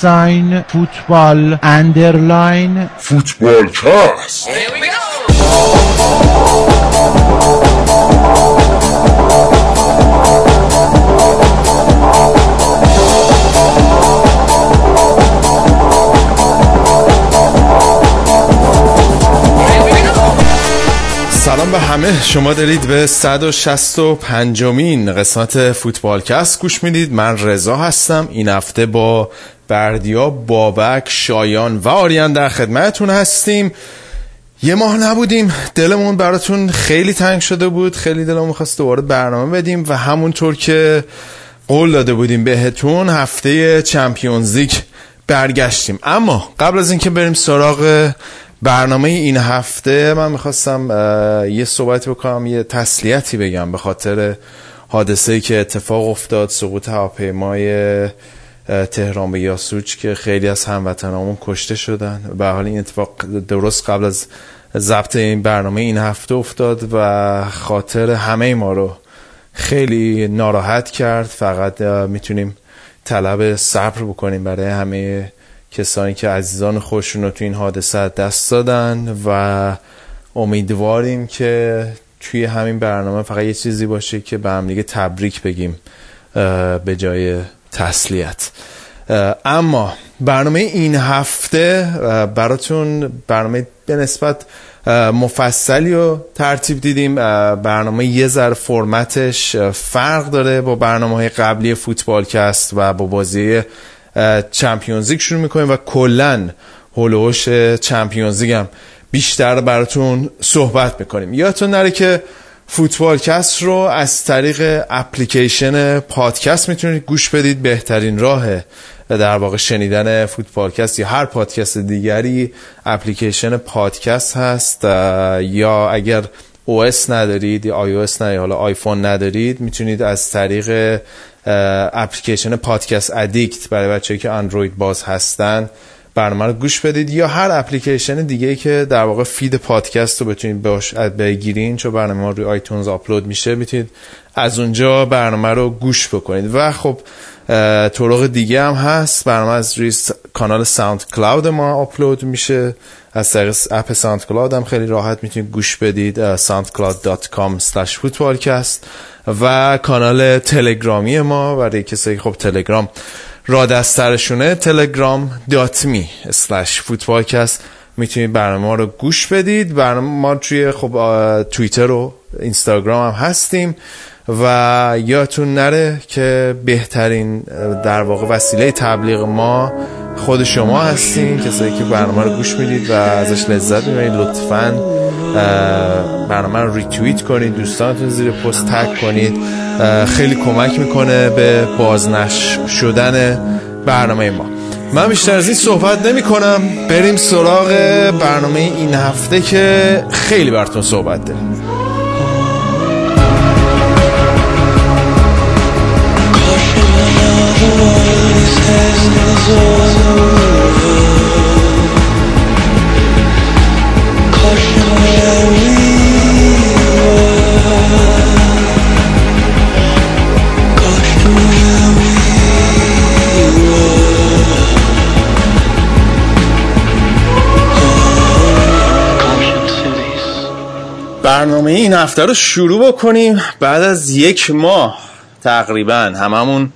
ساین فوتبال اندرلاین فوتبال کست سلام به همه. شما دارید به 165 مین قسمت فوتبالکست گوش می‌دید. من رضا هستم. این هفته با بردیا بابک شایان و آریان در خدمتتون هستیم. یه ماه نبودیم. دلمون براتون خیلی تنگ شده بود. خیلی دلمون می‌خواست دوباره برنامه بدیم و همونطور که قول داده بودیم بهتون هفته چمپیونزیک برگشتیم. اما قبل از اینکه بریم سراغ برنامه این هفته من می‌خواستم یه صحبت بکنم یه تسلیتی بگم به خاطر حادثه که اتفاق افتاد سقوط هواپیمای تهران به یاسوج که خیلی از هموطنامون کشته شدن. به حال این اتفاق درست قبل از ضبط این برنامه این هفته افتاد و خاطر همه ما رو خیلی ناراحت کرد. فقط می‌تونیم طلب صبر بکنیم برای همه کسانی که عزیزان خودشون رو تو این حادثه دست دادن و امیدواریم که توی همین برنامه فقط یه چیزی باشه که به هم تبریک بگیم به جای تسلیت. اما برنامه این هفته براتون برنامه به نسبت مفصلی رو ترتیب دیدیم. برنامه یه ذره فرمتش فرق داره با برنامه های قبلی فوتبالکست و با بازی چمپیونزیک شروع می‌کنیم و کلا حول و حوش Champions League هم بیشتر براتون صحبت می‌کنیم. یادتون نره که فوتبالکست رو از طریق اپلیکیشن پادکست می‌تونید گوش بدید. بهترین راه در واقع شنیدن فوتبالکست یا هر پادکست دیگری اپلیکیشن پادکست هست. یا اگر OS ندارید یا iOS ندارید حالا آیفون ندارید می‌تونید از طریق اپلیکیشن Podcast Addict برای بچه‌ای که اندروید باز هستن برنامه رو گوش بدید یا هر اپلیکیشن دیگه ای که در واقع feed پادکست رو بتونید باش بگیرین چون برنامه ما روی iTunes آپلود میشه می‌تونید از اونجا برنامه رو گوش بکنید. و خب طرق دیگه هم هست. برنامه از روی کانال SoundCloud ما آپلود میشه. از طریق app SoundCloud هم خیلی راحت می‌تونید گوش بدید soundcloud.com footballcast. و کانال تلگرامی ما برای کسایی خب تلگرام را دسترشونه telegram.me slash footballcast. می‌تونید برنامه رو گوش بدید. برنامه ما توی خب توییتر و اینستاگرام هم هستیم و یادتون نره که بهترین در واقع وسیله تبلیغ ما خود شما هستین. کسایی که برنامه رو گوش می‌دید و ازش لذت می‌برید لطفا برنامه رو ریتویت کنید دوستانتون زیر پست تک کنید. خیلی کمک می‌کنه به بازنش شدن برنامه ما. من بیشتر از این صحبت نمی کنم بریم سراغ برنامه این هفته که خیلی براتون صحبت داریم. برنامه این هفته رو شروع بکنیم بعد از یک ماه تقریبا. هممون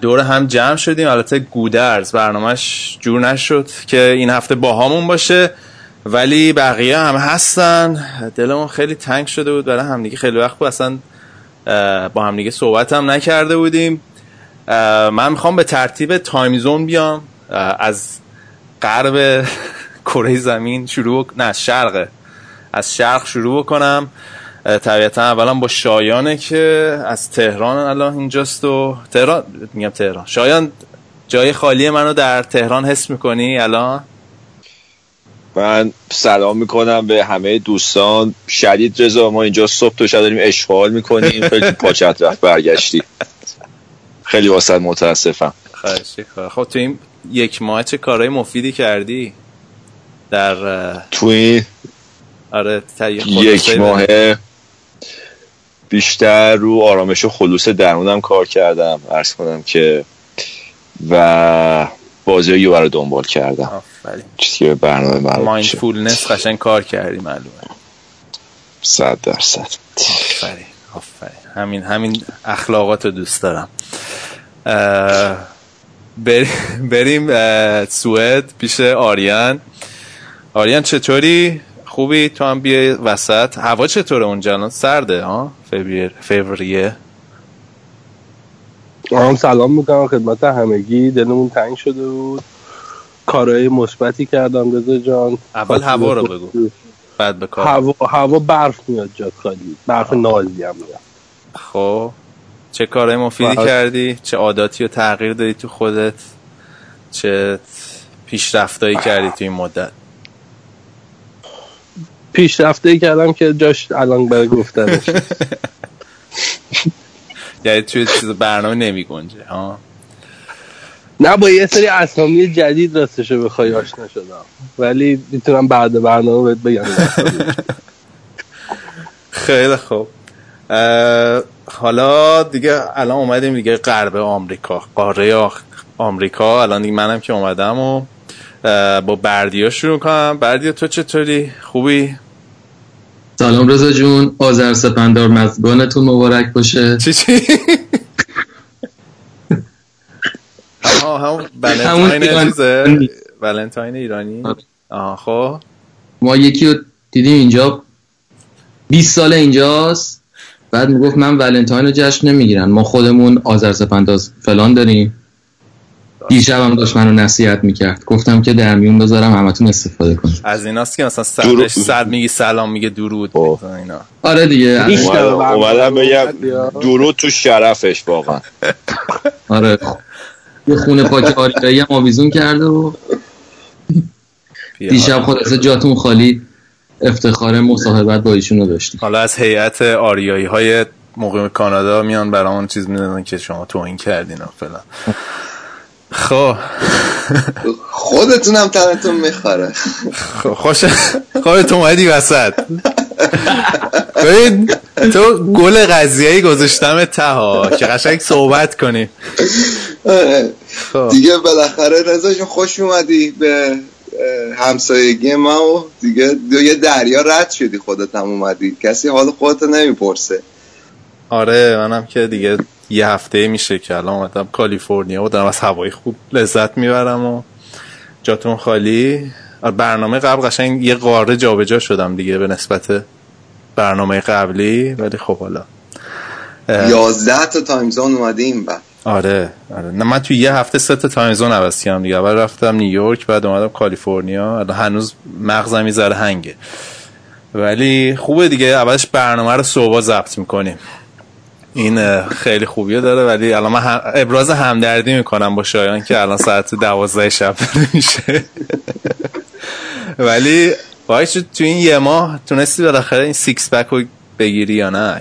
دور هم جمع شدیم. البته گودرز برنامهش جور نشد که این هفته با همون باشه ولی بقیه هم هستن. دلمون خیلی تنگ شده بود. برای همدیگه خیلی وقت بود. اصلا با همدیگه صحبت هم نکرده بودیم. من می‌خوام به ترتیب تایمیزون بیام. از غرب کره زمین شروع نه شرقه از شرق شروع بکنم. طبیعتا اولا با شایانه که از تهران الان اینجاست و تهران میگم تهران. شایان جای خالی منو در تهران حس می‌کنی الان؟ من سلام می‌کنم به همه دوستان. شدید رضا ما اینجا صبح تو شب داریم اشغال می‌کنیم. خیلی پاچت رفت برگشتی. خیلی واسط متاسفم. خب تو این یک ماه چه کارهای مفیدی کردی در تو این آره یک ماه بیشتر رو آرامش و خلوص درونم کار کردم. ارز کنم که و بازی رو دنبال کردم. آفرین. چیزی که به برنامه مربوط مایندفولنس قشنگ کار کردی معلومه. صد درصد. آفرین آفرین. همین همین اخلاقات رو دوست دارم. بریم اه، سوئد پیش آریان. آریان چطوری؟ خوبی؟ تو هم بیای وسط. هوا چطوره اونجا الان؟ سرده ها؟ فوریه. فوریه هم سلام می‌کنم خدمت همگی. دلمون تنگ شده بود. کارهای مثبتی کردم رضا جان. اول هوا رو بگو. بعد به کار. هوا هوا برف میاد جات خالی. برف نازی هم میاد. خب. چه کارهای مفیدی. کردی؟ چه عاداتی رو تغییر دادی تو خودت؟ چه پیشرفتایی کردی تو این مدت؟ پیشرفته کردم که جاش الان برای گفتنش. یعنی توی چیز برنامه نمی گنجه ها؟ نه با یه سری اسامی جدید راستشو بخوای آشنا شدم. ولی می‌تونم بعد برنامه بهت بگم. خیلی خوب. حالا دیگه الان اومدیم دیگه غرب آمریکا. قاره آمریکا. الان دیگه منم که اومدم و با بردیا شروع کنم. بردیا تو چطوری؟ خوبی؟ سلام رضا جون. آذر سپندار مزگانتون مبارک باشه. چی چی؟ آها همون ولنتاین ایرانی. ولنتاین ایرانی؟ آها خب. ما یکی رو دیدیم اینجا. 20 سال اینجاست. بعد می‌گفت من ولنتاین رو جشن نمی‌گیرن ما خودمون آذر سپنداز فلان داریم. دیشب هم داشت منو نصیحت می‌کرد. گفتم که در میون بذارم همتون استفاده کنیم از ایناست که مثلا. صدش صد میگی سلام میگه درود خب. اینا. آره دیگه. اومدم بگم؟ درود تو شرفش واقعا. آره. یه خونه پاک آریایی هم آویزون کرده و. دیشب خلاصه جاتون خالی. افتخار مصاحبت با ایشون رو داشتیم. حالا از هیئت آریایی های مقیم کانادا میان برامون چیز می‌دونن که شما توهین کردین و فلان. خب. خودتونم تنتون می‌خوره. خب، خوش خودت اومدی وسط. ببین تو گل قضیه ای گذاشتم ته ها که قشنگ صحبت کنیم. خب. دیگه بالاخره رضا خوش اومدی به همسایگی ما و دیگه دو یه دریا رد شدی خودت هم اومدی. کسی حال خودت نمی‌پرسه. آره منم که دیگه یه هفته میشه که الان اومدم کالیفرنیا و دارم از هوای خوب لذت می‌برم و جاتون خالی. آره، برنامه قبل قشنگ یه قاره جابجا شدم دیگه به نسبت برنامه قبلی ولی خب حالا یازده تا time zone اومده این بعد. آره آره. نه من توی یه هفته سه تا time zone عوض کردم دیگه. اول رفتم نیویورک بعد اومدم کالیفرنیا. هنوز مغزم می‌ذاره hang ه. ولی خوبه دیگه اولش برنامه رو صبح ضبط می‌کنیم. این خیلی خوبیه داره ولی الان من هم- ابراز همدردی می‌کنم با شایان که الان ساعت دوازده شب میشه. ولی وای تو این یه ماه تونستی بالاخره این six pack رو بگیری یا نه؟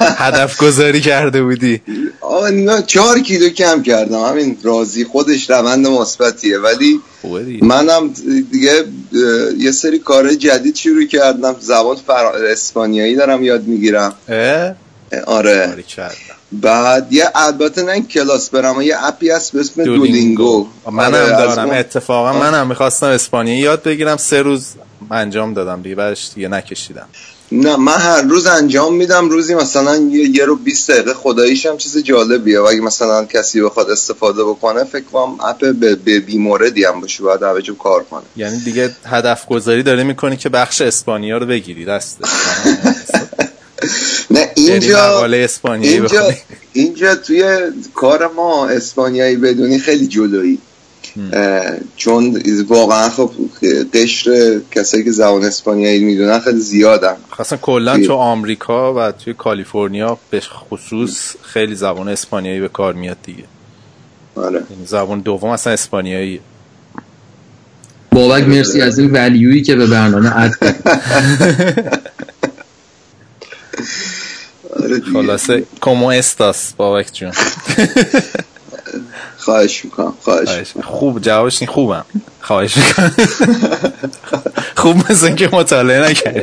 هدف گذاری کرده بودی. نه چهار کیلو کم کردم. همین راضی خودش روند مثبتیه ولی منم دیگه یه سری کار جدید شروع کردم. زبان فر... اسپانیایی دارم یاد می‌گیرم؟ آره. بعد یه البته نه کلاس برم یه app ی هست به اسم Duolingo. منم آره، دارم اتفاقا منم می‌خواستم اسپانیایی یاد بگیرم. سه روز انجام دادم دیگه بعدش دیگه نکشیدم. نه من هر روز انجام میدم. روزی مثلا یه, یه رو 20 دقیقه خداییش هم چیز جالبیه. و اگه مثلا کسی بخواد استفاده بکنه فکر کنم اپ به, بیموردی هم باشه. باید همه کار کنه. یعنی دیگه هدف گذاری داره می‌کنی که بخش اسپانیا رو بگیری. دسته نه اینجا اینجا مقاله اسپانیایی اینجا بخونی. اینجا توی کار ما اسپانیایی بدونی خیلی جلویی چون واقعا خب قشر کسایی که زبان اسپانیایی می‌دونن خیلی زیادن. خاصا کلا تو آمریکا و توی کالیفرنیا به خصوص خیلی زبان اسپانیایی به کار میاد دیگه. آره. یعنی زبان دوم اصلا اسپانیایی بابک مرسی از این ولیویی که به برنامه اد کرد. آره. خلاصه کمو استاس بابک جون. خواهش می‌کنم خواهش خواهش. خوب جوابش این خوبم. خواهش می‌کنم. خوب مثل که مطالعه نکردی.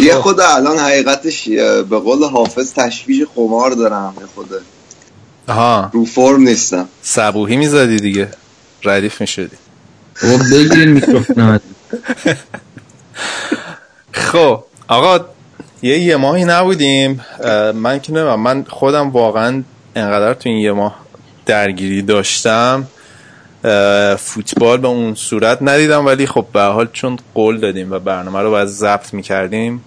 یه خود الان حقیقتش به قول حافظ تشویش خمار دارم یه خود. آها. رو فرم نیستم. صبوهی می‌زدی دیگه. ردیف می‌شدی. بابا بگیرین میکروفون خب آقا یه یه ماهی نبودیم. من که نمیم من خودم واقعا انقدر تو این یه ماه درگیری داشتم. فوتبال به اون صورت ندیدم ولی خب به حال چون قول دادیم و برنامه رو باید ضبط می‌کردیم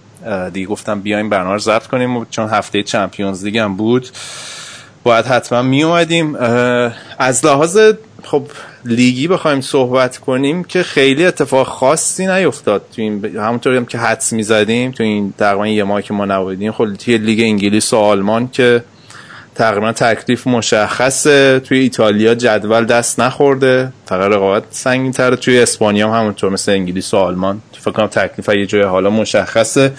دیگه گفتم بیایم برنامه رو ضبط کنیم. چون هفته چمپیونز لیگ هم بود باید حتما می اومدیم از لحاظ خب لیگی بخوایم صحبت کنیم که خیلی اتفاق خاصی نیفتاد تو این ب- همونطوری هم که حدس می‌زدیم تو این تقریبا یه ماه که ما نبودیم. خب توی لیگ انگلیس و آلمان که تقریبا تکلیف مشخصه. توی ایتالیا جدول دست نخورده. فقط رقابت سنگین تره توی اسپانیا هم همونطور مثل انگلیس و آلمان. فکر کنم تکلیف یه جای حالا مشخصه.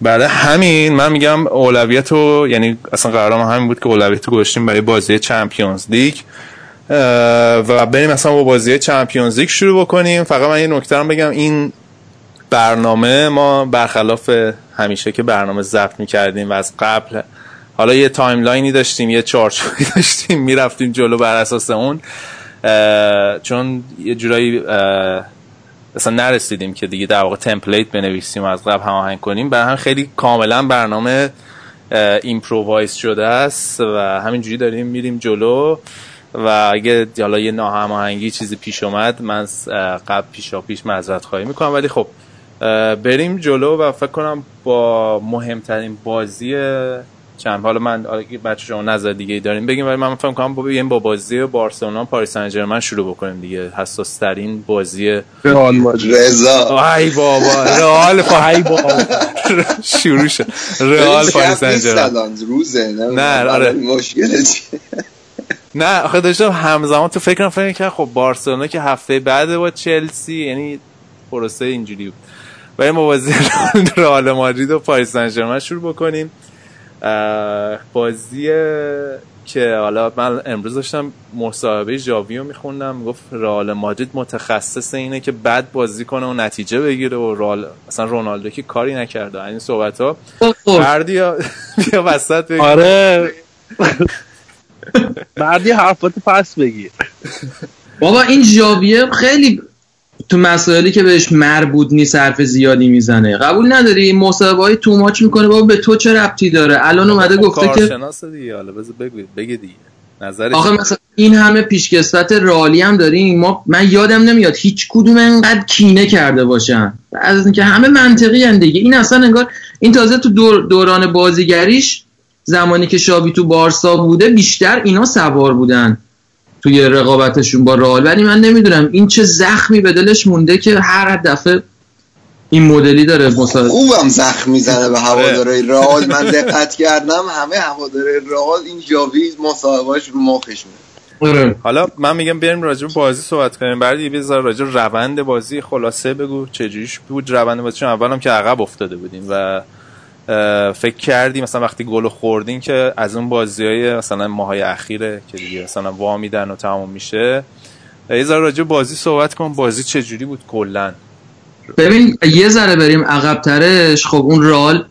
برای همین من میگم اولویت رو یعنی اصلا قرارم همین بود که اولویت رو گذاشتیم برای بازی چمپیونز لیگ. و بریم مثلا با بازی Champions League شروع بکنیم. فقط من یه نکته بگم. این برنامه ما برخلاف همیشه که برنامه ضبط می‌کردیم و از قبل حالا یه timeline ی داشتیم یه چارچوبی داشتیم می‌رفتیم جلو بر اساس اون. چون یه جورایی اصلا نرسیدیم که دیگه در واقع template بنویسیم و از قبل هماهنگ کنیم. برای هم خیلی کاملا برنامه improvise شده است و همینجوری داریم میریم جلو. و اگه حالا یه ناهماهنگی چیزی پیش اومد من قبل پیشا پیش معذرت خواهی می‌کنم. ولی خب بریم جلو و فکر کنم با مهمترین بازی چند حالا من اگه بچه شما نظر دیگه ای داریم بگیم ولی من فکر کنم با بگیم با بازی بارسلونا پاریس سن ژرمن شروع بکنیم دیگه. حساس ترین بازی رئال مادرید. رضا. ای بابا رئال ای بابا. شروع شد. رئال پاریس سن ژرمن روزه نه، آره. مشکل چیه؟ نه آخه داشتم همزمان تو فکرم فکر که خب بارسلونا که هفته بعد با چلسی یعنی پروسه اینجوری بود. برای ما بازی رئال مادرید و پاریس سن ژرمن شروع بکنیم. بازی که حالا من امروز داشتم مصاحبه ژاویو میخوندم. گفت رئال مادرید متخصص اینه که بد بازی کنه و نتیجه بگیره و رئال مثلا رونالدو که کاری نکرده. این صحبت ها بردیا بیا وسط. آره. بعدی حرفات پس بگیر بابا این ژاویه خیلی تو مسائلی که بهش مربوط نیست حرف زیادی می‌زنه. قبول نداری؟ مصاحبه های تو ماچ می‌کنه. بابا به تو چه ربطی داره؟ الان اومده خب گفته که کارشناس دیگه. حالا بذار بگو بگه دیگه. نظرش آخه مثلا این همه پیشکسوت رالی هم داریم ما من یادم نمیاد هیچ کدوم انقدر کینه کرده باشن. از اینکه همه منطقی هن دیگه. این اصلا انگار این تازه تو دور دوران بازیگریش زمانی که شابی تو بارسا بوده بیشتر اینا سوار بودن توی رقابتشون با رئال. ولی من نمی‌دونم این چه زخمی به دلش مونده که هر دفعه این مدلی داره مصاحبه خوبم زخم می‌زنه به هواداره رئال. من دقت کردم همه هواداره رئال این جاوی مصاحبهاش رو مخش آره. حالا من میگم بریم راجع به بازی صحبت کنیم. بعد یه بذار راجع روند بازی خلاصه بگو چجوریش بود. روند بازی چون اولم که عقب افتاده بودیم و فکر کردیم مثلا وقتی گل خوردین که از اون بازی های مثلا ماهای اخیره که دیگه مثلا وا میدن و تمام میشه. یه ذره راجع بازی صحبت کن. بازی چجوری بود کلا؟ ببین یه ذره بریم عقب ترش خب اون رال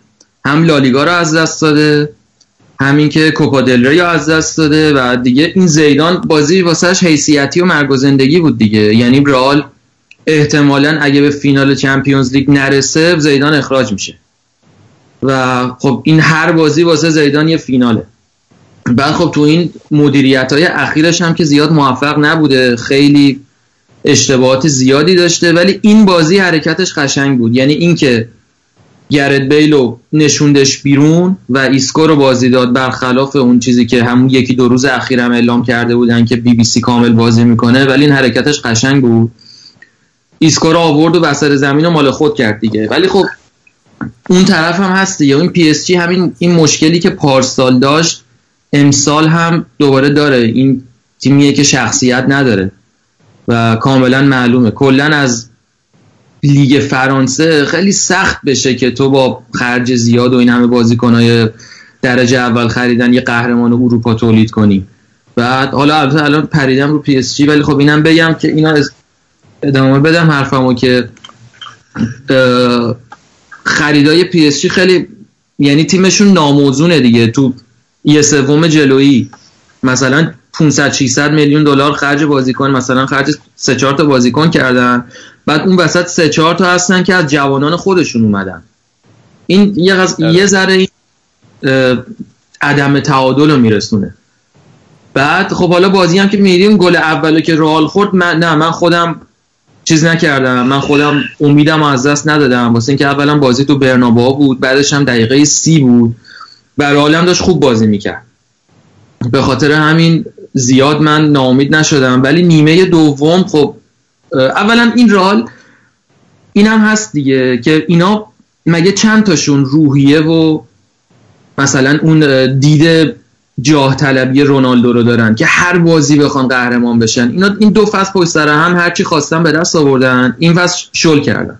هم لالیگا رو از دست داده همین که کوپا دل رو از دست داده و دیگه این زیدان بازی واسهش حیثیتی و مرگ و زندگی بود دیگه. یعنی رال احتمالا اگه به فینال چمپیونز لیگ نرسه زیدان اخراج میشه. و خب این هر بازی واسه زیدان یه فیناله. بعد خب تو این مدیریت های اخیرش هم که زیاد موفق نبوده خیلی اشتباهات زیادی داشته ولی این بازی حرکتش قشنگ بود. یعنی اینکه گرت بیلو نشوندش بیرون و ایسکو رو بازی داد برخلاف اون چیزی که همون یکی دو روز اخیر هم اعلام کرده بودن که بی بی سی کامل بازی می‌کنه ولی این حرکتش قشنگ بود. ایسکو رو آورد و وسط زمین رو مال خود کرد دیگه. ولی خب اون طرف هم هست دیگه. این PSG همین این مشکلی که پارسال داشت امسال هم دوباره داره. این تیمیه که شخصیت نداره. و کاملا معلومه. کلا از لیگ فرانسه خیلی سخت بشه که تو با خرج زیاد و این همه بازیکنهای درجه اول خریدن یه قهرمان اروپا تولید کنی. بعد حالا البته الان پریدم رو PSG ولی خب اینم بگم که اینا ادامه بدم حرفمو که خریدای پی اس جی خیلی یعنی تیمشون ناموزونه دیگه. تو یه سوم جلویی. مثلا 500 600 میلیون دلار خرج بازیکن مثلا خرج سه چهار تا بازیکن کردن. بعد اون وسط سه چهار تا هستن که از جوانان خودشون اومدن. این یه, غز... یه ذره عدم تعادل رو میرسونه. بعد خب حالا بازی هم که میریم گل اولو که رئال خورد من نه من خودم چیز نکردم. من خودم امیدم از دست ندادم. واسه اینکه اولا بازی تو برنابا بود بعدش هم دقیقه سی بود. هم داشت خوب بازی می‌کرد. به خاطر همین زیاد من ناامید نشدم. ولی نیمه دوم خب اولا این رئال این هم هست دیگه که اینا مگه چند تاشون روحیه و مثلا اون اه، دید جاه طلبی رونالدو رو دارن که هر بازی بخوان قهرمان بشن. اینا این دو فصل پشت سر هم هرچی خواستن به دست آوردن. این فصل شل کردن.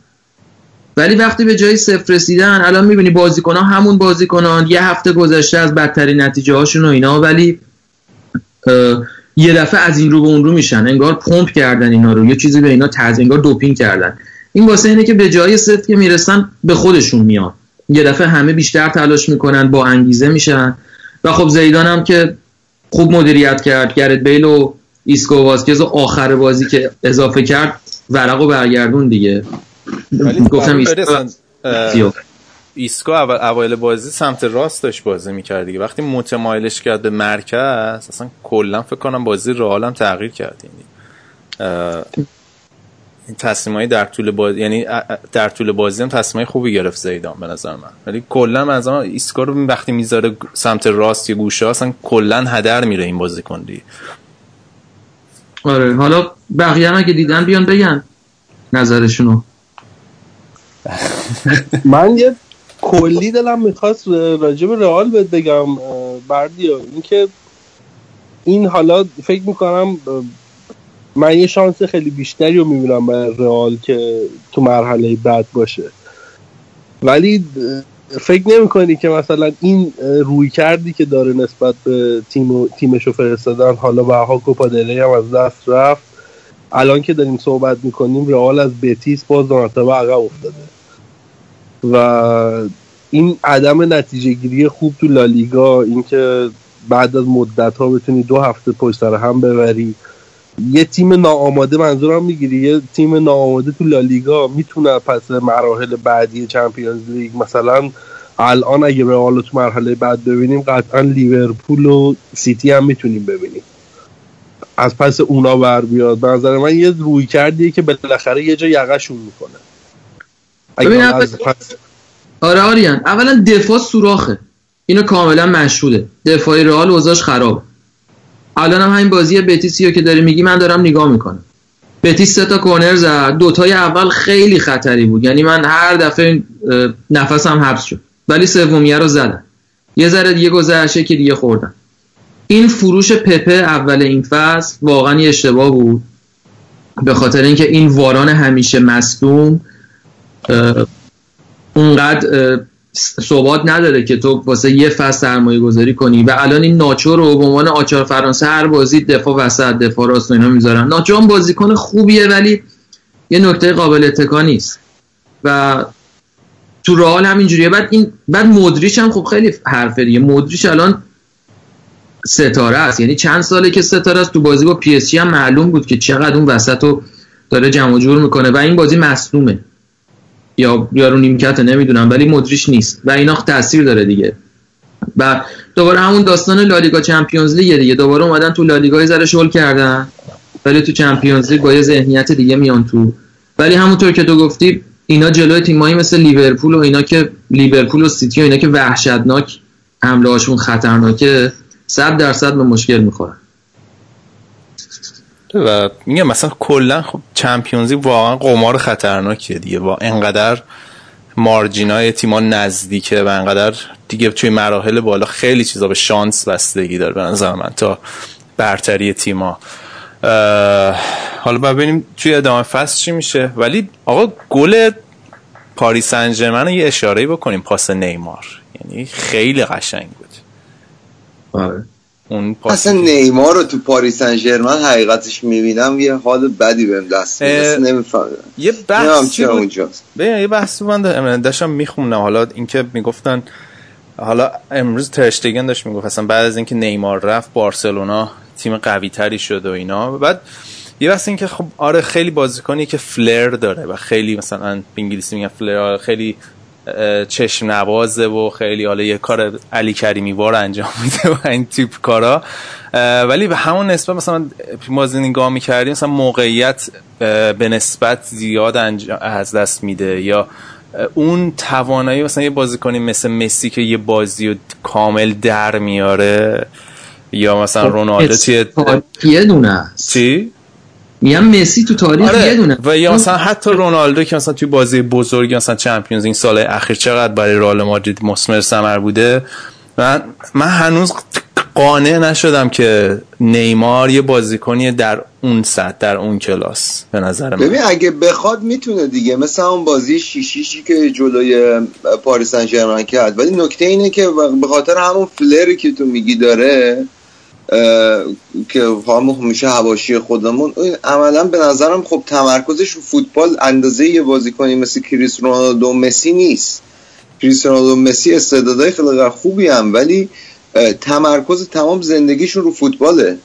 ولی وقتی به جای صفر رسیدن الان می‌بینی بازیکنان همون بازیکنان یه هفته گذشته از بدترین نتیجه هاشون و اینا ولی یه دفعه از این رو به اون رو میشن. انگار پمپ کردن اینا رو. یه چیزی به اینا تز انگار دوپینگ کردن. این واسه اینه که به جای صفر که می‌رسن به خودشون میان. یه دفعه همه بیشتر تلاش می‌کنن با انگیزه میشن. و خب زیدان هم که خوب مدیریت کرد گرت بیل و ایسکو واسکز و آخر بازی که اضافه کرد ورق و برگردون دیگه. ولی گفتم ایسکو. ایسکو اول اوایل بازی سمت راست داشت بازی می‌کرد دیگه. وقتی متمایلش کرد به مرکز اصلا کلا فکر کنم بازی رئال هم تغییر کرد. یعنی تصمیمایی در طول بازی یعنی در طول بازی هم تصمیمای خوبی گرفت زیدان به نظر من. ولی کلا از آن ایسکو رو وقتی می‌ذاره سمت راست یا گوشه اصلا کلا هدر میره این بازیکن دیگه آره حالا بقیه هم اگه دیدن بیان بگن نظرشونو. من یه کلی دلم می‌خواست راجع به رئال بهت بگم بردیا. اینکه این حالا فکر می‌کنم من یه شانس خیلی بیشتری رو می‌بینم برای رئال که تو مرحله بعد باشه. ولی فکر نمی کنی که مثلا این روی کردی که داره نسبت به تیم و تیمشو فرستادن حالا به کوپا هم از دست رفت. الان که داریم صحبت می‌کنیم رئال از بتیس باز دو مرتبه عقب افتاده. و این عدم نتیجه گیری خوب تو لالیگا اینکه بعد از مدت ها بتونی دو هفته پشت سر هم ببری. یه تیم ناآماده منظورم می‌گیری؟ یه تیم ناآماده تو لالیگا می‌تونه پس مراحل بعدی چمپیونز لیگ مثلا الان اگه رئال تو مرحله بعد ببینیم قطعا لیورپول و سیتی هم می‌تونیم ببینیم. از پس اونا بر بیاد. به نظر من یه روی کردیه که بالاخره یه جا یقشون می‌کنه. اگه از پس آره آریان اولا دفاع سوراخه. اینو کاملا مشهوده. دفاعی رئال اوضاعش خراب الان هم همین بازی بتیسی رو که داری میگی من دارم نگاه می‌کنم. بتیس سه تا کورنر زد. دوتای اول خیلی خطری بود. یعنی من هر دفعه نفسم حبس شد. ولی سومیه رو زدن یه ذره دیگه گذشته که دیگه خوردن این فروش پپه اول این فصل واقعا یه اشتباه بود. به خاطر اینکه این واران همیشه مصدوم اونقدر ثبات نداره که تو واسه یه فصل سرمایه گذاری کنی و الان این ناچو رو به عنوان آچار فرانسه هر بازی دفاع وسط دفاع راست و اینا می‌ذارن. ناچو هم بازیکن خوبیه ولی یه نکته قابل اتکا نیست. و تو رئال همینجوریه بعد این بعد مودریچ هم خب خیلی حرفه دیگه مودریچ الان ستاره است. یعنی چند ساله که ستاره است. تو بازی با پی هم معلوم بود که چقدر اون وسط رو داره جمع جور می‌کنه و این بازی مصدومه. یا یا رو نیمکت نمی‌دونم ولی مدریچ نیست و اینا تاثیر داره دیگه. و دوباره همون داستان لالیگا Champions League دیگه. دوباره اومدن تو لالیگا ذره شل کردن ولی تو Champions League با یه ذهنیت دیگه میان تو. ولی همونطور که تو گفتی اینا جلوی تیمایی مثل لیورپول و اینا که لیورپول و سیتی و اینا که وحشتناک حمله هاشون خطرناکه صد درصد به مشکل می‌خورن. و میگم مثلا کلا خب چمپیونزی واقعا قمار خطرناکیه دیگه. با انقدر مارجینای تیما نزدیکه و انقدر دیگه توی مراحل بالا خیلی چیزا به شانس بستگی داره به نظر من تا برتری تیما حالا ببینیم توی ادامه فصل چی میشه. ولی آقا گل پاریس رو یه اشاره بکنیم. پاس نیمار. یعنی خیلی قشنگ بود. آره. اون اصلا نیمار رو تو پاریس سن حقیقتش می‌بینم یه حال بدی بهم دست نمی‌فهمم. یه چرا بود اونجاست. ببین یه بحثی من دا- داشتم میخوندم. حالا اینکه می‌گفتن حالا امروز ترشتگن داشت می‌گفت. اصلا بعد از اینکه نیمار رفت بارسلونا تیم قوی تری شد و اینا. بعد یه بس اینکه خب آره خیلی بازیکنی که فلر داره و خیلی مثلا به انگلیسی میگن فلر آره خیلی چشم نوازه و خیلی حالا یه کار علی کریمی وار انجام میده و این تیپ کارا. ولی به همون نسبت مثلا بازی نگاه می‌کردیم مثلا موقعیت به نسبت زیاد از دست میده. یا اون توانایی مثلا یه بازیکنی مثل مسی که یه بازی رو کامل در میاره یا مثلا خب، رونالدو توی یه دونه چی؟ میگم مسی تو تاریخ آره. یه دونه و یا مثلا حتی رونالدو که مثلا توی بازی بزرگی مثلا چمپیونز این سال اخیر چقدر برای رئال مادرید مسمر ثمر بوده؟ من من هنوز قانع نشدم که نیمار یه بازیکنی در اون سطح در اون کلاس به نظر من. ببین اگه بخواد می‌تونه دیگه. مثل اون بازی شیشیشی که جلوی پاریس سن ژرمن کرد. ولی نکته اینه که به خاطر همون فلری که تو میگی داره که همون میشه هواشی خودمون. عملا به نظرم خب تمرکزش رو فوتبال اندازه یه بازیکنی مثل کریس رونالدو مسی نیست. کریس رونالدو مسی استعدادهای خیلی خوبی هم ولی تمرکز تمام زندگیشون رو فوتباله.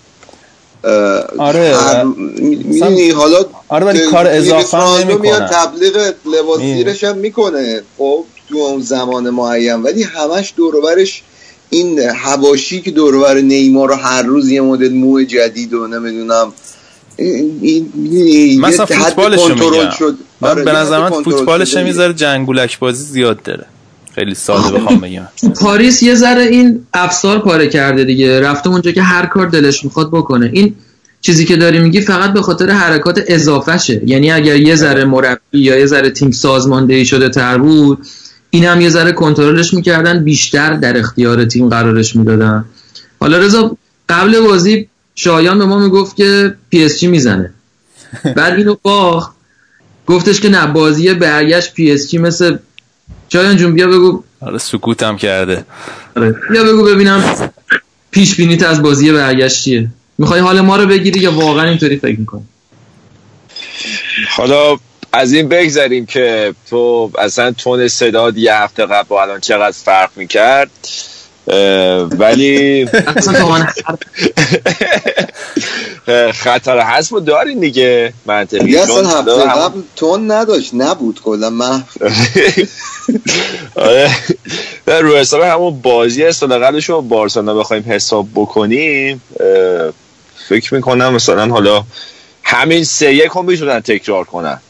آره می‌دونی حالا آره ولی کار اضافه هم میاد تبلیغ لباس زیرش هم می‌کنه. خب تو اون زمان معین ولی همش دوروبرش این هواشی که دوربر نیمار رو هر روز یه مدل مو جدید و نمی‌دونم مثلا فوتبالش میگم. شد. آره به نظر من فوتبالش می‌ذاره جنگولک بازی زیاد داره. خیلی ساده بخوام بگم. تو پاریس یه ذره این افسار پاره کرده دیگه. رفته اونجا که هر کار دلش می‌خواد بکنه. این چیزی که داری میگی فقط به خاطر حرکات اضافهشه. یعنی اگر یه ذره مربی یا یه ذره تیم سازماندهی شده تر بود این هم یه ذره کنترلش می‌کردن بیشتر در اختیار تیم قرارش می‌دادن. حالا رضا قبل بازی شایان به ما می‌گفت که PSG می‌زنه. بعد اینو باخت. گفتش که نه بازی برگشت PSG مثل شایان جون بیا بگو. آره سکوتم کرده. آره. بیا بگو ببینم پیش بینیت از بازی برگشت چیه. می‌خوای حال ما رو بگیری یا واقعا اینطوری فکر می‌کنی؟ حالا از این بگذاریم که تو اصلا تون صداد یه هفته قبل با الان چقدر فرق می‌کرد. ولی خطر حسب دارین دیگه منطقی. اصلا هفته قبل تون نداشت نبود کلا من آره. رو حساب همون بازی اصلا قبلش رو بارسلونا بخوایم حساب بکنیم فکر می‌کنم مثلا حالا همین سه یک هم می‌تونن تکرار کنن.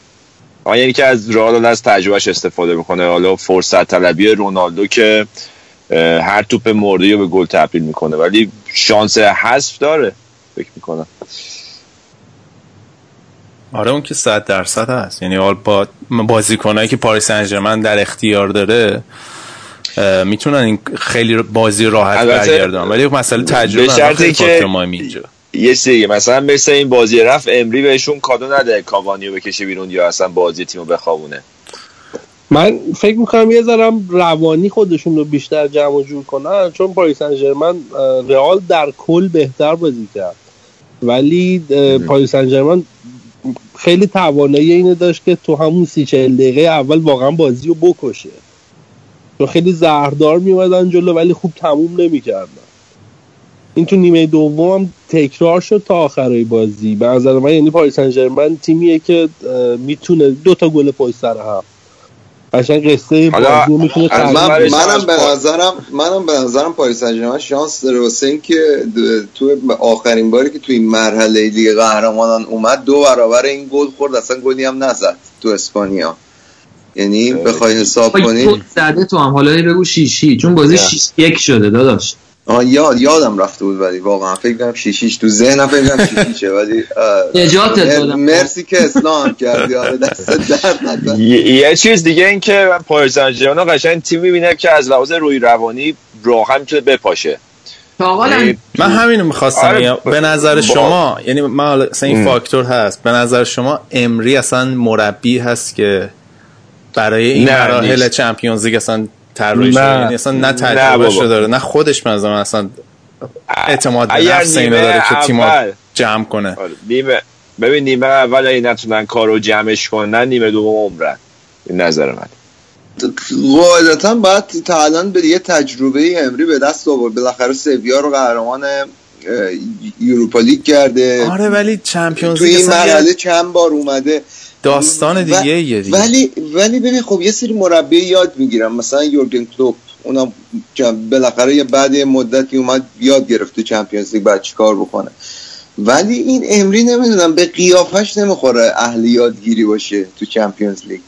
یعنی که از رئال از تجربهش استفاده می‌کنه. حالا فرصت طلبی رونالدو که هر توپ مورده رو به گل تبدیل می‌کنه. ولی شانس حذف داره فکر می‌کنم. آره اون که صد درصد هست. یعنی با بازیکنایی که پاریس انجرمن در اختیار داره می‌تونن این خیلی بازی راحت برگردن. ولی مسئله تجربه خیلی که اینجا یه سری مثلا مثل این بازی رفت امری بهشون کادو نده کاوانی رو بکشه بیرون یا اصلا بازی تیمو بخوابونه. من فکر می‌کنم یه ذرم روانی خودشون رو بیشتر جمع و جور کنن چون پاریس سن رئال در کل بهتر بازی کرد. ولی پاریس سن خیلی توانایی اینو داشت که تو همون سی چهل دقیقه اول واقعا بازی رو بکشه. چون خیلی زهردار میومدن جلو ولی خوب تموم نمی‌کردن. این تو نیمه دوم تکرار شد تا آخرای بازی. به نظر من یعنی پاریس سن تیمیه که می‌تونه دو تا گل پشت سر هم. قشنگ قصه بازی می‌تونه من منم به نظرم منم به نظرم پاریس سن شانس داره. واسه اینکه تو آخرین باری که تو این مرحله لیگ قهرمانان اومد دو برابر این گل خورد. اصلا گلی هم نزد تو اسپانیا. یعنی بخوای حساب کنی زده تو هم. حالا بگو شیشی چون بازی شیش یک شده داداش. آه یاد یادم رفته بود ولی واقعا. فکر کنم شیشیش تو ذهنم فکر کنم شیشیشه ولی نجات دادم. مرسی که اسلام کردی. آره دست درد یه چیز دیگه این که من پاریس سن قشنگ تیم می‌بینه که از لحاظ روی روانی راحت می‌تونه بپاشه. من همینو می‌خواستم آره به نظر شما یعنی من این فاکتور هست. به نظر شما امری اصلا مربی هست که برای این مراحل چمپیونز لیگ اصلا طراحی شده یعنی اصلا نه تجربه داره نه خودش مثلا اصلا اعتماد به نفس اینو داره که تیم جمع کنه. نیمه ببین نیمه اول این نتونن کارو جمعش کنن نیمه دوم عمرن. این نظر من. قاعدتا باید تا الان به یه تجربه امری به دست آورد. بالاخره سویا رو قهرمان یوروپا لیگ کرده. آره ولی چمپیونز توی لیگ این مرحله چند بار اومده. داستان و- دیگه یه دیگه. ولی ولی ببین خب یه سری مربی یاد می‌گیرم مثلا یورگن کلوپ اونم بالاخره یه بعد یه مدتی اومد یاد گرفت تو چمپیونز لیگ بعد چیکار بکنه. ولی این امری نمی‌دونم به قیافش نمی‌خوره اهل یادگیری باشه تو چمپیونز لیگ.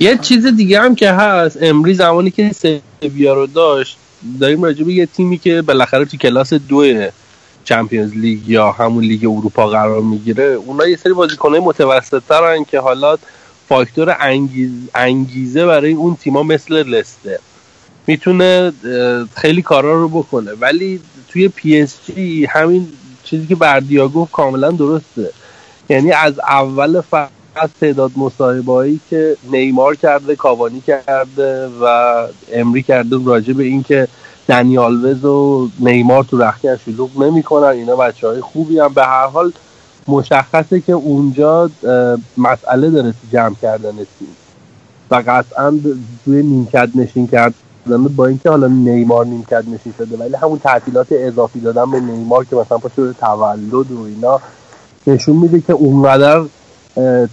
یه چیز دیگه هم که هست امری زمانی که سویا رو داشت داریم راجع به یه تیمی که بالاخره تو کلاس دو Champions League یا همون لیگ اروپا قرار می‌گیره اونا یه سری بازیکنهای متوسط ترن که حالا فاکتور انگیز، انگیزه برای اون تیما مثل لستر. می‌تونه خیلی کارا رو بکنه. ولی توی PSG همین چیزی که بردیا گفت کاملا درسته. یعنی از اول فقط تعداد مصاحبه هایی که نیمار کرده کاوانی کرده و امری کرده راجع به اینکه دنی آلوز و نیمار تو رخکن شلوغ نمی‌کنن. اینا بچه های خوبی هم. به هر حال مشخصه که اونجا مسئله داره تو جمع کردن تیم. و قطعا توی نیمکت نشین کردن با اینکه حالا نیمار نیمکت نشین شده ولی همون تعطیلات اضافی دادن به نیمار که مثلا پاشو تولد و اینا نشون میده که اونقدر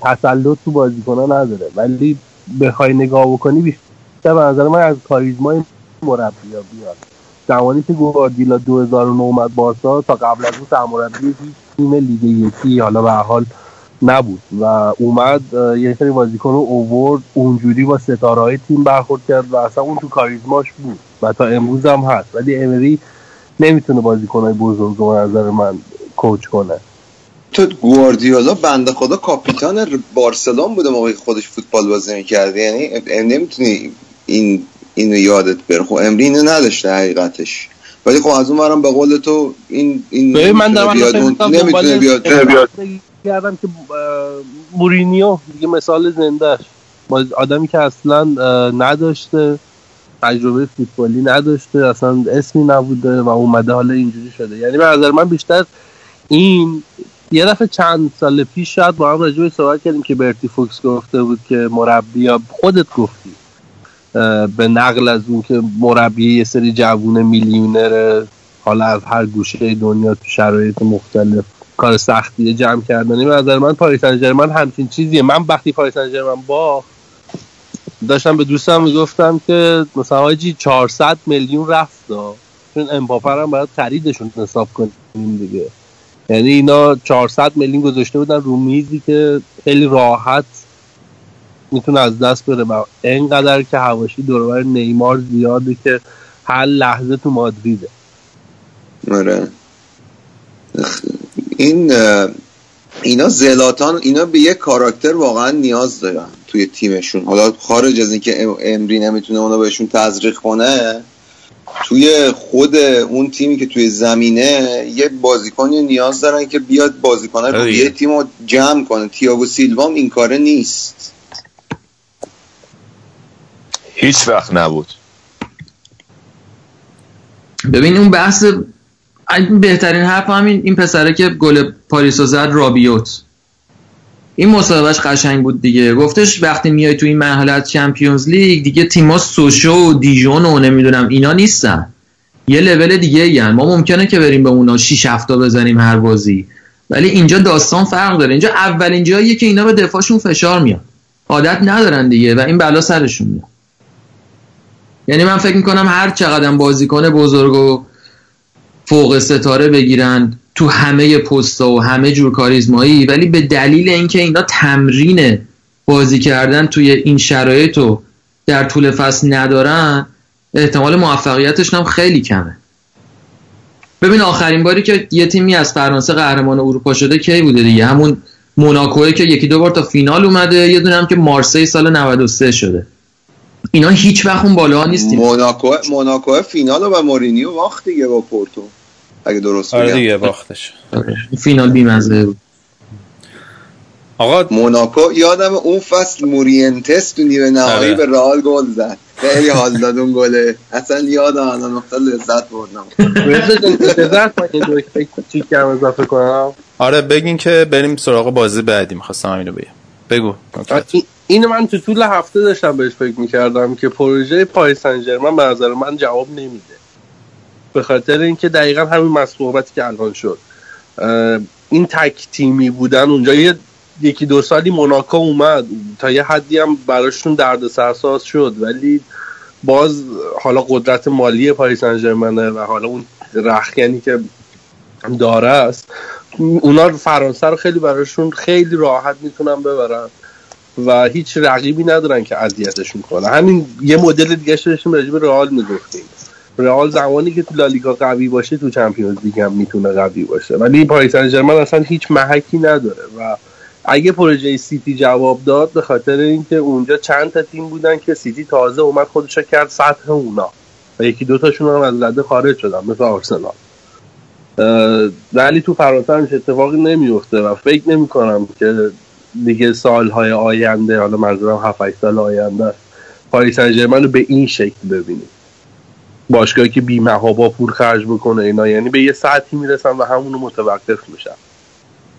تسلط تو بازیکنان نداره. ولی بخوای نگاه بکنی بیشتر به نظر من از کاریزمای مربیا بیاد زمانی که گواردیولا 2009 اومد بارسا تا قبل از اون سرمربی هیچ تیم لیگ یکی حالا به حال نبود. و اومد یه سری بازیکن رو اوورد اونجوری با ستاره های تیم برخورد کرد و اصلا اون تو کاریزماش بود و تا امروز هم هست. ولی امری نمی‌تونه بازیکن های بزرگ رو نظر من کوچ کنه. تو گواردیولا بنده خدا کاپیتان بارسلون بوده موقعی خودش فوتبال بازی می‌کرد. یعنی نمی‌تونی این اینو یادت بره. خب امری اینو نداشته حقیقتش. ولی خب از اون ورم به قول تو این این من نمی‌تونه دارم بیاد اون نمی‌تونه بیاد کردم که مورینیو دیگه مثال زندهش با آدمی که اصلا نداشته تجربه فوتبالی نداشته اصلا اسمی نبوده و اومده حالا اینجوری شده. یعنی به نظر من بیشتر این یه دفعه چند سال پیش شاید با هم راجع به صحبت کردیم که برتی فوکس گفته بود که مربی خودت گفتی. به نقل از اون که مربی یه سری جوون میلیونر حالا از هر گوشه دنیا تو شرایط مختلف کار سختیه جمع کردنی به نظر من پاریس ژرمن همچین چیزیه. من وقتی پاریس ژرمن باخت داشتم به دوستم می‌گفتم که مثلا حاجی 400 میلیون رفت. چون امپاپر هم باید خریدشون حساب کنیم دیگه. یعنی اینا 400 میلیون گذاشته بودن رو میزی که خیلی راحت می‌تونه از دست بره و اینقدر که هواشی دوربر نیمار زیاده که هر لحظه تو مادریده. آره. این اینا زلاتان اینا به یه کاراکتر واقعا نیاز دارن توی تیمشون. حالا خارج از اینکه ام- امری نمی‌تونه اونو بهشون تزریق کنه توی خود اون تیمی که توی زمینه یه بازیکنی نیاز دارن که بیاد بازیکن آره دیگه. یه تیم رو جمع کنه. تییاگو سیلوام این کاره نیست. هیچ وقت نبود. ببین اون بحث بهترین حرف همین این پسره که گل پاریسو زد رابیوت. این مصاحبهش قشنگ بود دیگه. گفتش وقتی میای تو این مرحله از چمپیونز لیگ دیگه تیما سوشو و دیژون و نمی‌دونم اینا نیستن. یه لول دیگه ای ما ممکنه که بریم به اونا 6 هفته بزنیم هر بازی. ولی اینجا داستان فرق داره. اینجا اولین جاییه که اینا به دفاعشون فشار میاد. عادت ندارن دیگه و این بلا سرشون میاد. یعنی من فکر می‌کنم هر چقدر بازیکن بزرگ و فوق ستاره بگیرن تو همه پستا و همه جور کاریزمایی ولی به دلیل اینکه اینا تمرین بازی کردن توی این شرایط رو در طول فصل ندارن احتمال موفقیتش هم خیلی کمه. ببین آخرین باری که یه تیمی از فرانسه قهرمان اروپا شده کی بوده دیگه؟ همون موناکوه که یکی دو بار تا فینال اومده یه دونه هم که مارسی سال 93 شده. اینا هیچ وقت اون بالا نیستیم. موناکو موناکو فینال رو به مورینیو باخت دیگه با پورتو. اگه درست آره بگم. دیگه باختش. فینال بیمزه. بود آقا موناکو یادم اون فصل مورینتس تو نیمه نهایی آره. به رئال گل زد. خیلی حال داد اون گله. اصلا یادم الان افتاد لذت بردم. اضافه کنم؟ آره بگین که بریم سراغ بازی بعدی. می‌خواستم همینو بگم. بگو. اینو من تو طول هفته داشتم بهش فکر می‌کردم که پروژه پاریس سن به نظر من جواب نمیده. به خاطر اینکه دقیقا همین مسئولیتی که الان شد. این تک تیمی بودن اونجا یه یکی دو سالی موناکو اومد. تا یه حدی هم براشون درد سرساز شد. ولی باز حالا قدرت مالی پاریس سن و حالا اون رختکنی که داره است. اونا فرانسه رو خیلی براشون خیلی راحت می‌تونن ببرن. و هیچ رقیبی ندارن که اذیتشون کنه همین یه مدل دیگه داشتیم راجع به رئال می‌گفتیم. رئال زمانی که تو لالیگا قوی باشه تو Champions League هم می‌تونه قوی باشه. ولی پاریس سن اصلا هیچ محکی نداره و اگه پروژه سیتی جواب داد به خاطر اینکه اونجا چند تا تیم بودن که سیتی تازه اومد خودش کرد سطح اونا. و یکی دوتاشون هم از رده خارج شدن مثل آرسنال. ولی تو فرانسه همش اتفاقی نمیفته و فکر نمی کنم که دیگه سالهای آینده حالا منظورم 7 سال آینده. پاریس سن رو به این شکل ببینیم. باشگاهی که بی با پول خرج بکنه اینا. یعنی به یه ساعتی می‌رسن و همونو متوقف میشن.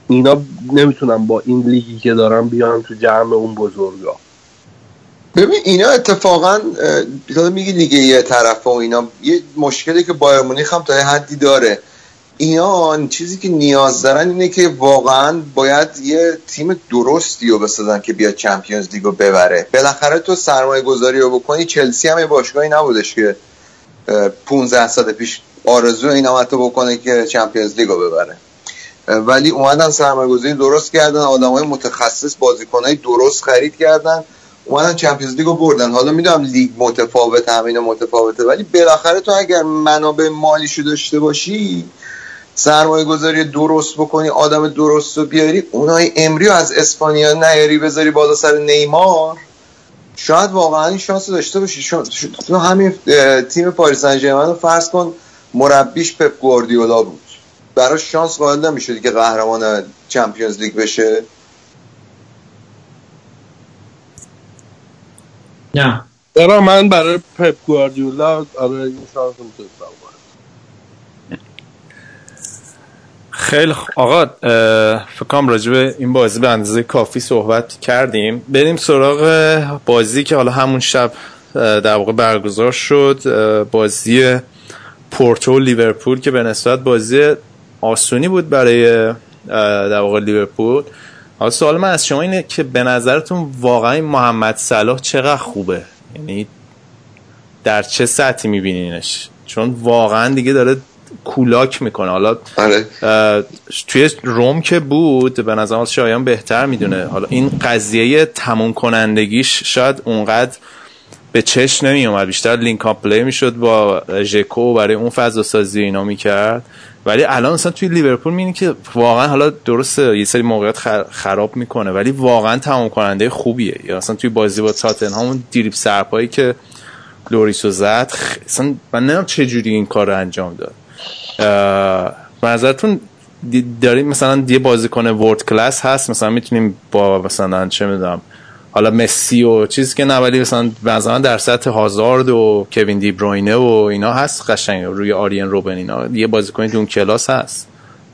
اینا نمی‌تونن با این لیگی که دارن بیان تو جمع اون بزرگا. ببین اینا اتفاقا میگی لیگ یه طرف و اینا. یه مشکلی که بایر مونیخ هم تا حدی داره. اینا چیزی که نیاز دارن اینه که واقعا باید یه تیم درستی رو بسازن که بیاد چمپیونز لیگ رو ببره. بالاخره تو سرمایه گذاری رو بکنی چلسی هم یه باشگاهی نبودش که 15 سال پیش آرزو این حتی بکنه که چمپیونز لیگ رو ببره. ولی اومدن سرمایه گذاری درست کردن آدم های متخصص بازیکن های درست خرید کردن اومدن Champions League رو بردن. حالا می‌دونم لیگ متفاوت همین متفاوته ولی بالاخره تو اگر منابع مالیشو داشته باشی سرمایه گذاری درست بکنی آدم درست رو بیاری اونای امریو از اسپانیا نیاری بذاری بالا سر نیمار. شاید واقعا این شانس داشته باشی. تو همین تیم پاریس سن رو فرض کن مربیش پپ گواردیولا بود. براش شانس قائل نمی‌شدی که قهرمان Champions League بشه. نه. برای من برای پپ گواردیولا آره این شانس خیلی آقا فکر کنم راجع به این بازی به اندازه کافی صحبت کردیم. بریم سراغ بازی که حالا همون شب در واقع برگزار شد بازی پورتو لیورپول که به نسبت بازی آسونی بود برای در واقع لیورپول. حالا سوال من از شما اینه که به نظرتون واقعا محمد صلاح چقدر خوبه؟ یعنی در چه سطحی میبینینش؟ چون واقعا دیگه داره کولاک می‌کنه. حالا آره. توی روم که بود به نظر شایان بهتر می‌دونه. حالا این قضیه تموم کنندگیش شاید اونقدر به چش نمی اومد بیشتر لینک اپ پلی می‌شد با ژکو برای اون فضا سازی اینا می‌کرد. ولی الان مثلا توی لیورپول می‌بینی که واقعا حالا درسته یه سری موقعیت خراب می‌کنه ولی واقعا تمام کننده خوبیه. یا مثلا توی بازی با تاتن همون دیریب سرپایی که لوریسو زد اصلا من نمی‌دونم چه جوری این کار رو انجام داد. نظرتون داریم مثلا یه بازیکن ورد کلاس هست مثلا می‌تونیم با مثلا چه می‌دونم حالا مسی و چیزی که نه ولی مثلا مثلا در سطح هازارد و کوین دی بروینه و اینا هست قشنگ روی آریان روبن اینا. یه بازیکن دون کلاس هست.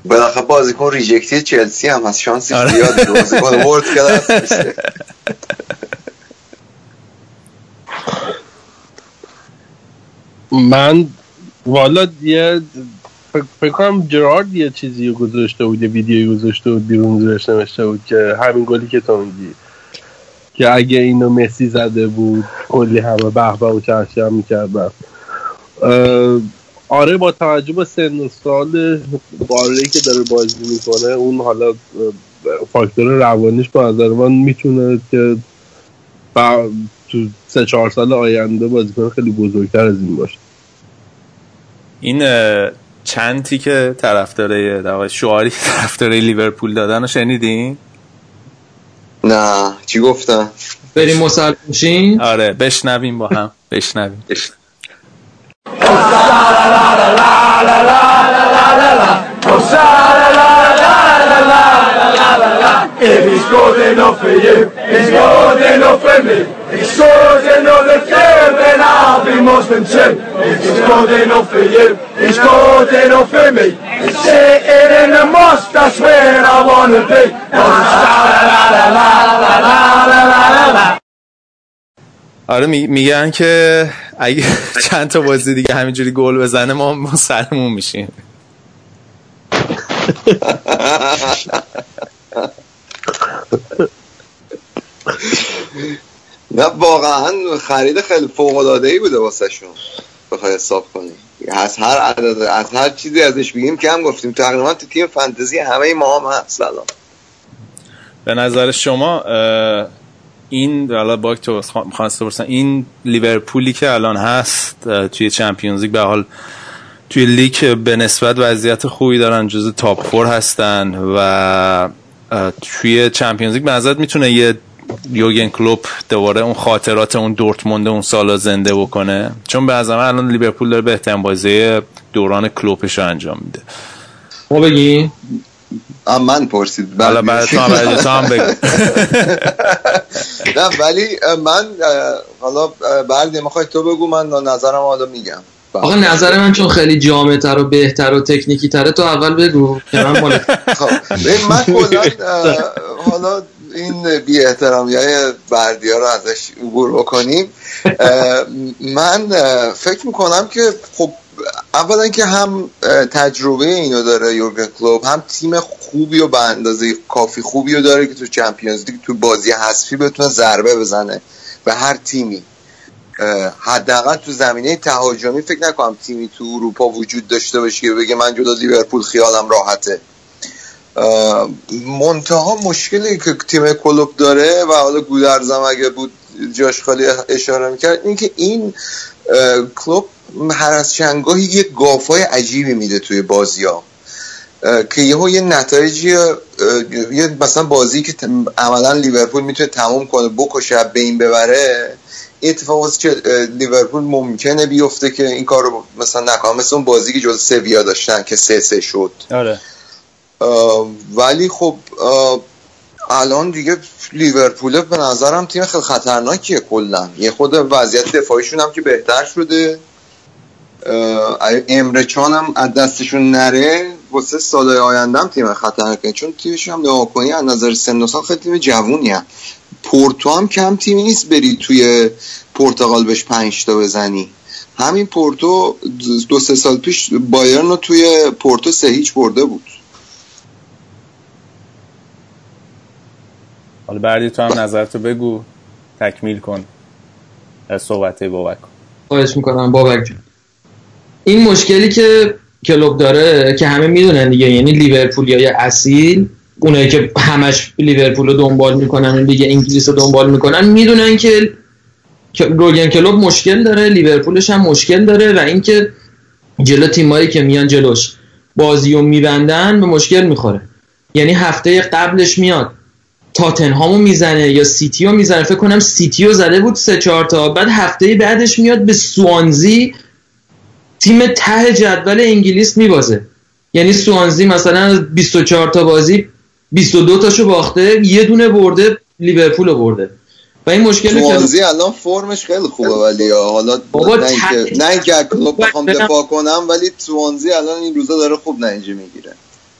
بالاخره بازیکن ریجکتی چلسی هم هست شانسی آره. زیاد بازیکن ورد کلاس من والا یه فکر کنم جرارد یه چیزی گذاشته بود یه ویدیوی گذاشته بود بیرون زیرش نوشته بود که همین گلی که تو میگی. که اگه اینو مسی زده بود کلی همه به و چرشی هم می‌کردن. آره با توجه به سن و سال باره که داره بازی می‌کنه اون حالا فاکتور روانیش با نظر من می‌تونه که تو سه چهار سال آینده بازیکن خیلی بزرگتر از این باشه. این چندی که طرفدار در شعاری طرفدار لیورپول دادن رو شنیدین؟ نه. چی گفتن؟ بریم مسلم میشین آره بشنویم با هم. بشنویم. If he's good enough for you, he's good enough for me. He's good enough for you, then I'll be more. aus dem Zelt. Ich konnte noch für ihr, ich konnte noch für mich. Ich sehe in der Most, that's where I wanna be. Das ist la la la la la la la la la la. آره می- میگن که اگه چند تا بازی دیگه همینجوری گل بزنه ما ما سرمون میشیم نه واقعا خرید خیلی فوق العاده ای بوده واسه شون بخوای حساب کنی. از هر عدد از هر چیزی ازش بگیم کم گفتیم. تقریبا تو تیم فانتزی همه ما هم هست الان. به نظر شما این حالا باک تو خواسته برسن این لیورپولی که الان هست توی چمپیونز لیگ به حال توی لیگ به نسبت وضعیت خوبی دارن جز تاپ فور هستن و توی چمپیونز لیگ به نظرت می‌تونه یه یوگن کلوپ دوباره اون خاطرات اون دورتموند اون سالا زنده بکنه؟ چون به من الان لیورپول داره بهترین بازی دوران کلوپش رو انجام میده. ما بگیم؟ آه، من پرسید. حالا بعد برای تو هم بگو. نه ولی من حالا بعد می‌خوای تو بگو من نظرم حالا میگم. آقا نظر من چون خیلی جامع تر و بهتر و تکنیکی تره تو اول بگو که من مال خب من کلا حالا این بی احترامی های بردی ها رو ازش عبور بکنیم. من فکر می‌کنم که خب اولا که هم تجربه اینو داره یورگن کلوب هم تیم خوبی و به اندازه کافی خوبی رو داره که تو چمپیونز لیگ تو بازی حذفی بتونه ضربه بزنه به هر تیمی. حداقل تو زمینه تهاجمی فکر نکنم تیمی تو اروپا وجود داشته باشه که بگه من جدا لیورپول خیالم راحته. منتها مشکلی که تیم کلوب داره و حالا گودرزم اگه بود جاش خالی اشاره می‌کرد این که این کلوب هر از چندگاهی یه گافای عجیبی میده توی بازی ها که یهو یه نتایجی یه مثلا بازی که عملا لیورپول می‌تونه تموم کنه بکشه از بین ببره این اتفاق اه، لیورپول ممکنه بیفته که این کار رو مثلا نکنه. مثل اون بازی که جز سویا داشتن که سه سه شد. آره. ولی خب الان دیگه لیورپول به نظرم تیم خیلی خطرناکیه کلا. یه خود وضعیت دفاعیشون هم که بهتر شده. اه، اگه امره چان هم از دستشون نره واسه سال آینده هم تیم خطرناکه. چون تیمشون هم نگاه کنی از نظر سن و سال خیلی تیم جوونی هم. پورتو هم کم تیمی نیست بری توی پرتغال بهش پنج تا بزنی. همین پورتو دو سه سال پیش بایرن رو توی پورتو سه هیچ برده بود. حالا بردی تو هم نظرتو بگو تکمیل کن. صحبت بابک. خواهش می‌کنم بابک جون این مشکلی که کلوب داره که همه می‌دونن دیگه یعنی لیورپولیای اصیل اونایی که همش لیورپول رو دنبال می‌کنن لیگ انگلیس رو دنبال می‌کنن می‌دونن که روگن کلوب مشکل داره لیورپولش هم مشکل داره و اینکه جلو تیمایی که میان جلوش بازی رو میبندن به مشکل می‌خوره. یعنی هفته قبلش میاد تاتنهامو می‌زنه یا سیتی رو می‌زنه. فکر کنم سیتی رو زده بود سه چهار تا. بعد هفته بعدش میاد به سوانزی تیم ته جدول انگلیس میبازه. یعنی سوانزی مثلا 24 تا بازی 22 تاشو باخته یه دونه برده لیورپول برده. و این مشکل که سوانزی الان فرمش خیلی خوبه ولی حالا بابا نه اینکه نه اینکه کلوب بخوام. دفاع کنم ولی سوانزی الان این روزا داره خوب نتیجه می‌گیره.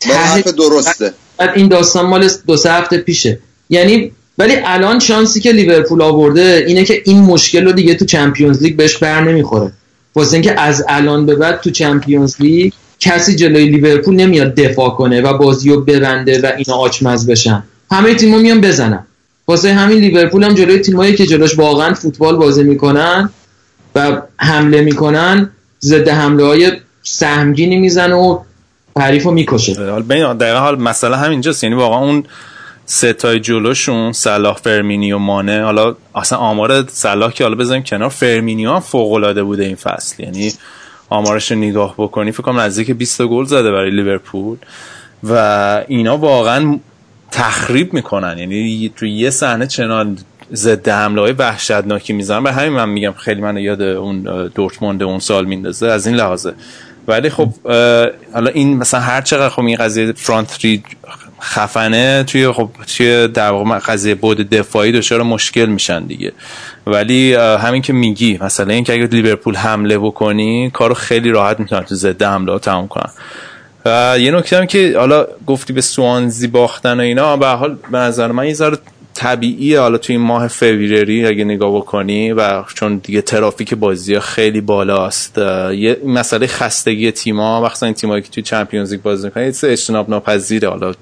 حرف درسته. بعد این داستان مال دو سه هفته پیشه. یعنی ولی الان شانسی که لیورپول آورده اینه که این مشکل رو دیگه تو چمپیونز لیگ بهش بر نمی‌خوره. واسه اینکه از الان به بعد تو چمپیونز لیگ کسی جلوی لیورپول نمیاد دفاع کنه و بازی رو ببنده و اینا آچمز بشن. همه تیم‌ها میان بزنن واسه همین لیورپول هم جلوی تیمایی که جلوش واقعا فوتبال بازی می‌کنن و حمله می‌کنن ضد حمله های سهمگینی می‌زنه و حریف رو می‌کشه. دقیقا حال مسئله همینجاست یعنی واقعا اون ستای جلوشون صلاح فرمینی و مانه حالا اصلا آمار صلاح که حالا بذاریم کنار فرمینیو هم فوق العاده بوده این فصل. یعنی آمارش رو نگاه بکنی فکر کنم نزدیک 20 تا گل زده برای لیورپول. و اینا واقعا تخریب می‌کنن. یعنی تو یه صحنه چنان ضد حمله های وحشتناکی می‌زنن. به همین من میگم خیلی من یاد اون دورتموند اون سال میندازه از این لحاظه. ولی خب حالا این مثلا هر چقدر خب این قضیه فرانت خفنه توی خب توی در واقع قضیه بود دفاعی دچار مشکل میشن دیگه. ولی همین که میگی مثلا اینکه اگه لیورپول حمله بکنی کارو خیلی راحت می‌تونن تو ضد حمله تموم کنن. یه نکته هم که حالا گفتی به سوانزی باختن و اینا به حال به نظر من یه طبیعیه. حالا توی این ماه February اگه نگاه بکنی و چون دیگه ترافیک بازی ها خیلی بالاست یه مسئله خستگی تیما مخصوصا این تیمایی که توی Champions League بازی می‌کنن اجتناب ناپذیره. حالا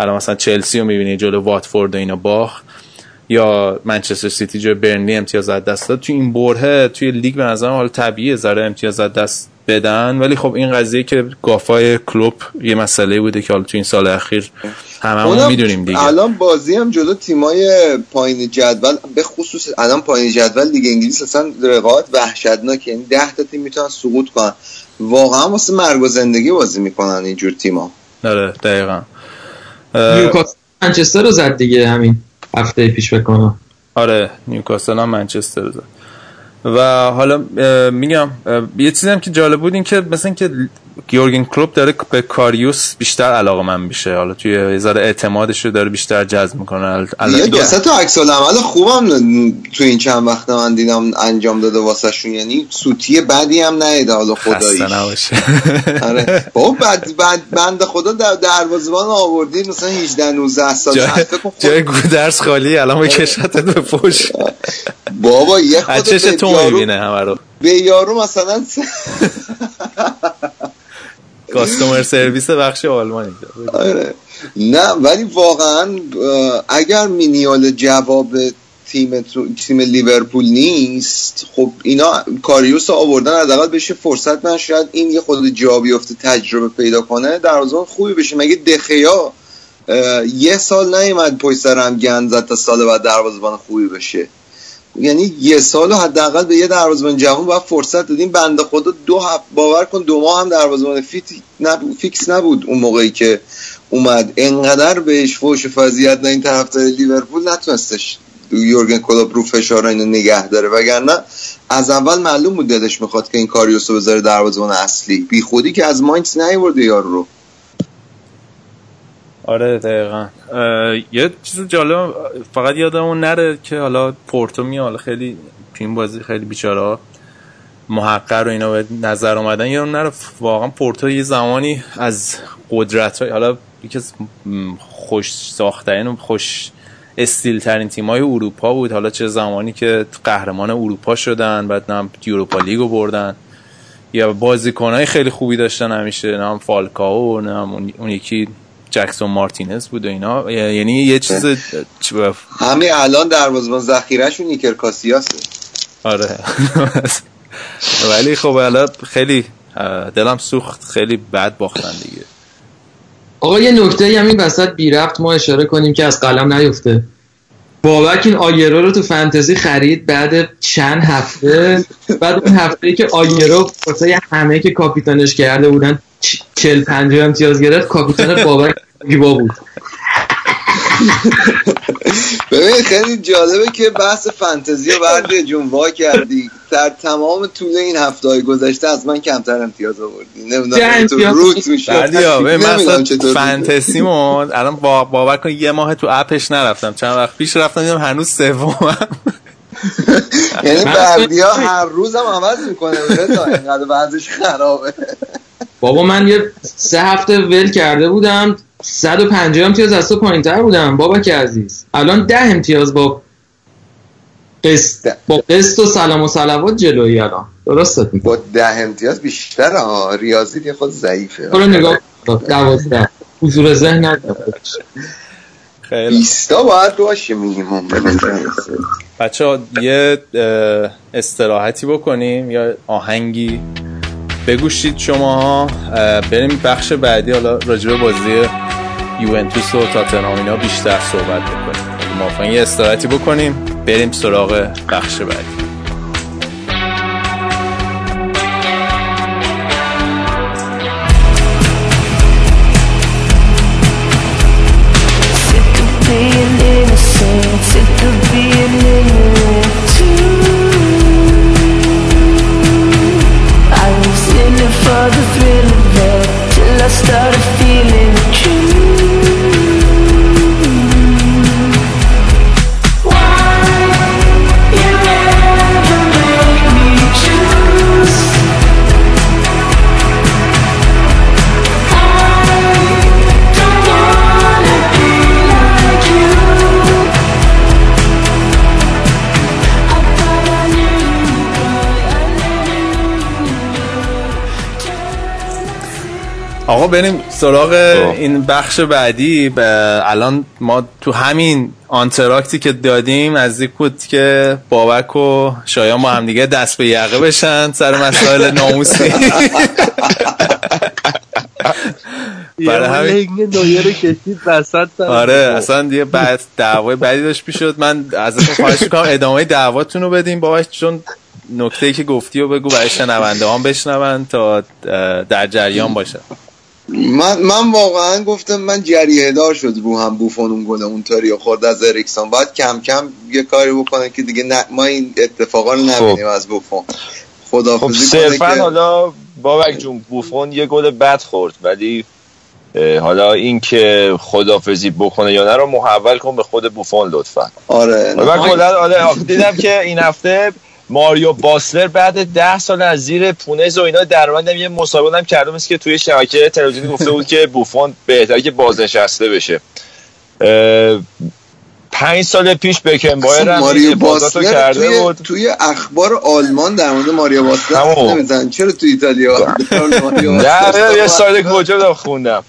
حالا مثلا چلسی رو می‌بینی جلو واتفورد و اینا باخت یا منچستر سیتی جو برنلی امتیاز از دست داد. توی این برهه توی لیگ به نظرم حالا طبیعیه ذره امتیاز از دست بدن. ولی خب این قضیه که گافای کلوپ یه مسئله بوده که حالا تو این سال اخیر هممون می‌دونیم دیگه. الان بازی هم جلو تیمای پایین جدول به خصوص الان پایین جدول دیگه انگلیس اصلا رقابت وحشتناکه. یعنی 10 تا تیم می‌تونن سقوط کنن. واقعا واسه مرگ و زندگی بازی می‌کنن اینجور تیما آره دقیقاً. نیوکاسل منچستر رو زد دیگه همین هفته پیش بکنم آره نیوکاسل هم منچستر رو زد. و حالا میگم یه چیزی هم که جالب بود این که مثلا که یورگن کلوب داره به کاریوس بیشتر علاقه من میشه. حالا توی یه ذره اعتمادش رو داره بیشتر جذب می‌کنه. یه دو سه تا عکس العمل خوبم تو این چند وقت من دیدم انجام داده واسه شون یعنی سوتی بدی هم نیده حالا خداییش. آره. بابا بعد بعد بنده خدا در دروازه‌بان آوردید مثلا 18 19 سال جای, جای گودرس خالی الان بکشتت به پشت. بابا یه خود تو می‌بینه همه رو. به یارو مثلا کاستومر سرویس بخش آلمانی. آره. نه ولی واقعا اگر مینیال جواب تیم تیم لیورپول نیست خب اینا کاریوس آوردن حداقل بشه فرصت من شاید این یه خود جا بیفته تجربه پیدا کنه. در خوبی بشه. مگه دخیا یه سال نیومد پشت سرم گند زد تا سال بعد دروازه‌بان خوبی بشه؟ یعنی یه سال حداقل به یه دروازه‌بان جوان باید فرصت دادیم. بنده خدا دو هفت باور کن دو ماه هم دروازه‌بان fit نبود فیکس نبود اون موقعی که اومد. انقدر بهش فوش فضیحت نه این طرفدار لیورپول نتونستش یورگن کلوب رو فشار اینو نگه داره. وگرنه از اول معلوم بود دلش می‌خواد که این کاریوسو بذاره دروازه‌بان اصلی. بی خودی که از ماینز نیورده یارو رو. آره دقیقا. یه چیز جالب فقط یادمون نره که حالا پورتو حالا خیلی این بازی خیلی بیچاره محقر و اینا به نظر اومدن. یا نره واقعا پورتو یه زمانی از قدرت های حالا یکی از خوش ساختن و خوش استیل ترین تیم های اروپا بود. حالا چه زمانی که قهرمان اروپا شدن بعد نم یوروپا لیگو بردن. یا بازیکن های خیلی خوبی داشتن همیشه نام فالکاو نام اون یکی جکسون مارتینز بود و اینا. یعنی یه چیز همین الان دروازه‌بان ذخیره‌شون نیکر کاسیاسه. آره. ولی خب الان خیلی دلم سوخت. خیلی بد باختن دیگه. آقا یه نکته همین وسط بی رفت ما اشاره کنیم که از قلم نیفته. بابک این آیرو رو تو فانتزی خرید بعد چند هفته؟ بعد اون هفته که آیرو واسه همه که کاپیتانش کرده بودن چل پنجه امتیاز گرفت کاپیتان بابک گیبا بود. ببین خیلی جالبه که بحث فانتزی رو بردی جون وا کردی. در تمام طول این هفته های گذشته از من کمتر امتیاز آوردی. نمی‌دونم تو روت میشه بردیا مثلا فانتزیمون الان باور کن یه ماه تو اپش نرفتم. چند وقت پیش رفتم دیدم هنوز سومم. یعنی بردیا هر روزم عوض می‌کنه. اینقدر بعضش خرابه. بابا من یه سه هفته ول کرده بودم 150 امتیاز از تو پایین تر بودم بابا که عزیز. الان ده امتیاز با قسط با قسط و سلام و صلوات جلوی الان. درستت با ده امتیاز بیشتر ها ریاضی یه خود ضعیفه. برو نگاه دوازده. حضور ذهن نداره. خیلی. بیستا باید باشه میگیم بچه ها یه استراحتی بکنیم؟ یا آهنگی؟ بگوشید شما بریم بخش بعدی حالا راجبه بازی یوونتوس و تاتنهام اینا بیشتر صحبت بکنیم. ما یه استراحتی بکنیم بریم سراغ بخش بعدی. بریم سراغ خب. این بخش بعدی. الان ما تو همین آنتراکتی که دادیم نزدیک بود که بابک و شایان با هم دیگه دست به یقه بشن سر مسائل ناموسی. برای همین- رو کشید وسط آره اصلا یه بعد دعوای بعدی داشت پیشد من ازتون خواهش می‌کنم ادامه دعواتون رو بدیم بابک چون نکته ای که گفتی و بگو برای شنونده هم بشنون تا در جریان باشه. من من واقعا گفتم من جریه دار شد رو هم بوفون اون گل اونطوری و خورد از اریکسون. باید کم کم یه کاری بکنه که دیگه نه ما این اتفاقا رو نبینیم از بوفون. خب خدافزی صرفا که حالا بابک جون بوفون یه گل بد خورد ولی حالا این که خدافزی بکنه یا نه رو محول کن به خود بوفون لطفا. آره و کلا آره دیدم که این هفته ماریو باسلر بعد ده سال از زیر پونز و اینا در اومدم یه مسابقه هم کردم که توی شبکه تلویزیونی گفته بود که بوفون بهتره که بازنشسته بشه. پنج سال پیش بکنبایر اصلا هم ماریو باسلر کرده توی, بود. توی اخبار آلمان در مورد ماریو باسلر. نمیزن چرا توی ایتالیا نه یه سایت کجا خوندم.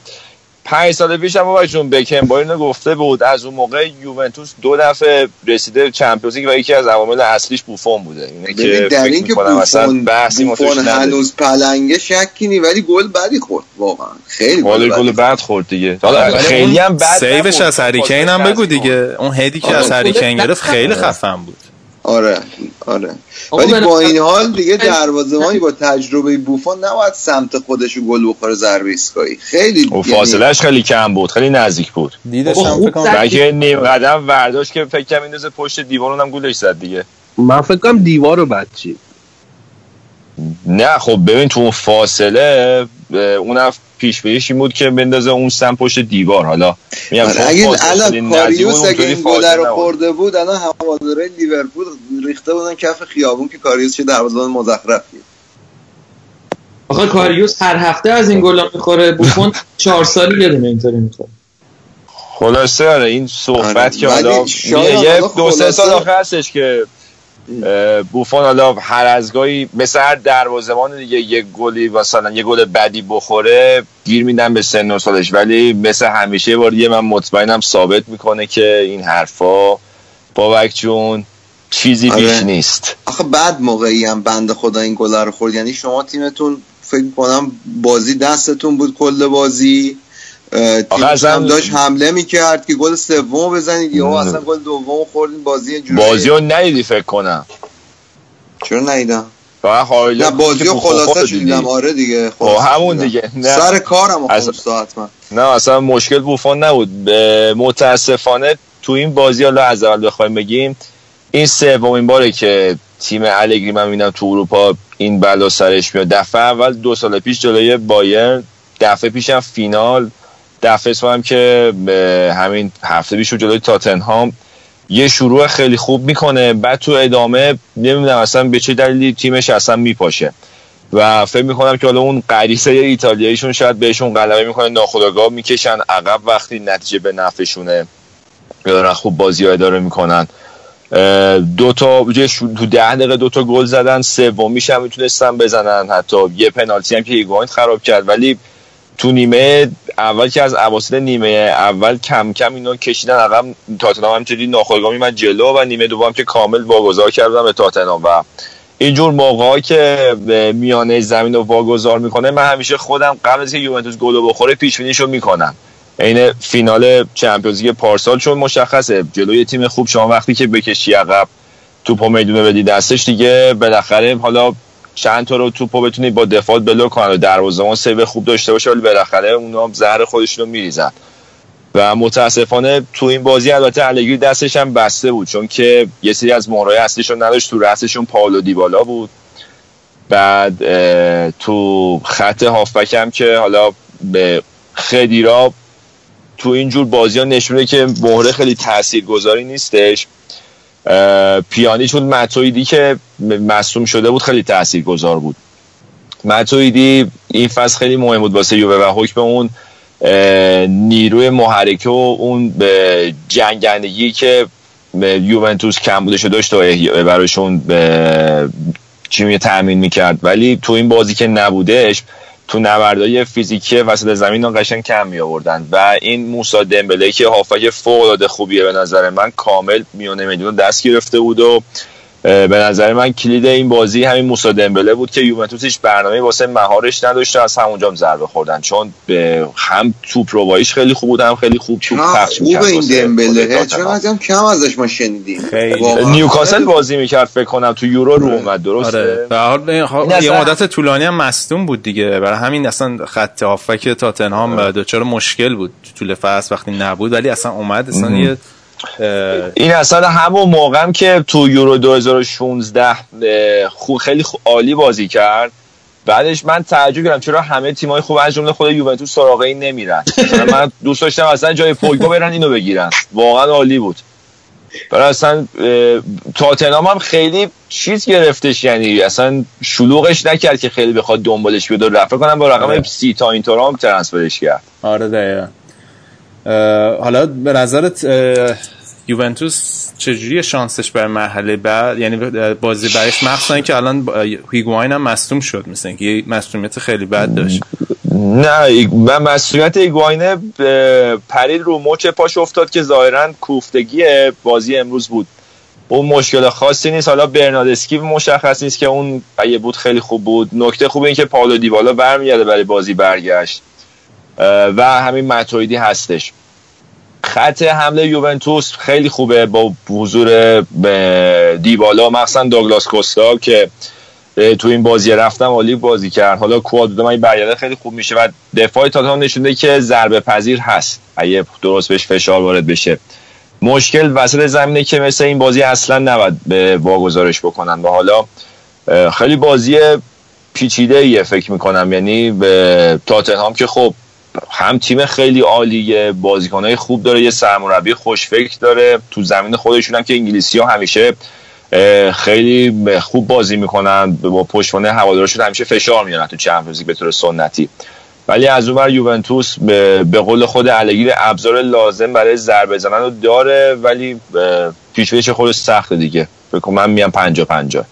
پنج سال پیش هم بابا جون بکنبایر اینو گفته بود از اون موقع یوونتوس دو دفعه رسیده چمپیونز لیگ و یکی از عوامل اصلیش بوفون بوده. اینه که در این که بوفون, بحثی بوفون. هنوز پلنگه شکی نی ولی گل بدی خورد واقعا. خیلی گل گل بعد خورد دیگه. حالا ولی خیلی هم بد سیوش. از هریکین هم بگو دیگه. اون هدی که آره. از هریکین گرفت خیلی خفن بود. آره آره. ولی با این حال دیگه دروازه‌بانی با تجربه بوفون نباید سمت خودش گل بخوره ضربه ایستگاهی. خیلی و یعنی- فاصلهش خیلی کم بود خیلی نزدیک بود. دیدش بابا هم نیم قدم ورداشت که فکر کنم میندازه پشت دیوار اونم گولش زد دیگه. من فکر کنم دیوار رو بد چید. نه خب ببین تو اون فاصله اه، اونم پیش بینیش این بود که بندازه اون سم پشت دیوار. حالا میگم آره، چون اگه الان کاریوس بود، اگه این گل رو. خورده بود الان هواداره لیورپول ریخته بودن کف خیابون که کاریوس چه دروازه‌بان مزخرفیه. آخه کاریوس هر هفته از این گلا می‌خوره. بوفون چهار سالی یه دونه اینطوری می‌خوره. خلاصه آره این صحبت آره، که حالا یه دو سه سال آخه هستش که بوفون حالا هر از گاهی مثل هر دروازه‌بان دیگه یک گلی مثلا یه گل بدی بخوره گیر میدن به سن و سالش. ولی مثل همیشه بار دیگه من مطمئنم ثابت می‌کنه که این حرفا بابک جون چیزی آره. بیش نیست. آخه بعد موقعی هم بند خدا این گل رو خورد. یعنی شما تیمتون فکر کنم بازی دستتون بود کل بازی. تیم هم داشت حمله می‌کرد که گل سوم بزنید. یا. اصلا گل دوم خوردین بازی جوری بازی رو ندیدی فکر کنم. چرا highlight نه بازی رو بوفون خلاصه خودت دیدی. دیدم آره دیگه خب خلاصه همون. دیگه. نه. سر کارم از- خونس حتما نه اصلا مشکل بوفون نبود. به- متاسفانه تو این بازی حالا از اول بخوایم بگیم این سومین باره که تیم الگری من می‌بینم تو اروپا این بلا سرش میاد. دفعه اول دو سال پیش جلوی بایر دفعه پیش هم فینال. دفعه اسم هم که همین هفته پیش جلوی تاتنهام یه شروع خیلی خوب می‌کنه. بعد تو ادامه نمی‌دونم اصلا به چه دلیلی تیمش اصلا میپاشه. و فکر می‌کنم که حالا اون غریزه ایتالیاییشون شاید بهشون غلبه می‌کنه ناخودآگاه می‌کشن. عقب وقتی نتیجه به نفعشونه یا دارن خوب بازی ها اداره می‌کنن. دو تا تو ده دقیقه دو تا گل زدن سومیش هم می‌تونستن بزنن. حتی یه پنالتی هم که هیگوین خراب کرد. ولی تو نیمه اول که از اواسط نیمه اول کم کم اینا کشیدن عقب تاتنهام همینجوری ناخودآگاه میمد جلو و نیمه دوم که کامل واگذار کردن به تاتنهام. و اینجور موقعی که میانه زمین رو واگذار می‌کنه من همیشه خودم قبل از که یوونتوس گل بخوره پیش بینیشو می‌کنم. عین فینال چمپیونز لیگ پارسال چون مشخصه. جلوی تیم خوب شما وقتی که بکشی عقب توپو می‌دونه بدی دستش دیگه. بالاخره حالا چند تا رو توپو بتونی با دفاع بلو کنن و دروازه‌بان سیو خوب داشته باشه ولی بالاخره اونا زهر خودشون رو میریزن. و متاسفانه تو این بازی البته الگری دستش هم بسته بود چون که یه سری از مهرهای اصلیشون نداشت. تو رأسشون پاولو دیبالا بود. بعد تو خط هافبک هم که حالا به خدیرا تو اینجور بازی ها نشونه که مهره خیلی تاثیرگذاری نیستش. پیانی چون متویدی که مصوم شده بود خیلی تاثیرگذار بود. متویدی این فصل خیلی مهم بود واسه یووه و حکم اون نیروی محرکه و اون جنگندگی که یوونتوس کم بودش داشت و به چی می تامین می‌کرد. ولی تو این بازی که نبودش تو نبردهای فیزیکی وسط زمین رو قشنگ کم می آوردن و این موسا دمبله که هافک فوق العاده خوبیه به نظر من کامل میونه میدون دست گرفته بود و به نظر من کلید این بازی همین موسا دمبله بود که یوونتوس هیچ برنامه واسه مهارش نداشته از همونجا هم ضربه خوردن. چون به هم توپ رواییش خیلی خوب بود هم خیلی خوب توپ پخش خوب می‌کرد این دمبله. هم کم ازش ما شنیدیم. نیوکاسل بازی می‌کرد فکر کنم تو یورو رو اومد درسته؟ آره. به هر حال این خب یه مدت طولانی هم مصدوم بود دیگه. برای همین اصلا خط هافک تاتنهام دچار مشکل بود. تو طول فصل وقتی نبود ولی اصلا اومد اصلا یه این اصلا همون موقع هم که تو یورو 2016 اه، خو خیلی خو- عالی بازی کرد. بعدش من تعجب کردم چرا همه تیمای خوب از جمله خود یوونتوس سراغ این نمیرن. من دوست داشتم اصلا جای پوگبا برن اینو بگیرن. واقعا عالی بود. برای اصلا اه، تاتنهام هم خیلی چیز گرفتش یعنی اصلا شلوغش نکرد که خیلی بخواد دنبالش بیاد و رفت کنم با رقم آره. سی تا اینطور هم ترنسفرش کرد. آره دقیقا. حالا به نظرت یوونتوس چجوری شانسش بر مرحله بعد یعنی بازی برش مخصوصا که الان هیگواین هم مصدوم شد مثل اینکه یه مصدومیت خیلی بد داشت. نه من مسئولیت ایگواینه اه، پرید رو مچ پاش افتاد که ظاهرا کوفتگی بازی امروز بود. اون مشکل خاصی نیست. حالا برنادسکی مشخص نیست که اون اگه بود خیلی خوب بود. نکته خوب این که پاولو دیبالا برمیگرده برای بازی برگشت. و همین متویدی هستش. خط حمله یوونتوس خیلی خوبه با حضور دیبالا مخصوصا دوگلاس کوستا که تو این بازی رفتم عالی بازی کرد. حالا کوادو من برگرده خیلی خوب میشه و دفاع تاتنهام نشونده که ضربه پذیر هست. اگه درست بهش فشار وارد بشه. مشکل وسط زمینه که مثل این بازی اصلا نباید به واگذارش بکنن. و حالا خیلی بازی پیچیده ایه فکر می‌کنم. یعنی به تاتنهام که خب هم تیم خیلی عالیه بازیکنهای خوب داره یه سرمربی خوشفکر داره. تو زمین خودشون هم که انگلیسی ها همیشه خیلی خوب بازی می‌کنن با پشتوانه هوادارشون همیشه فشار میارن تو چمپیونز به طور سنتی. ولی از اون ور یوونتوس به, قول خود الگری ابزار لازم برای ضربه زدن رو داره ولی پیشویش خود سخته دیگه. فکر من میام 50 50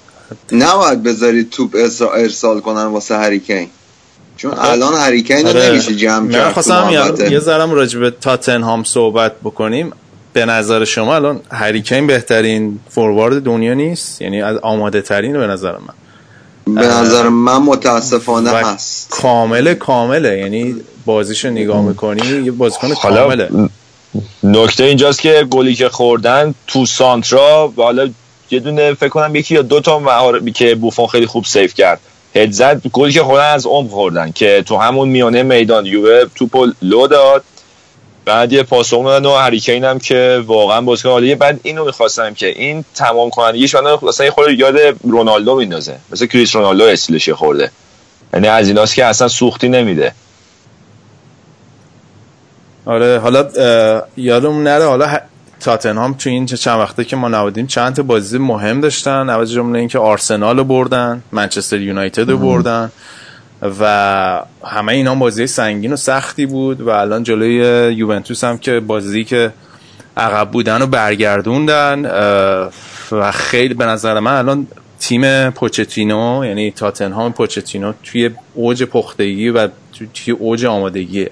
نباید بذارید توپ ارسا- ارسال کنن واسه هریکین چون الان هریکین رو نمیشه جمع کرد خواستم یه- ذرم راجع به تاتنهام صحبت بکنیم. به نظر شما الان هریکین بهترین فوروارد دنیا نیست؟ یعنی از آماده ترین به نظر من. به نظر من متاسفانه هست. کامل کامله. یعنی بازیشو نگاه می‌کنی یه بازیکن کامله. نکته اینجاست که گلی که خوردن تو سانترا حالا یه دونه فکر کنم یکی یا دو تا مهار که بوفون خیلی خوب سیف کرد. هد زد گلی که خوردن از عمق خوردن که تو همون میانه میدان یووه توپو لو داد. بعد یه پاس دادن و هریکین هم که واقعا بازیکن عالیه. بعد اینو می‌خواستم که این تمام کنندگیش من اصلا یه خورده یاد رونالدو میندازه. مثل کریس رونالدو استیلش خورده. یعنی از ایناست که اصلا سوختی نمیده. آره حالا اه، یادمون نره. حالا تاتنهام تو این چند وقته که ما نبودیم چند تا بازی مهم داشتن از جمله اینکه آرسنال رو بردن منچستر یونایتد رو بردن و همه اینا بازی سنگین و سختی بود و الان جلوی یوونتوس هم که بازی که عقب بودن رو برگردوندن و خیلی به نظر من الان تیم پوچتینو یعنی تاتنهام پوچتینو توی اوج پختگی و تو- توی اوج آمادگیه.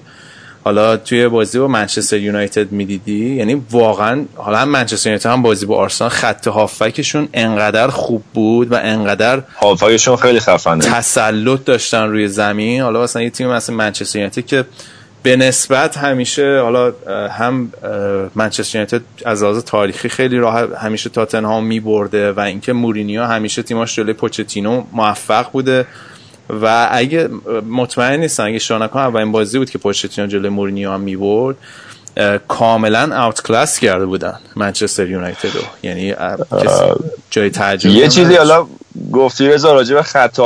حالا توی بازی با منچستر یونایتد می‌دیدی؟ یعنی واقعا حالا هم منچستر یونایتد هم بازی با آرسنال خط هافکشون انقدر خوب بود و انقدر هافایشون خیلی خفنه. تسلط داشتن روی زمین. حالا مثلا یه تیم مثل منچستر یونایتد که به نسبت همیشه حالا هم منچستر یونایتد از لحاظ تاریخی خیلی راحت همیشه تاتنهام میبرده و اینکه مورینیو همیشه تیماش جلوی پوچتینو موفق بوده. و اگه مطمئن نیستم اگه شانکان اولین بازی بود که پوچتینو جلوی مورینیو هم می‌برد کاملا اوت کلاس کرده بودن منچستر یونایتد رو. یعنی جای تعجب یه چیزی. حالا گفتی رضا راجع به خط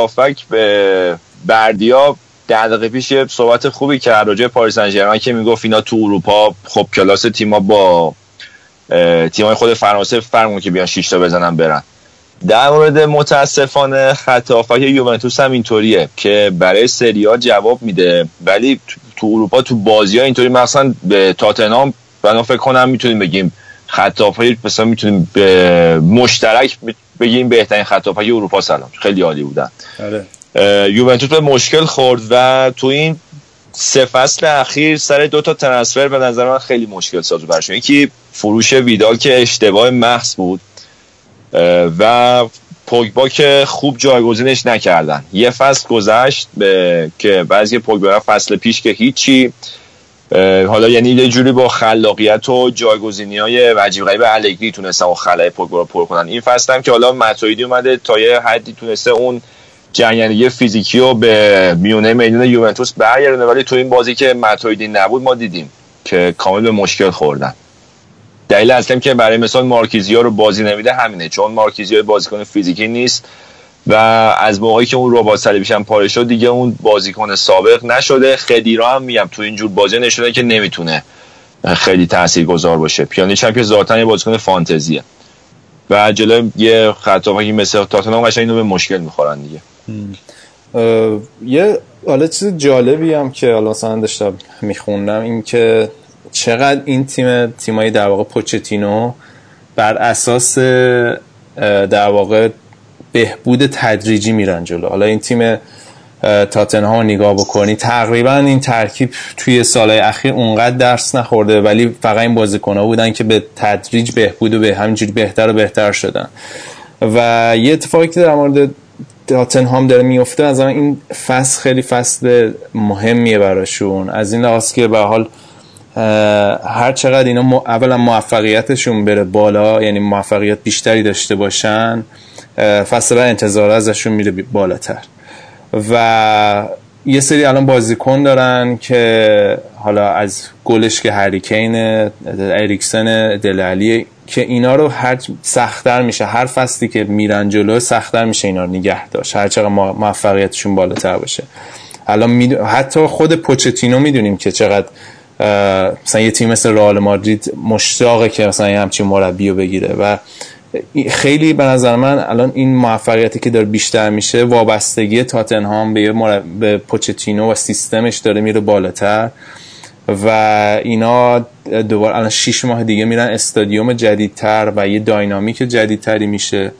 به بردیا ده دقیقه پیش یه صحبت خوبی کرد راجع پاریس سن که می‌گفت اینا تو اروپا خب کلاس تیما با تیمای خود فرانسه فرق که بیان 6 تا بزنن برن. در مورد متاسفانه خط هافک یوونتوس هم اینطوریه که برای سریا جواب میده. ولی تو- اروپا تو بازی ها اینطوری مثلا به تاتنهام بنا فکر کنم می‌تونیم بگیم خط مثلا می‌تونیم به مشترک بگیم بهترین خط اروپا سلام. خیلی عالی بودن. آره. یوونتوس به مشکل خورد و تو این سه فصل اخیر سر دو تا ترنسفر به نظر من خیلی مشکل ساز برشون یکی فروش ویدال که اشتباه محض بود. و پوگبا که خوب جایگزینش نکردن. یه فصل گذشت به- که بعضی پوگبا فصل پیش که هیچی حالا یعنی یه جوری با خلاقیت و جایگزینی های عجیب غریب الگری تونستن و خلای پوگبا رو پر کنن. این فصل هم که حالا متویدی اومده تا یه حدی تونسته اون جنگندگی فیزیکی رو به میونه میدون یوونتوس برگردونه. ولی تو این بازی که متویدی نبود ما دیدیم که کامل به مشکل خوردن. دلیل اصلا که برای مثال مارکیزیا رو بازی نمیده همینه چون مارکیزیا بازیکن فیزیکی نیست و از موقعی که اون ربات صلیبیش هم پاره شد دیگه اون بازیکن سابق نشده. خدیرا هم میگم تو اینجور بازی نشده که نمی‌تونه خیلی تاثیرگذار باشه. پیانیچ هم که ذاتا یه بازیکن فانتزیه. و جلوی یه خطاپاکی مثل تاتنهام قشنگ اینو به مشکل می‌خورن دیگه. یه حالا چیز جالبی هم که حالا مثلا داشتم میخوندم این که چقدر این تیم تیمایی در واقع پوچتینو بر اساس در واقع بهبود تدریجی میرن جلو. حالا این تیم تاتنهام رو نگاه بکنی تقریبا این ترکیب توی سالهای اخیر اونقدر درس نخورده ولی فقط این بازیکن‌ها بودن که به تدریج بهبود و به همینجوری بهتر و بهتر شدن. و یه اتفاقی که در مورد تاتنهام داره میفته از این فصل خیلی فصل مهمیه براشون. از این لحاظ که به حال هر چقدر اینا اولا موفقیتشون بره بالا یعنی موفقیت بیشتری داشته باشن فصل انتظار ازشون میره بالاتر. و یه سری الان بازیکن دارن که حالا از گلش که هریکین اریکسن دلالی که اینا رو هر سختتر میشه. هر فصلی که میرن جلو سختتر میشه اینا رو نگه داشت. هر چقدر مو- موفقیتشون بالاتر باشه. الان می حتی خود پوچتینو می‌دونیم که چقدر مثلا یه تیم مثل رئال مادرید مشتاقه که مثلا یه همچین مربی رو بگیره و خیلی به نظر من الان این موفقیتی که داره بیشتر میشه وابستگی تاتنهام به. به پوچتینو و سیستمش داره میره بالاتر و اینا دوباره الان 6 ماه دیگه میرن استادیوم جدیدتر و یه داینامیک جدیدتری میشه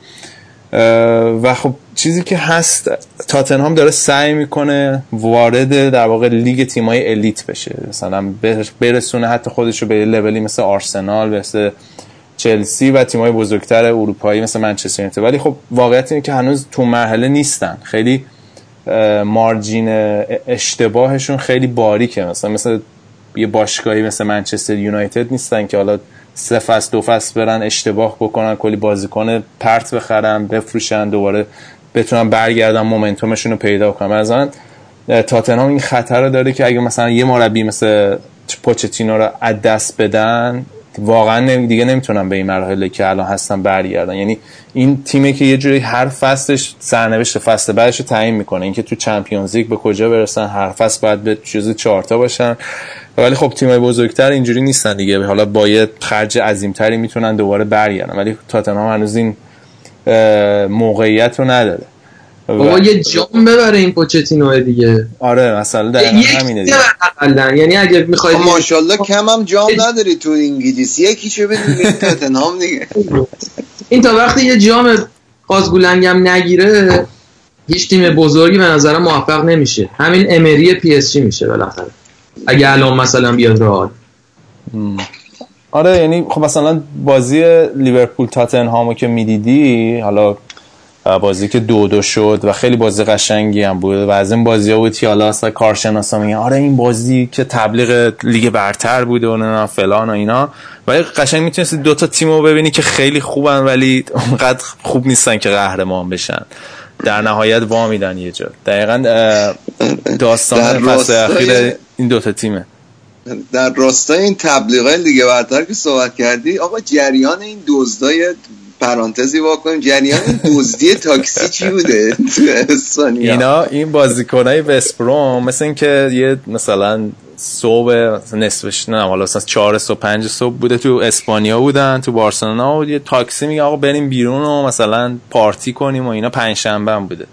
و خب چیزی که هست تاتنهام داره سعی می‌کنه وارد در واقع لیگ تیمای الیت بشه. مثلا بر- برسونه حتی خودش رو به لولی مثل آرسنال مثل چلسی و تیمای بزرگتر اروپایی مثل منچستر یونایتد. ولی خب واقعیت اینه که هنوز تو مرحله نیستن. خیلی مارجین اشتباهشون خیلی باریکه. مثلا مثل یه باشگاهی مثل منچستر یونایتد نیستن که حالا سه فصل دو فصل برن اشتباه بکنن کلی بازیکن پرت بخرن بفروشن دوباره بتونن برگردن مومنتومشون رو پیدا کنن مثلا تاتنهام این خطر رو داره که اگه مثلا یه مربی مثل پوچتینو رو از دست بدن واقعا دیگه نمی‌تونن به این مرحله که الان هستن برگردن. یعنی این تیمی که یه جوری هر فصلش سرنوشت فصل بعدش رو تعیین می‌کنه. اینکه تو چمپیونز لیگ به کجا برسن هر فصل باید به جزو چهارتا باشن. ولی خب تیمای بزرگتر اینجوری نیستن دیگه. حالا با یه خرج عظیمتری می‌تونن دوباره برگردن. ولی تاتنهام هنوز این موقعیت رو نداره. بابا یه جام ببره این پوچتینو دیگه. آره مثلا یک همینه دیگه. حداقل. یعنی اگه می‌خواید خب ماشاءالله کم هم جام نداری تو انگلیس یکیشو بدیم به تاتنهام دیگه. این تا وقتی یه جام قازگولنگم نگیره هیچ تیم بزرگی به نظرم موفق نمیشه. همین امری پی اس جی میشه بالاخره. اگه الان مثلا بیاد رئال. آره یعنی خب مثلا بازی لیورپول تاتنهامو که می‌دیدی حالا بازی که دو دو شد و خیلی بازی قشنگی هم بود و از این بازی ها بود حالا اصلا کارشناسا میگن آره این بازی که تبلیغ لیگ برتر بوده و نه فلان و اینا. ولی قشنگ می‌تونستی دو تا تیم رو ببینی که خیلی خوبن ولی اونقدر خوب نیستن که قهرمان بشن. در نهایت وا میدن یه جا. دقیقا داستان فصل اخیر این دوتا تیمه. در راستای این تبلیغات لیگ برتر که صحبت کردی آقا جریان این دزدای پرانتزی واکنیم جریان این دزدی تاکسی چی بوده؟ اینا این بازیکنای وستبروم مثل اینکه یه مثلا صبح نصفش نه حالا مثلا 4 صبح 5 صبح بوده تو اسپانیا بودن تو بارسلونا و یه تاکسی میگه آقا بریم بیرون و مثلا پارتی کنیم و اینا پنج شنبه هم بوده.